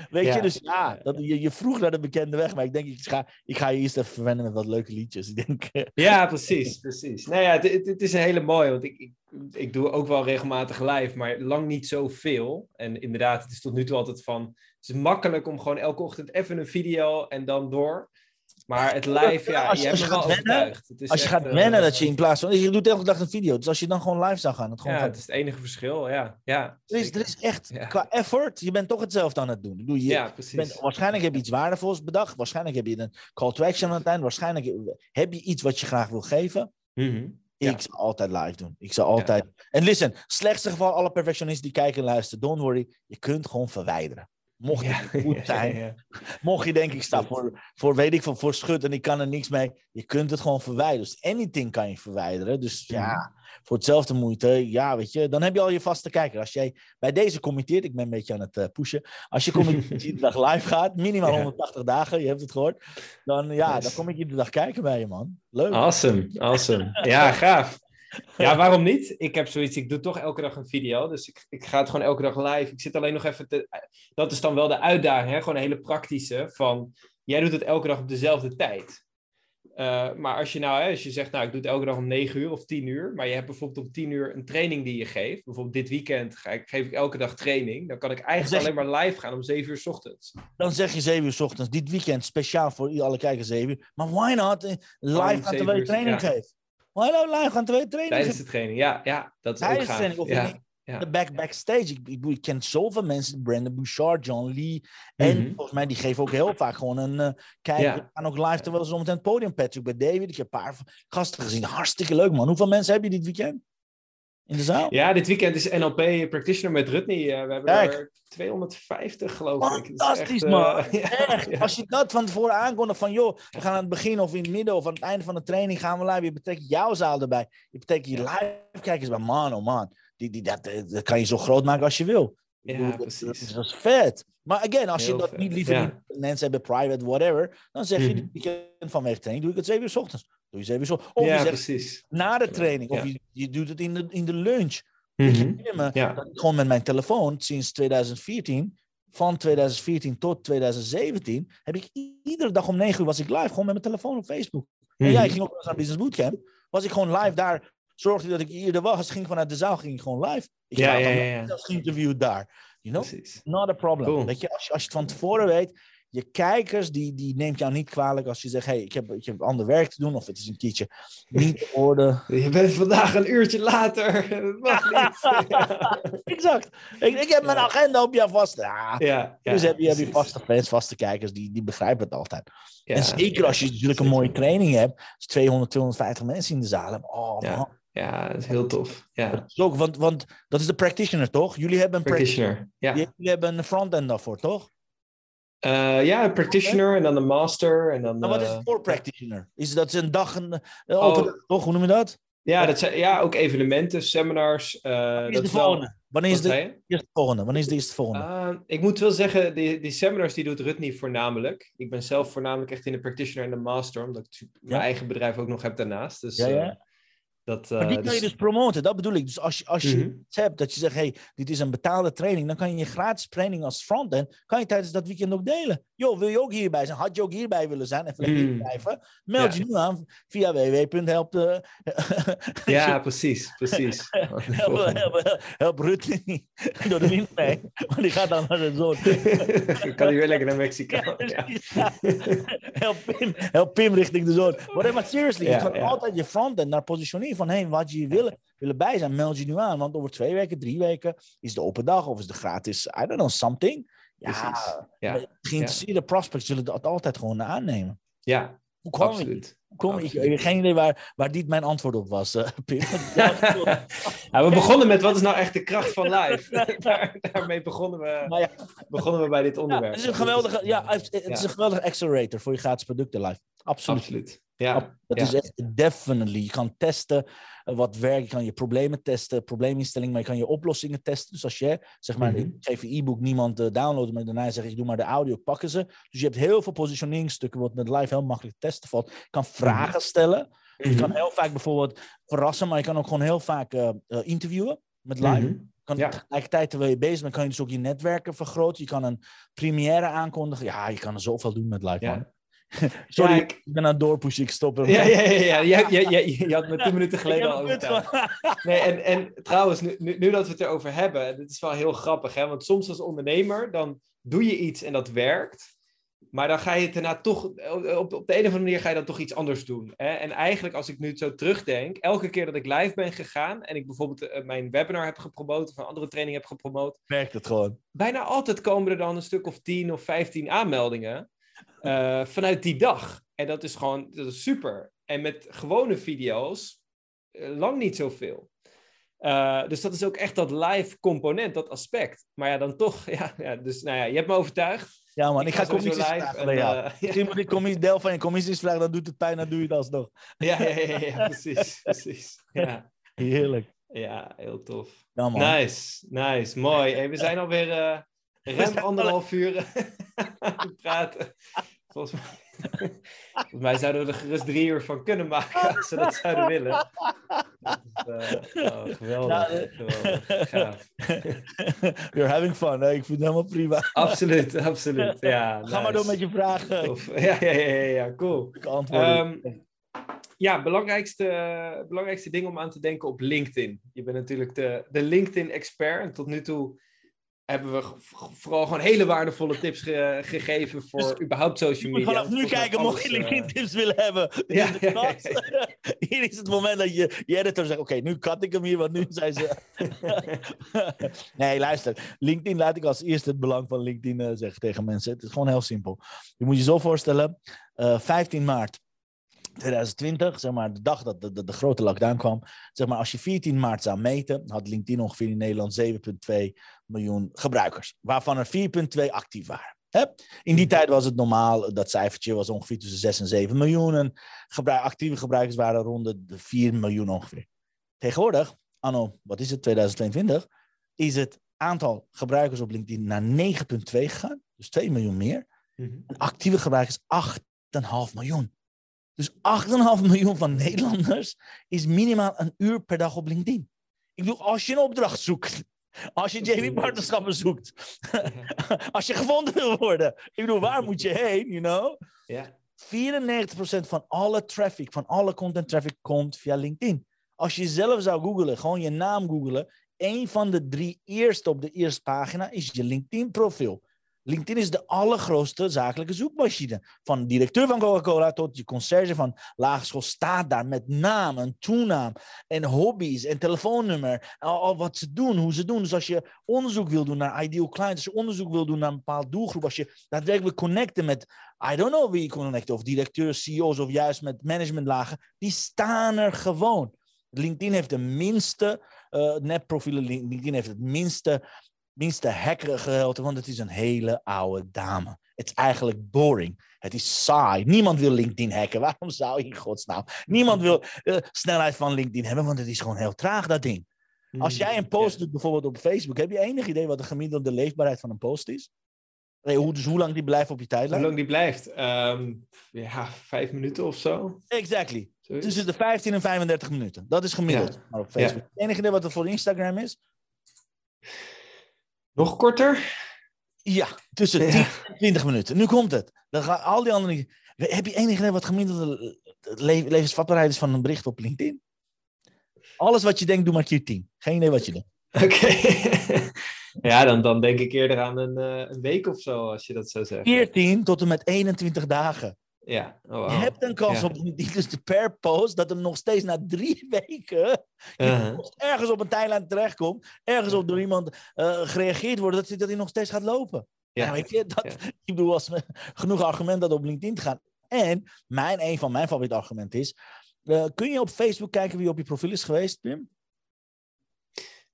Weet Ja. je, dus ja, dat, je, je vroeg naar de bekende weg. Maar ik denk, ik ga, ik ga je eerst even verwennen met wat leuke liedjes. Ik denk, eh, Ja, precies, precies. Nou ja, het, is een hele mooie, want ik, ik, ik, doe ook wel regelmatig live, maar lang niet zoveel. En inderdaad, het is tot nu toe altijd van, het is makkelijk om gewoon elke ochtend even een video en dan door. Maar het live, ja, als je, je hebt me wel overtuigd. Het is als je gaat wennen dat je in plaats van... Je doet elke dag een video. Dus als je dan gewoon live zou gaan... Het gewoon ja, het is het enige verschil, ja. ja er, is, er is echt, qua effort, je bent toch hetzelfde aan het doen. Doe je, ja, precies. Bent, waarschijnlijk heb je iets waardevols bedacht. Waarschijnlijk heb je een call to action aan het eind. Waarschijnlijk heb je iets wat je graag wil geven. Mm Ik zou altijd live doen. Ik zou altijd... En listen, slechtste geval, alle perfectionisten die kijken en luisteren, don't worry. Je kunt gewoon verwijderen. Mocht het goed zijn. Mocht je denk ik sta voor, voor, weet ik van, voor schut en ik kan er niks mee. Je kunt het gewoon verwijderen. Dus anything kan je verwijderen. Dus ja, voor hetzelfde moeite, ja, weet je, dan heb je al je vaste kijker. Als jij bij deze committeert, ik ben een beetje aan het uh, pushen. Als je committeert iedere dag live gaat, minimaal 180 dagen, je hebt het gehoord. Dan ja, dan kom ik iedere dag kijken bij je, man. Leuk. Awesome, awesome. Ja, gaaf. Ja, waarom niet? Ik heb zoiets, ik doe toch elke dag een video. Dus ik, ik ga het gewoon elke dag live. Ik zit alleen nog even te... Dat is dan wel de uitdaging, hè? gewoon een hele praktische. Van, jij doet het elke dag op dezelfde tijd. Uh, maar als je nou, hè, als je zegt, nou, ik doe het elke dag om 9 uur of 10 uur, maar je hebt bijvoorbeeld om 10 uur een training die je geeft. Bijvoorbeeld dit weekend ga ik, geef ik elke dag training. Dan kan ik eigenlijk alleen maar live gaan om 7 uur s ochtends. Dan zeg je 7 uur s ochtends, dit weekend speciaal voor alle kijkers 7 uur. Maar why not live gaan terwijl je training ja. geeft? Hallo, live gaan twee trainen. Tijdens de training, ja. ja dat is Tijdens ook gaaf. Training, of ja. Ja. De back, backstage. Ik, ik, ik, ken zoveel mensen. Brandon Bouchard, John Lee. En mm volgens mij, die geven ook heel vaak gewoon een uh, kijk. Ja. We gaan ook live terwijl ze zometeen het podium. Patrick bij David. Ik heb een paar gasten gezien. Hartstikke leuk, man. Hoeveel mensen heb je dit weekend? In de zaal? Ja, dit weekend is NLP Practitioner met Rutney. Uh, we hebben er 250, geloof ik. Fantastisch, echt, man. Uh, echt. Als je dat van tevoren aankondigt van... joh, we gaan aan het begin of in het midden... of aan het einde van de training gaan we live. Je betekent jouw zaal erbij. Je betekent je live kijkers bij man, oh man. Die, die, dat, dat kan je zo groot maken als je wil. Ja, precies. Dat, is vet. Maar again, als je dat niet liever ja. mensen hebben, private, whatever... dan zeg je, mm -hmm. vanwege training doe ik het zeven uur s ochtends. Doe je s ochtends. Of ja, je zegt, precies. na de training. Of je, je doet het in de, in de lunch. Mm -hmm. ja. Gewoon met mijn telefoon sinds 2014 van 2014 tot 2017 heb ik iedere dag om 9 uur was ik live gewoon met mijn telefoon op Facebook. Mm -hmm. En jij ging ook naar Business Bootcamp. Was ik gewoon live daar. Zorgde dat ik eerder was. Ging vanuit de zaal ging ik gewoon live. Ik ja, ja, ja, ja. geïnterviewd daar. You know? Precies. Not a problem. Cool. Weet je, als je, als je het van tevoren weet, je kijkers, die, die neemt jou niet kwalijk als je zegt: hey, ik, heb, ik heb ander werk te doen, of het is een keertje niet orde. Je bent vandaag een uurtje later. Dat mag niet. exact. Ik, ik heb mijn agenda op jou vast. Ja. Ja, dus heb je, heb je vaste fans, vaste kijkers, die, die begrijpen het altijd. en zeker als je natuurlijk een mooie training hebt, als 200, 250 mensen in de zaal hebben. Oh, man. Ja, dat is heel tof. Ja. Dat is ook, want, want dat is de practitioner, toch? Jullie hebben een practitioner. practitioner. Ja. Jullie hebben een front-end daarvoor, toch? Uh, ja, een practitioner en dan een master. En dan, nou, wat is het voor practitioner? Is dat een dag, een, een oh. toch? Hoe noem je dat? Ja, dat zijn, ja ook evenementen, seminars. Uh, is dat de volgende? Wanneer is de eerste volgende? Wanneer is de eerste volgende? Uh, ik moet wel zeggen, die, die seminars die doet Rutney voornamelijk. Ik ben zelf voornamelijk echt in de practitioner en de master, omdat ik mijn eigen bedrijf ook nog heb daarnaast. Dus, ja, ja. Dat, uh, maar die kan je dus-, dus promoten, dat bedoel ik. Dus als je, als je mm hebt dat je zegt, hey, dit is een betaalde training, dan kan je je gratis training als frontend, kan je tijdens dat weekend ook delen. Jo, wil je ook hierbij zijn? Had je ook hierbij willen zijn? Even lekker mm. blijven? Meld je nu aan via www.help. ja, precies, precies. help, help, help Rutte niet door de wind mee, want die gaat dan naar de zon. kan hij weer lekker naar Mexico. Ja, help, Pim, help Pim richting de zon. Maar seriously, je kan altijd je frontend naar positioneren van hey, wat je willen, willen bij zijn, meld je nu aan. Want over twee weken, drie weken is de open dag of is de gratis, I don't know, something. Ja, ja. geïnteresseerde prospects zullen dat altijd gewoon aannemen. Ja, Hoe kwam absoluut. Kom, ik, ik heb geen idee waar, waar dit mijn antwoord op was, uh, Pim. ja, we begonnen met wat is nou echt de kracht van live. Daar, daarmee begonnen we, ja. begonnen we bij dit onderwerp. het is een geweldige, ja, het is een geweldige accelerator voor je gratis producten live. Absoluut. Absoluut. Ja, dat is echt definitely. Je kan testen eh, wat werkt. Je kan je problemen testen, probleeminstellingen, maar je kan je oplossingen testen. Dus als je, zeg maar, mm -hmm. ik geef je e-book niemand uh, downloaden, maar daarna zeg ik, doe maar de audio, pakken ze. Dus je hebt heel veel positioningstukken wat met live heel makkelijk te testen valt. Je kan vragen mhm. stellen. Mm -hmm. Je kan heel vaak bijvoorbeeld verrassen, maar je kan ook gewoon heel vaak uh, interviewen met live. Mm -hmm. Kan ja. Tegelijkertijd, terwijl je bezig bent, kan je dus ook je netwerken vergroten. Je kan een première aankondigen. Ja, je kan er zoveel doen met live, ja. Sorry, ja, ik... ben aan het doorpushen, ik stop er. Ja, ja, ja, ja. Je, je, je, had me tien minuten geleden al over. Nee, en, en trouwens, nu, dat we het erover hebben, dit is wel heel grappig, hè? want soms als ondernemer, dan doe je iets en dat werkt. Maar dan ga je het daarna toch, op, op de een of andere manier ga je dan toch iets anders doen. Hè? En eigenlijk, als ik nu zo terugdenk, elke keer dat ik live ben gegaan en ik bijvoorbeeld eh, mijn webinar heb gepromoot of een andere training heb gepromoot. Werkt het gewoon. Bijna altijd komen er dan een stuk of 10 of 15 aanmeldingen uh, vanuit die dag. En dat is gewoon dat is super. En met gewone video's uh, lang niet zoveel. Uh, dus dat is ook echt dat live component, dat aspect. Maar ja, dan toch, ja, ja dus nou ja, je hebt me overtuigd. Ja man, ik, ik ga, commissies vragen. En, ja. Misschien moet ik commissie, deel van je commissies vragen, dan doet het pijn, dan doe je het alsnog. Ja, ja, ja, ja, precies, precies. Ja. Heerlijk. Ja, heel tof. Ja, man. Nice, nice, mooi. Hey, we zijn alweer uh, ruim anderhalf uur aan het praten. Volgens mij... Volgens mij zouden we er gerust drie uur van kunnen maken als we dat zouden willen. Dat is, uh, oh, geweldig, nou, geweldig, gaaf. You're having fun, hè? ik vind het helemaal prima. Absoluut, absoluut. Ja, Ga maar door met je vragen. Ja, ja, ja, ja, cool. Um, ja, belangrijkste, belangrijkste ding om aan te denken op LinkedIn. Je bent natuurlijk de, de LinkedIn-expert en tot nu toe hebben we vooral gewoon hele waardevolle tips gegeven voor dus überhaupt social media. Vanaf nu kijken, mocht je LinkedIn uh... tips willen hebben. Ja, ja, hier is het moment dat je, je editor zegt, oké, nu kat ik hem hier, want nu zijn ze... nee, luister. LinkedIn laat ik als eerste het belang van LinkedIn uh, zeggen tegen mensen. Het is gewoon heel simpel. Je moet je zo voorstellen, uh, eh, 15 maart 2020, zeg maar, de dag dat de, de, de, grote lockdown kwam, zeg maar, als je 14 maart zou meten, had LinkedIn ongeveer in Nederland 7,2 miljoen gebruikers, waarvan er 4,2 actief waren. In die mhm. tijd was het normaal, dat cijfertje was ongeveer tussen 6 en 7 miljoen. En actieve gebruikers waren rond de 4 miljoen ongeveer. Tegenwoordig, anno, wat is het, 2022, is het aantal gebruikers op LinkedIn naar 9,2 gegaan. Dus 2 miljoen meer. Mhm. En actieve gebruikers 8,5 miljoen. Dus 8,5 miljoen van Nederlanders is minimaal een uur per dag op LinkedIn. Ik bedoel, als je een opdracht zoekt, als je JV-partnerschappen zoekt, als je gevonden wil worden, ik bedoel, waar moet je heen, you know? Ja. 94% van alle traffic, van alle content traffic komt via LinkedIn. Als je zelf zou googlen, gewoon je naam googlen, een van de drie eerste op de eerste pagina is je LinkedIn-profiel. LinkedIn is de allergrootste zakelijke zoekmachine. Van directeur van Coca-Cola tot je conciërge van lagerschool staat daar met naam en toenaam en hobby's en telefoonnummer. Al, wat ze doen, hoe ze doen. Dus als je onderzoek wil doen naar ideal clients, als je onderzoek wil doen naar een bepaalde doelgroep, als je daadwerkelijk connecten met, I don't know wie je connecten, of directeurs, CEO's of juist met managementlagen, die staan er gewoon. LinkedIn heeft de minste uh, netprofielen, LinkedIn heeft het minste minste hackergedeelte, want het is een hele oude dame. Het is eigenlijk boring. Het is saai. Niemand wil LinkedIn hacken. Waarom zou je in godsnaam? Niemand wil uh, snelheid van LinkedIn hebben, want het is gewoon heel traag, dat ding. Als hmm, jij een post doet, bijvoorbeeld op Facebook, heb je enig idee wat de gemiddelde leefbaarheid van een post is? hoe, dus hoe lang die blijft op je tijdlijn? Hoe lang die blijft? Um, ja, vijf minuten of zo. Exactly. Tussen de 15 en 35 minuten. Dat is gemiddeld ja. op Facebook. Ja. Enig idee wat het voor Instagram is? Nog korter? Ja, tussen 10 en 20 minuten. Nu komt het. Dan gaan al die andere. Heb je enig idee wat gemiddelde levensvatbaarheid is van een bericht op LinkedIn? Alles wat je denkt, doe maar keer 10. Geen idee wat je doet. Oké. ja, dan, dan denk ik eerder aan een, uh, een week of zo, als je dat zou zeggen. Keer 10 tot en met 21 dagen. Ja. Oh, Je hebt een kans op die dus per post dat er nog steeds na drie weken uh-huh. ergens op een tijdlijn terechtkomt, ergens op door iemand uh, gereageerd wordt, dat, dat hij nog steeds gaat lopen. Ja. weet je, dat, Ik bedoel, als genoeg argument dat op LinkedIn te gaan. En mijn, een van mijn favoriete argumenten is, uh, kun je op Facebook kijken wie op je profiel is geweest, Pim?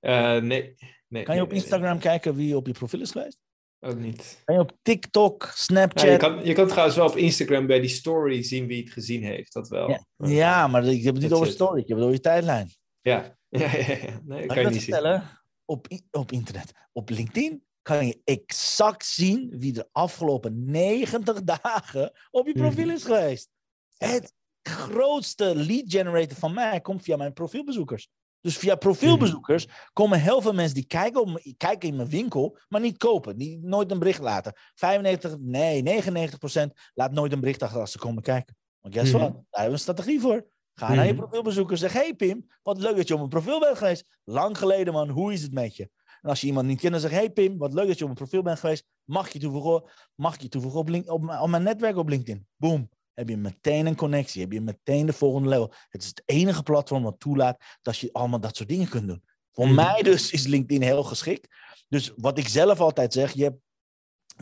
Uh, nee. nee. Kan je op Instagram kijken wie op je profiel is geweest? Ook niet. En op TikTok, Snapchat. Ja, je, kan, je kan trouwens wel op Instagram bij die story zien wie het gezien heeft. Dat wel. Ja, ja maar ik heb het niet over story. Ik heb het over je tijdlijn. Ja, ja, ja, ja. Nee, kan, je niet vertellen? Zien. Op, op internet. Op LinkedIn kan je exact zien wie de afgelopen 90 dagen op je mhm. profiel is geweest. Het grootste lead generator van mij komt via mijn profielbezoekers. Dus via profielbezoekers komen heel veel mensen die kijken, op, kijken in mijn winkel, maar niet kopen. Die nooit een bericht laten. 95, nee, 99 procent laat nooit een bericht achter als ze komen kijken. Want guess mm what? Daar hebben we een strategie voor. Ga naar je mhm. profielbezoeker. Zeg, hey Pim, wat leuk dat je op mijn profiel bent geweest. Lang geleden man, hoe is het met je? En als je iemand niet kent, dan zeg hey Pim, wat leuk dat je op mijn profiel bent geweest. Mag je toevoegen, mag je toevoegen op, link, op, op mijn netwerk op LinkedIn? Boom heb je meteen een connectie, heb je meteen de volgende level. Het is het enige platform wat toelaat dat je allemaal dat soort dingen kunt doen. Voor mhm. mij dus is LinkedIn heel geschikt. Dus wat ik zelf altijd zeg, je hebt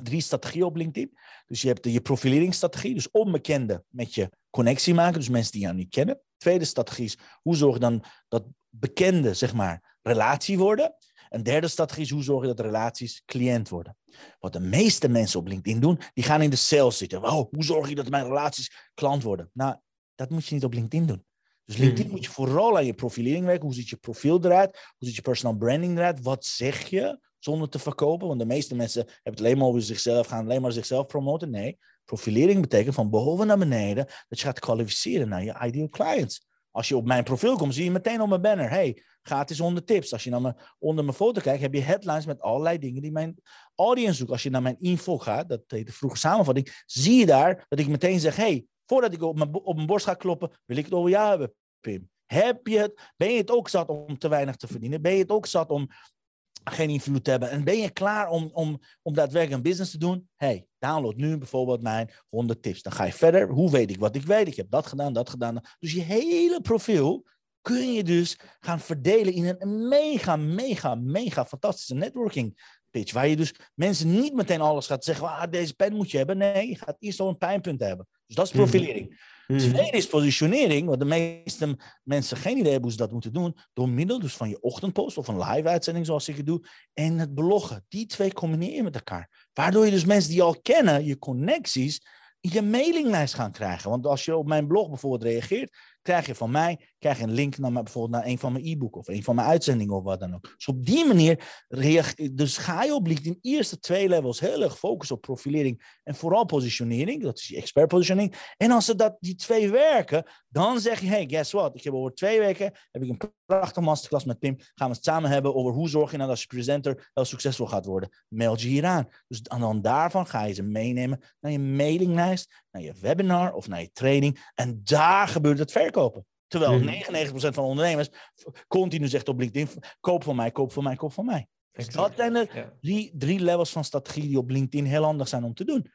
drie strategieën op LinkedIn. Dus je hebt de, je profileringsstrategie, dus onbekende met je connectie maken, dus mensen die je niet kennen. Tweede strategie is, hoe zorg je dan dat bekende, zeg maar, relatie worden. Een derde strategie is, hoe zorg je dat relaties cliënt worden. Wat de meeste mensen op LinkedIn doen, die gaan in de sales zitten. Wow, hoe zorg je dat mijn relaties klant worden? Nou, dat moet je niet op LinkedIn doen. Dus LinkedIn hmm. moet je vooral aan je profilering werken. Hoe ziet je profiel eruit? Hoe ziet je personal branding eruit? Wat zeg je zonder te verkopen? Want de meeste mensen hebben het alleen maar over zichzelf, gaan alleen maar zichzelf promoten. Nee, profilering betekent van boven naar beneden dat je gaat kwalificeren naar je ideal clients. Als je op mijn profiel komt, zie je meteen op mijn banner. Hey, gratis 100 tips. Als je naar onder mijn foto kijkt, heb je headlines met allerlei dingen die mijn audience zoekt. Als je naar mijn info gaat, dat heet de vroege samenvatting, zie je daar dat ik meteen zeg: hey, voordat ik op mijn, op mijn borst ga kloppen, wil ik het over jou hebben, Pim. Heb je het, ben je het ook zat om te weinig te verdienen? Ben je het ook zat om geen invloed hebben? En ben je klaar om, om, om daadwerkelijk een business te doen? Hey, download nu bijvoorbeeld mijn 100 tips. Dan ga je verder. Hoe weet ik wat ik weet? Ik heb dat gedaan, dat gedaan. Dus je hele profiel kun je dus gaan verdelen in een mega, mega, mega fantastische networking pitch. Waar je dus mensen niet meteen alles gaat zeggen, ah, deze pen moet je hebben. Nee, je gaat eerst al een pijnpunt hebben. Dus dat is mhm. profilering. Mm. Tweede is positionering, wat de meeste mensen geen idee hebben hoe ze dat moeten doen. Door middel dus van je ochtendpost of een live uitzending zoals ik het doe. En het bloggen. Die twee combineer je met elkaar. Waardoor je dus mensen die je al kennen, je connecties, je mailinglijst gaan krijgen. Want als je op mijn blog bijvoorbeeld reageert, krijg je van mij krijg je een link naar bijvoorbeeld naar een van mijn e-book of een van mijn uitzendingen of wat dan ook. Dus op die manier dus ga je op LinkedIn eerste twee levels heel erg focussen op profilering en vooral positionering. Dat is je expert positioning. En als ze dat, die twee werken, dan zeg je, hey, guess what? Ik heb over twee weken heb ik een prachtige masterclass met Pim. Gaan we het samen hebben over hoe zorg je nou dat je presenter heel succesvol gaat worden. Meld je hier aan. Dus dan daarvan ga je ze meenemen naar je mailinglijst, naar je webinar of naar je training. En daar gebeurt het verkopen. Terwijl 99% mhm. van ondernemers continu zegt op LinkedIn: koop van mij, koop van mij, koop van mij. Dus dat zijn de drie, drie levels van strategie die op LinkedIn heel handig zijn om te doen.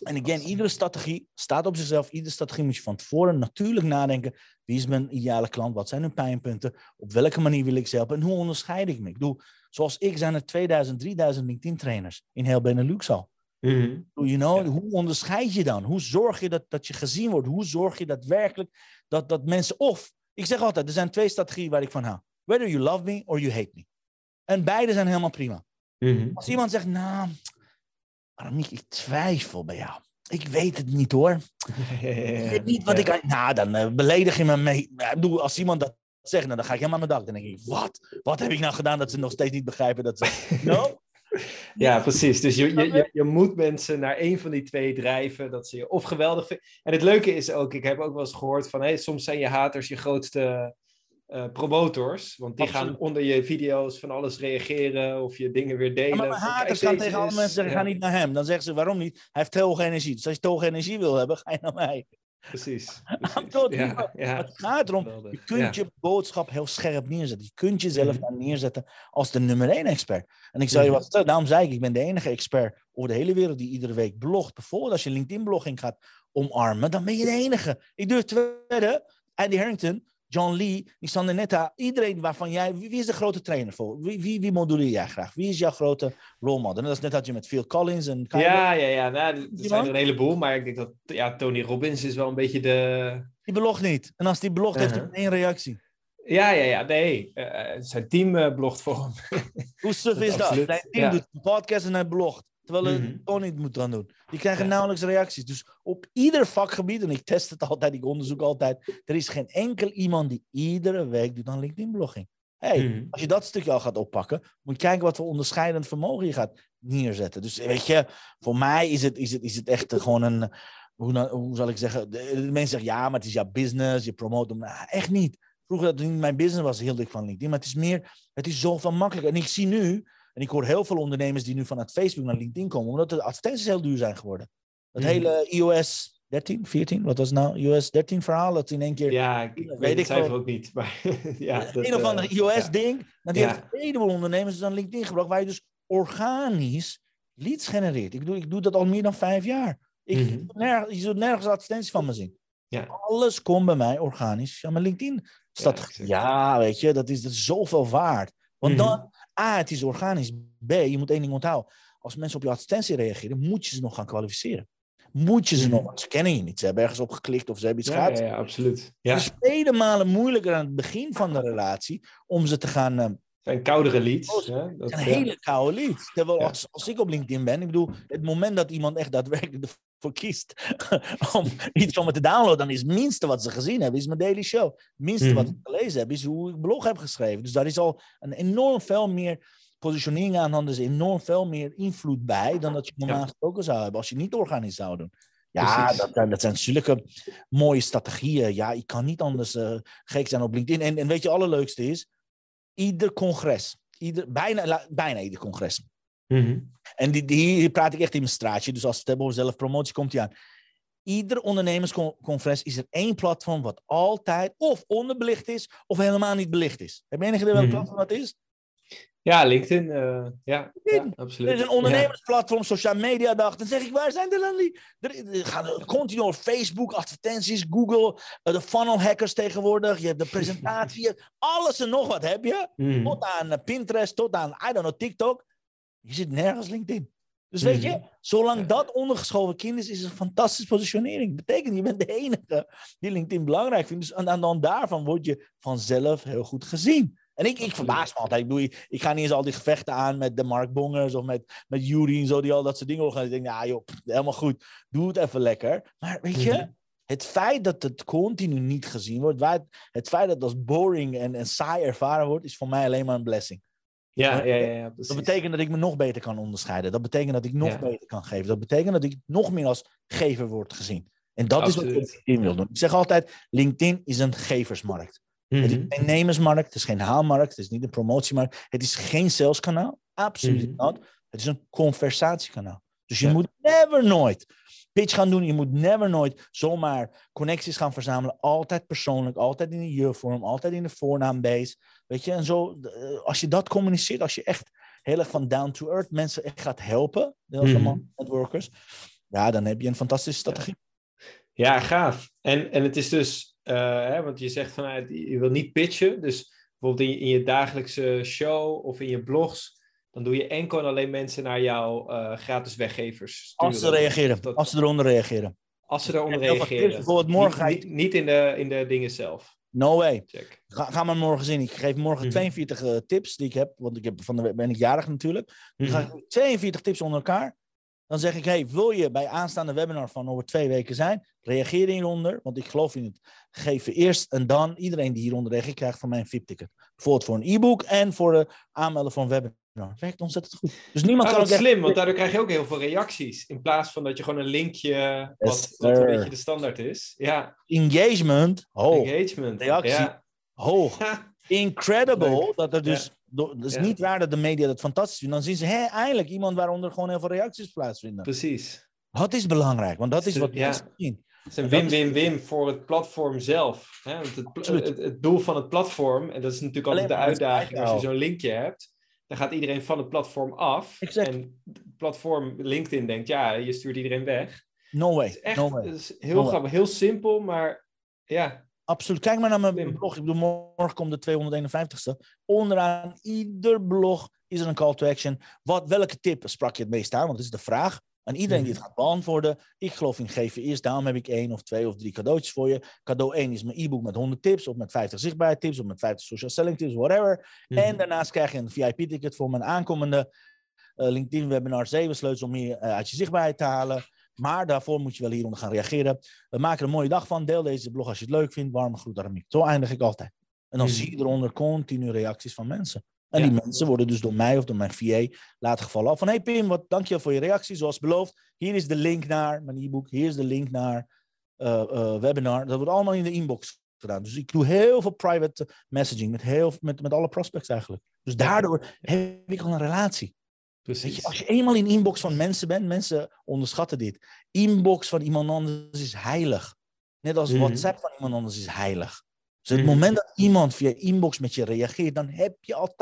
En again, iedere strategie staat op zichzelf. Iedere strategie moet je van tevoren natuurlijk nadenken. Wie is mijn ideale klant? Wat zijn hun pijnpunten? Op welke manier wil ik ze helpen? En hoe onderscheid ik me? Ik doe, zoals ik zijn er 2000, 3000 LinkedIn trainers in heel Benelux al. Mm you know, Hoe onderscheid je dan? Hoe zorg je dat, dat je gezien wordt? Hoe zorg je daadwerkelijk dat, dat mensen... Of, ik zeg altijd, er zijn twee strategieën waar ik van hou. Whether you love me or you hate me. En beide zijn helemaal prima. Mhm. Als iemand zegt, nou, Ik twijfel bij jou. Ik weet het niet hoor. ik weet niet wat ik... Nou, dan uh, beledig je me mee. bedoel, als iemand dat zegt, nou, dan ga ik helemaal aan mijn dak. Dan denk ik, wat? Wat heb ik nou gedaan dat ze nog steeds niet begrijpen dat ze... No? Ja, precies. Dus je, je, je, moet mensen naar één van die twee drijven. Dat ze je of geweldig vinden. En het leuke is ook, ik heb ook wel eens gehoord van... Hey, soms zijn je haters je grootste uh, promotors. Want die gaan onder je video's van alles reageren of je dingen weer delen. Ja, maar haters gaan tegen alle mensen zeggen, ga niet naar hem. Dan zeggen ze, waarom niet? Hij heeft te hoge energie. Dus als je te hoge energie wil hebben, ga je naar mij. Precies. ja, ja. Het gaat erom, je kunt je boodschap heel scherp neerzetten. Je kunt jezelf mm neerzetten als de nummer één expert. En ik zou je wat vertellen, daarom zei ik, ik ben de enige expert over de hele wereld die iedere week blogt. Bijvoorbeeld als je LinkedIn-blogging gaat omarmen, dan ben je de enige. Ik durf te wedden, Andy Harrington, John Lee, Sander Netta, iedereen waarvan jij, wie, is de grote trainer voor? Wie, wie, wie moduleer jij graag? Wie is jouw grote role model? Dat is net dat je met Phil Collins en... Ja, ja, ja. Nou, er zijn er een heleboel, maar ik denk dat ja, Tony Robbins is wel een beetje de... Die belogt niet. En als die belogt, heeft hij uh-huh. één reactie. Ja, ja, ja. Nee, uh, zijn team uh, blogt voor hem. Hoe suf is dat? Zijn team ja. doet een podcast en hij blogt. Terwijl mm -hmm. Tony het moet dan doen. Die krijgen nauwelijks reacties. Dus op ieder vakgebied, en ik test het altijd, ik onderzoek altijd, er is geen enkel iemand die iedere week doet aan LinkedIn-blogging. Hey, mhm. als je dat stukje al gaat oppakken, moet je kijken wat voor onderscheidend vermogen je gaat neerzetten. Dus weet je, voor mij is het, is het, is het echt gewoon een, hoe, hoe zal ik zeggen, de, mensen zeggen ja, maar het is jouw business, je promoot hem. Nou, echt niet. vroeger dat het niet mijn business was, hield ik van LinkedIn. Maar het is meer, het is zoveel makkelijker. En ik zie nu, en ik hoor heel veel ondernemers die nu vanuit Facebook naar LinkedIn komen, omdat de advertenties heel duur zijn geworden. Het Mhm. hele iOS 13, 14, wat was het nou? iOS 13 verhaal, dat in één keer... Ja, ik Weet het cijfer ook niet. Maar ja, dat, een of eh, ander ja. iOS-ding. Nou, die Ja. heeft een heleboel ondernemers dus aan LinkedIn gebracht, waar je dus organisch leads genereert. Ik bedoel, ik doe dat al meer dan vijf jaar. Ik, Mhm. nergens, je zult nergens advertenties van me zien. Ja. Alles komt bij mij organisch via mijn LinkedIn. Staat, exact. ja, weet je, dat is, dat is zoveel waard. Want Mhm. dan, A, het is organisch. B, je moet één ding onthouden. Als mensen op je advertentie reageren, moet je ze nog gaan kwalificeren. Moet je ze Mhm. nog, want ze kennen je niet. Ze hebben ergens op geklikt of ze hebben iets Ja, gehad. ja, ja, absoluut. Ja, Het is vele malen moeilijker aan het begin van de relatie om ze te gaan. eh, zijn koudere leads. Hè? Dat, het zijn ja. hele koude leads. Terwijl als, als ik op LinkedIn ben, ik bedoel, het moment dat iemand echt daadwerkelijk ervoor kiest om iets van me te downloaden, dan is het minste wat ze gezien hebben, is mijn daily show. Het minste wat Mhm. ik gelezen heb, is hoe ik blog heb geschreven. Dus daar is al een enorm veel meer positionering aan, dan is enorm veel meer invloed bij dan dat je normaal gesproken zou hebben als je niet organisch zou doen. Ja, dat, zijn- dat zijn zulke mooie strategieën. Ja, ik kan niet anders eh, gek zijn op LinkedIn. En, en weet je, het allerleukste is, ieder congres, ieder, bijna, bijna ieder congres. Mhm. En die, die, hier praat ik echt in mijn straatje, dus als we het hebben over zelfpromotie, komt die aan. Ieder ondernemerscongres is er één platform wat altijd of onderbelicht is, of helemaal niet belicht is. Heb je enig idee welk Mhm. platform dat is? Ja, LinkedIn. eh, ja, ja, Er absoluut. is een ondernemersplatform, social media dag. Dan zeg ik, waar zijn er dan die? Er, er gaan continu over Facebook, advertenties, Google, eh, de funnel hackers tegenwoordig. Je hebt de presentatie, alles en nog wat heb je. Mhm. Tot aan eh, Pinterest, tot aan, I don't know, TikTok. Je zit nergens LinkedIn. Dus weet je, Mhm. zolang Ja. dat ondergeschoven kind is, is het een fantastische positionering. Betekent, je bent de enige die LinkedIn belangrijk vindt. Dus aan, dan daarvan word je vanzelf heel goed gezien. En ik, ik verbaas me altijd. Ik, bedoel, ik, ga niet eens al die gevechten aan met de Mark Bongers of met, met Jury en zo, die al dat soort dingen organiseren. Ik denk, ja joh, pff, helemaal goed. Doe het even lekker. Maar weet je, Mhm. het feit dat het continu niet gezien wordt, het feit dat het als boring en, en saai ervaren wordt, is voor mij alleen maar een blessing. Ja, ja, ja, ja. Dat betekent dat ik me nog beter kan onderscheiden. Dat betekent dat ik nog Ja. beter kan geven. Dat betekent dat ik nog meer als gever word gezien. En dat is wat. LinkedIn wil doen. Ik zeg altijd, LinkedIn is een geversmarkt. Het Mhm. is geen nemersmarkt, het is geen haalmarkt, het is niet een promotiemarkt. Het is geen saleskanaal, absoluut Mhm. niet. Het is een conversatiekanaal. Dus je Ja. moet never nooit pitch gaan doen. Je moet never nooit zomaar connecties gaan verzamelen. Altijd persoonlijk, altijd in de je-vorm, altijd in de voornaambase. Weet je, en zo, eh, als je dat communiceert, als je echt heel erg van down to earth mensen echt gaat helpen, als allemaal networkers, ja, dan heb je een fantastische strategie. Ja, gaaf. En, en het is dus, eh, hè, want je zegt vanuit, je wil niet pitchen. Dus bijvoorbeeld in je, in je dagelijkse show of in je blogs, dan doe je enkel en alleen mensen naar jouw eh, gratis weggevers. Sturen. Als ze reageren, dat- als ze eronder reageren. als ze eronder reageren. bijvoorbeeld morgen Niet, niet, niet in, de, in de dingen zelf. No way. Check. Ga, ga maar morgen zien. Ik geef morgen Mhm. 42 eh, tips die ik heb. Want ik heb van de ben ik jarig natuurlijk. Dan ga Mhm. ik 42 tips onder elkaar. Dan zeg ik, hey, wil je bij aanstaande webinar van over twee weken zijn? Reageer hieronder, want ik geloof in het geven eerst en dan. Iedereen die hieronder reageert, krijgt van mij een VIP-ticket. Bijvoorbeeld voor een e-book en voor de aanmelden een webinar. Het werkt ontzettend goed. Dus niemand Ah, kan ook echt- slim, want daardoor krijg je ook heel veel reacties. In plaats van dat je gewoon een linkje, wat, Yes, wat een beetje de standaard is. Ja, Engagement, hoog. engagement. reactie. Ja. Hoog. Incredible. Leuk. Dat er dus. Het is Ja. niet waar dat de media dat fantastisch vinden. Dan zien ze, hé, eindelijk iemand waaronder gewoon heel veel reacties plaatsvinden. precies. Dat is belangrijk, want dat is wat Ja. mensen zien. Het is een is- win-win-win voor het platform zelf. Hè? Want het, het, het doel van het platform, en dat is natuurlijk altijd de uitdaging als je zo'n linkje hebt, dan gaat iedereen van het platform af. Exact. En het platform LinkedIn denkt, ja, je stuurt iedereen weg. No way. Het is echt no way. het is heel No way. grappig, heel simpel, maar ja. Absoluut. Kijk maar naar mijn Slim. blog. Ik bedoel, morgen komt de 251ste. Onderaan ieder blog is er een call to action. Wat, welke tip sprak je het meest aan? Want dat is de vraag. En iedereen die het gaat beantwoorden. Ik geloof in geven eerst. Daarom heb ik één of twee of drie cadeautjes voor je. Cadeau 1 is mijn e-book met 100 tips. Of met 50 zichtbaarheid of met 50 social selling tips. Whatever. Mhm. En daarnaast krijg je een VIP-ticket voor mijn aankomende eh, LinkedIn-webinar 7 sleutels om meer eh, uit je zichtbaarheid te halen. Maar daarvoor moet je wel hieronder gaan reageren. We maken er een mooie dag van. Deel deze blog als je het leuk vindt. Warme groet, Aramiek. Zo eindig ik altijd. En dan Mhm. zie je eronder continu reacties van mensen. En Ja. die mensen worden dus door mij of door mijn VA laten gevallen af. Van, hey Pim, wat, dank je voor je reactie. Zoals beloofd, hier is de link naar mijn e-book. Hier is de link naar eh, webinar. Dat wordt allemaal in de inbox gedaan. Dus ik doe heel veel private messaging met, heel, met, met alle prospects eigenlijk. Dus daardoor heb ik al een relatie. Precies. Je, als je eenmaal in inbox van mensen bent, mensen onderschatten dit. Inbox van iemand anders is heilig. Net als mhm. WhatsApp van iemand anders is heilig. Dus het mhm. moment dat iemand via inbox met je reageert, dan heb je al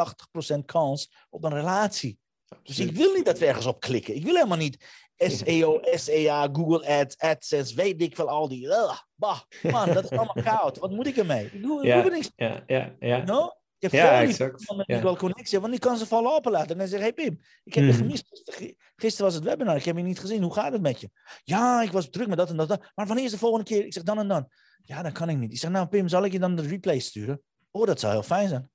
80% kans op een relatie. Dus ik wil niet dat we ergens op klikken. Ik wil helemaal niet SEO, SEA, Google Ads, AdSense, weet ik veel, al die. Bah, man, dat is allemaal koud. Wat moet ik ermee? Ik doe, ja, er niks. Ja, ja, ja. No? Ja, exact. met ja. wel connectie, want die kan ze vallen openlaten. En dan zeg hey Pim, ik heb je mhm. gemist. Gisteren was het webinar, ik heb je niet gezien. Hoe gaat het met je? Ja, ik was druk met dat en dat. Maar wanneer is de volgende keer? Ik zeg dan en dan. Ja, dat kan ik niet. Ik zeg, nou Pim, zal ik je dan de replay sturen? Oh, dat zou heel fijn zijn.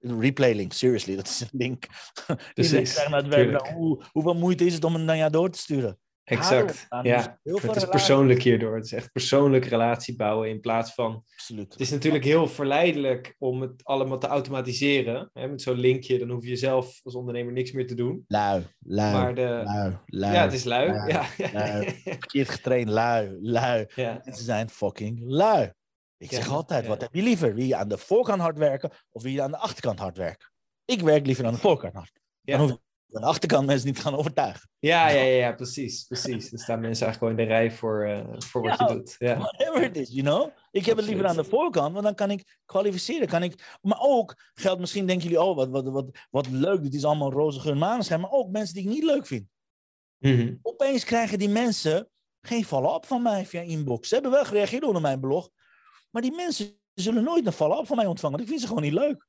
Een replay link, seriously, dat is een link. Precies, naar het webinar. Hoe, hoeveel moeite is het om een naar jou door te sturen? Exact. ja, het is persoonlijk hierdoor. Het is echt persoonlijk relatie bouwen in plaats van. Absoluut. Het is natuurlijk heel verleidelijk om het allemaal te automatiseren. Hè? Met zo'n linkje, dan hoef je zelf als ondernemer niks meer te doen. Lui, lui. Maar de... lui, lui ja, het is lui. lui ja. lui. Verkeerd getraind, lui, lui. Ja. Ze zijn fucking lui. Ik zeg altijd, wat heb je liever? Wil je aan de voorkant hard werken of wil je aan de achterkant hard werken? Ik werk liever aan de voorkant hard. Dan hoef de achterkant mensen niet gaan overtuigen. Ja, ja, ja, precies, precies. Dan staan mensen eigenlijk gewoon in de rij voor, uh, voor wat je doet. Ja. Whatever it is, you know. Ik heb het liever aan de voorkant, want dan kan ik kwalificeren. Kan ik, maar ook geldt misschien, denken jullie, oh, wat, wat, wat, wat leuk, dit is allemaal roze geur maneschijn. Maar ook mensen die ik niet leuk vind. Mm Opeens krijgen die mensen geen follow-up van mij via inbox. Ze hebben wel gereageerd onder mijn blog, maar die mensen zullen nooit een follow-up van mij ontvangen. Ik vind ze gewoon niet leuk.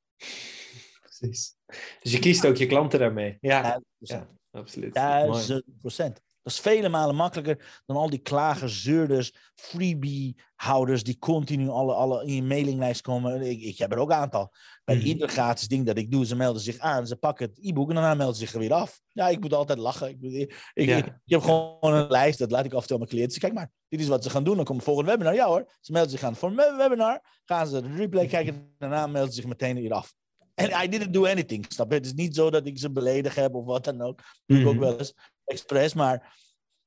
Precies. Dus je kiest ook je klanten daarmee. Ja, ja absoluut. Duizend procent. Dat is vele malen makkelijker dan al die klagers, zeurders, freebie-houders die continu alle, alle in je mailinglijst komen. Ik, ik heb er ook een aantal. Bij mm. ieder gratis ding dat ik doe, ze melden zich aan, ze pakken het e-book en daarna melden ze zich er weer af. Ja, ik moet altijd lachen. Ik, ik, ik, ik, heb gewoon een lijst, dat laat ik af en toe aan mijn cliënten. Kijk maar, dit is wat ze gaan doen. Dan komt het volgende webinar. Ja hoor, ze melden zich aan voor een webinar, gaan ze de replay kijken en daarna melden ze zich meteen weer af. En I didn't do anything, snap je? Het is niet zo dat ik ze beledigd heb of wat dan ook. Doe ik ook mhm. wel eens expres, maar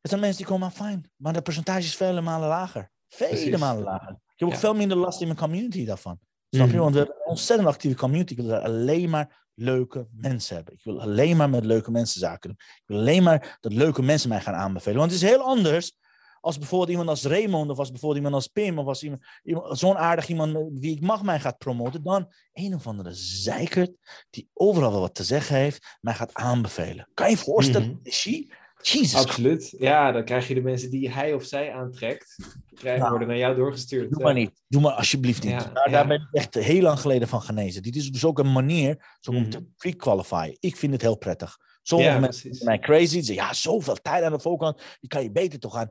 het zijn mensen die komen fijn. Maar de percentage is vele malen lager. Vele malen lager. Ik heb ook veel minder last in mijn community daarvan. Snap je? Mhm. Want we hebben een ontzettend actieve community. Ik wil alleen maar leuke mensen hebben. Ik wil alleen maar met leuke mensen zaken doen. Ik wil alleen maar dat leuke mensen mij gaan aanbevelen. Want het is heel anders als bijvoorbeeld iemand als Raymond of als bijvoorbeeld iemand als Pim of als iemand, iemand zo'n aardig iemand wie ik mag mij gaat promoten, dan een of andere zeikert die overal wel wat te zeggen heeft, mij gaat aanbevelen. Kan je je voorstellen, mm -hmm. Jesus. Absoluut. Ja, dan krijg je de mensen die hij of zij aantrekt, krijgen, nou, worden naar jou doorgestuurd. Doe maar niet. Doe maar alsjeblieft niet. Ja, daar, ben ik echt heel lang geleden van genezen. Dit is dus ook een manier zo om mhm. te pre-qualifyen. Ik vind het heel prettig. Sommige mensen zijn mij crazy. Zeggen, ja, zoveel tijd aan de voorkant. Die kan je beter toch aan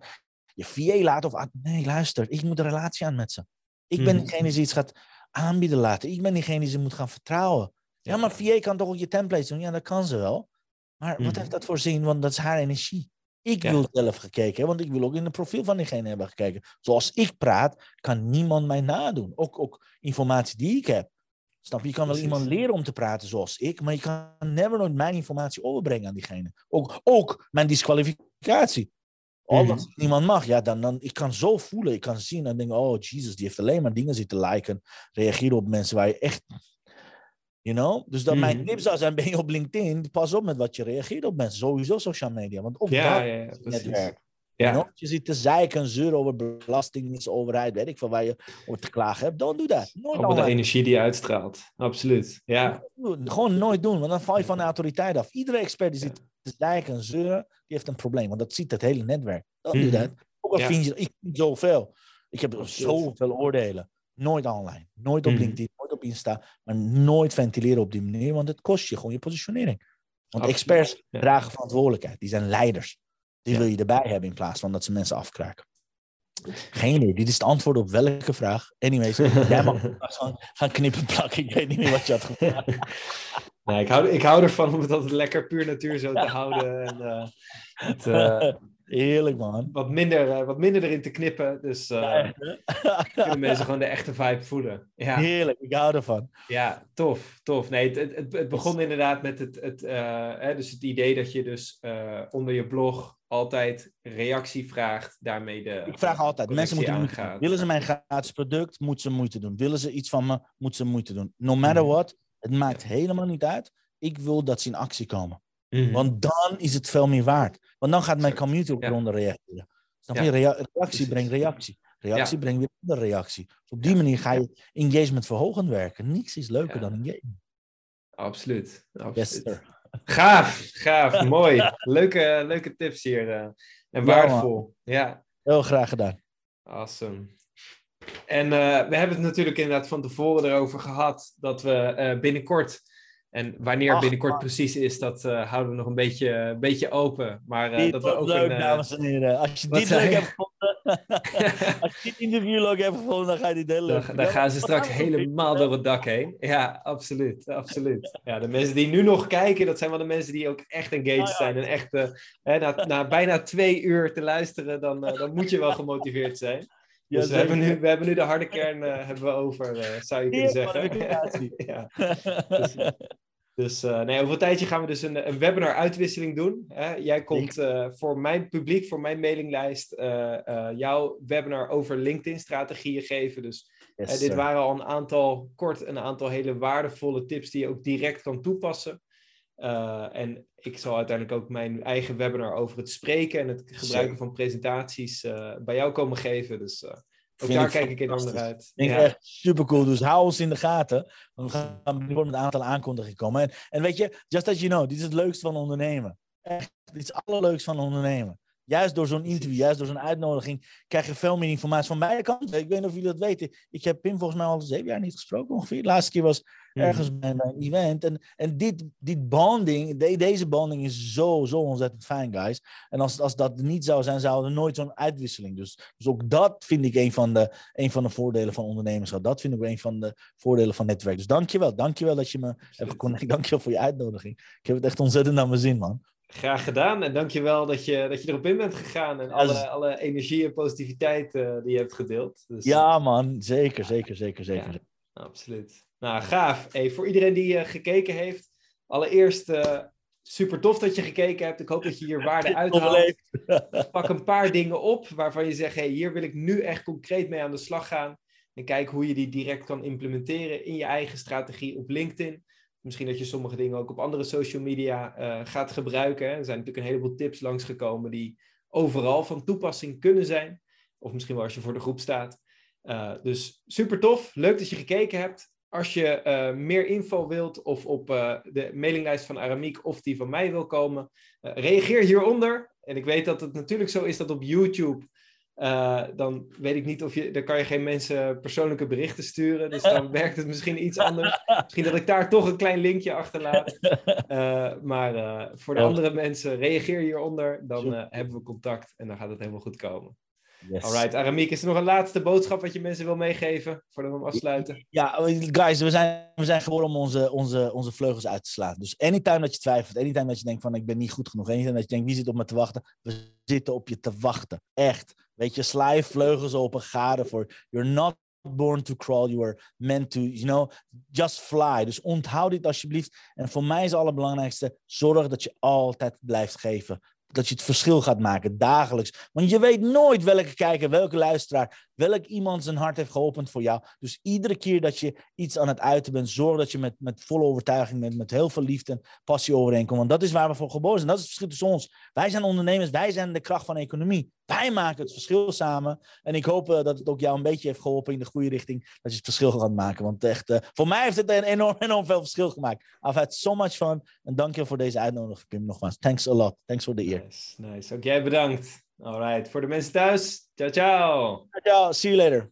je VA laten. Of, nee, luister, ik moet een relatie aan met ze. Ik ben mm degene die iets gaat aanbieden laten. Ik ben diegene die ze moet gaan vertrouwen. Ja, maar VA kan toch ook je templates doen? Ja, dat kan ze wel. Maar wat mhm. heeft dat voor zin? Want dat is haar energie. Ik wil zelf gekeken, want ik wil ook in het profiel van diegene hebben gekeken. Zoals ik praat, kan niemand mij nadoen. Ook, ook informatie die ik heb. Snap je? Je kan wel iemand leren om te praten zoals ik, maar je kan never nooit mijn informatie overbrengen aan diegene. Ook, ook mijn disqualificatie. Al dat mm niemand mag, ja, dan, dan, ik kan zo voelen, ik kan zien en denken, oh, Jesus, die heeft alleen maar dingen zitten liken, reageren op mensen waar je echt, you know? Dus dan mijn mhm. tip zou zijn, ben je op LinkedIn, pas op met wat je reageert op mensen, sowieso social media, want ook ja, dat ja, ja. Ja. You know? Je ziet te zeiken, zeuren over belasting, overheid, weet ik veel waar je over te klagen hebt. Don't do that. Nooit over de energie die je uitstraalt. Absoluut. Ja. Gewoon nooit doen, want dan val je van de autoriteit af. Iedere expert die zit te zeiken, zeuren, die heeft een probleem. Want dat ziet het hele netwerk. Don't mm do mhm. that. Ook al vind je, ik vind zoveel. Ik heb zoveel oordelen. Nooit online. Nooit op mhm. LinkedIn, nooit op Insta. Maar nooit ventileren op die manier, want het kost je gewoon je positionering. Want experts dragen verantwoordelijkheid. Die zijn leiders. Die wil je erbij hebben in plaats van dat ze mensen afkraken. Geen idee. Dit is het antwoord op welke vraag. Anyways, jij mag gaan, gaan knippen plakken. Ik weet niet meer wat je had gevraagd. Nee, ik, hou, ik hou ervan om het altijd lekker puur natuur zo te houden. En, uh, het, uh, Heerlijk, man. Wat minder, uh, wat minder erin te knippen. Dus uh, kunnen mensen gewoon de echte vibe voelen. Ja. Heerlijk, ik hou ervan. Ja, tof, tof. Nee, het, het, het begon inderdaad met het, het, uh, hè, dus het idee dat je dus onder je blog altijd reactie vraagt, daarmee de. Ik vraag altijd. Mensen moeten doen. Willen ze mijn gratis product, moeten ze moeite doen. Willen ze iets van me, moeten ze moeite doen. No matter mhm. what, het maakt helemaal niet uit. Ik wil dat ze in actie komen. Mhm. Want dan is het veel meer waard. Want dan gaat mijn community op eronder reageren. Snap je? reactie brengt reactie. Reactie brengt weer andere reactie. Dus op die manier ga je engagement verhogend werken. Niks is leuker dan engagement. Absoluut. Absoluut. Gaaf, gaaf, mooi. Leuke, leuke tips hier. Uh, en waardevol. Ja. Heel graag gedaan. Awesome. En uh, we hebben het natuurlijk inderdaad van tevoren erover gehad dat we uh, binnenkort en wanneer binnenkort precies is, dat uh, houden we nog een beetje, een beetje open. Maar dat we ook leuk, een, dames en heren. Als je dit leuk hebt gevonden, als je dit interview leuk hebt gevonden, dan ga je die delen. Dan, dan gaan ze straks helemaal door het dak heen. Ja, absoluut, absoluut. Ja, de mensen die nu nog kijken, dat zijn wel de mensen die ook echt engaged ja. zijn. En echt, hè, na, na, bijna twee uur te luisteren, dan, dan moet je wel gemotiveerd zijn. Dus we, hebben nu, we hebben nu de harde kern uh, hebben we over, uh, zou je kunnen zeggen. ja. Dus, dus uh, nee, over een tijdje gaan we dus een, een webinar-uitwisseling doen. Hè? Jij komt voor mijn publiek, voor mijn mailinglijst, jouw webinar over LinkedIn-strategieën geven. Dus yes, dit waren al een aantal, kort een aantal hele waardevolle tips die je ook direct kan toepassen. En ik zal uiteindelijk ook mijn eigen webinar over het spreken en het gebruiken van presentaties uh, bij jou komen geven. Dus uh, ook daar kijk ik enorm naar uit. Vind ja. echt super cool. Dus hou ons in de gaten. We gaan binnenkort met een aantal aankondigingen komen. En, en weet je, just as you know, dit is het leukste van ondernemen. Echt, dit is het allerleukste van ondernemen. Juist door zo'n interview, juist door zo'n uitnodiging, krijg je veel meer informatie van beide kanten. Ik weet niet of jullie dat weten. Ik heb Pim volgens mij al zeven jaar niet gesproken ongeveer. De laatste keer was ergens bij een event. En, en dit, dit bonding, de, deze bonding is zo, zo ontzettend fijn, guys. En als, als dat niet zou zijn, zou er nooit zo'n uitwisseling. Dus, dus ook dat vind ik een van, de, een van de voordelen van ondernemerschap. Dat vind ik een van de voordelen van netwerk. Dus dankjewel. Dankjewel dat je me hebt geconnect. Dankjewel voor je uitnodiging. Ik heb het echt ontzettend naar mijn zin, man. Graag gedaan en dankjewel dat je, dat je erop in bent gegaan en alle, alle energie en positiviteit uh, die je hebt gedeeld. Dus, ja man, zeker, zeker, zeker, zeker. Ja, absoluut. Nou, gaaf. Hey, voor iedereen die uh, gekeken heeft, allereerst uh, super tof dat je gekeken hebt. Ik hoop dat je hier waarde uithaalt. Pak een paar dingen op waarvan je zegt, hey, hier wil ik nu echt concreet mee aan de slag gaan. En kijk hoe je die direct kan implementeren in je eigen strategie op LinkedIn. Misschien dat je sommige dingen ook op andere social media uh, gaat gebruiken. Er zijn natuurlijk een heleboel tips langsgekomen die overal van toepassing kunnen zijn. Of misschien wel als je voor de groep staat. Uh, dus super tof. Leuk dat je gekeken hebt. Als je uh, meer info wilt of op de mailinglijst van Aramiek of die van mij wil komen, reageer hieronder. En ik weet dat het natuurlijk zo is dat op YouTube dan weet ik niet of je, dan kan je geen mensen persoonlijke berichten sturen. Dus dan werkt het misschien iets anders. Misschien dat ik daar toch een klein linkje achterlaat. Maar voor de andere mensen, reageer hieronder. Dan hebben we contact en dan gaat het helemaal goed komen. Yes. Alright, Aramiek, is er nog een laatste boodschap wat je mensen wil meegeven voordat we hem afsluiten? Ja, guys, we zijn, we zijn geboren om onze, onze, onze vleugels uit te slaan. Dus anytime dat je twijfelt, anytime dat je denkt van ik ben niet goed genoeg, anytime dat je denkt wie zit op me te wachten, we zitten op je te wachten. Echt. Weet je, sla je vleugels open, ga ervoor. You're not born to crawl, you are meant to, you know, just fly. Dus onthoud dit alsjeblieft. En voor mij is het allerbelangrijkste, zorg dat je altijd blijft geven dat je het verschil gaat maken, dagelijks. Want je weet nooit welke kijker, welke luisteraar, welk iemand zijn hart heeft geopend voor jou. Dus iedere keer dat je iets aan het uiten bent, zorg dat je met, met volle overtuiging bent, met heel veel liefde en passie overeenkomt. Want dat is waar we voor geboren zijn. Dat is het verschil tussen ons. Wij zijn ondernemers, wij zijn de kracht van economie. Wij maken het verschil samen. En ik hoop uh, dat het ook jou een beetje heeft geholpen in de goede richting. Dat je het verschil gaat maken. Want echt, uh, voor mij heeft het een enorm, enorm veel verschil gemaakt. I've had so much fun. En dank je voor deze uitnodiging, Pim, nogmaals. Thanks a lot. Thanks voor de eer. Nice, nice. Bedankt. All right. For the mensen thuis, ciao, ciao. Ciao, see you later.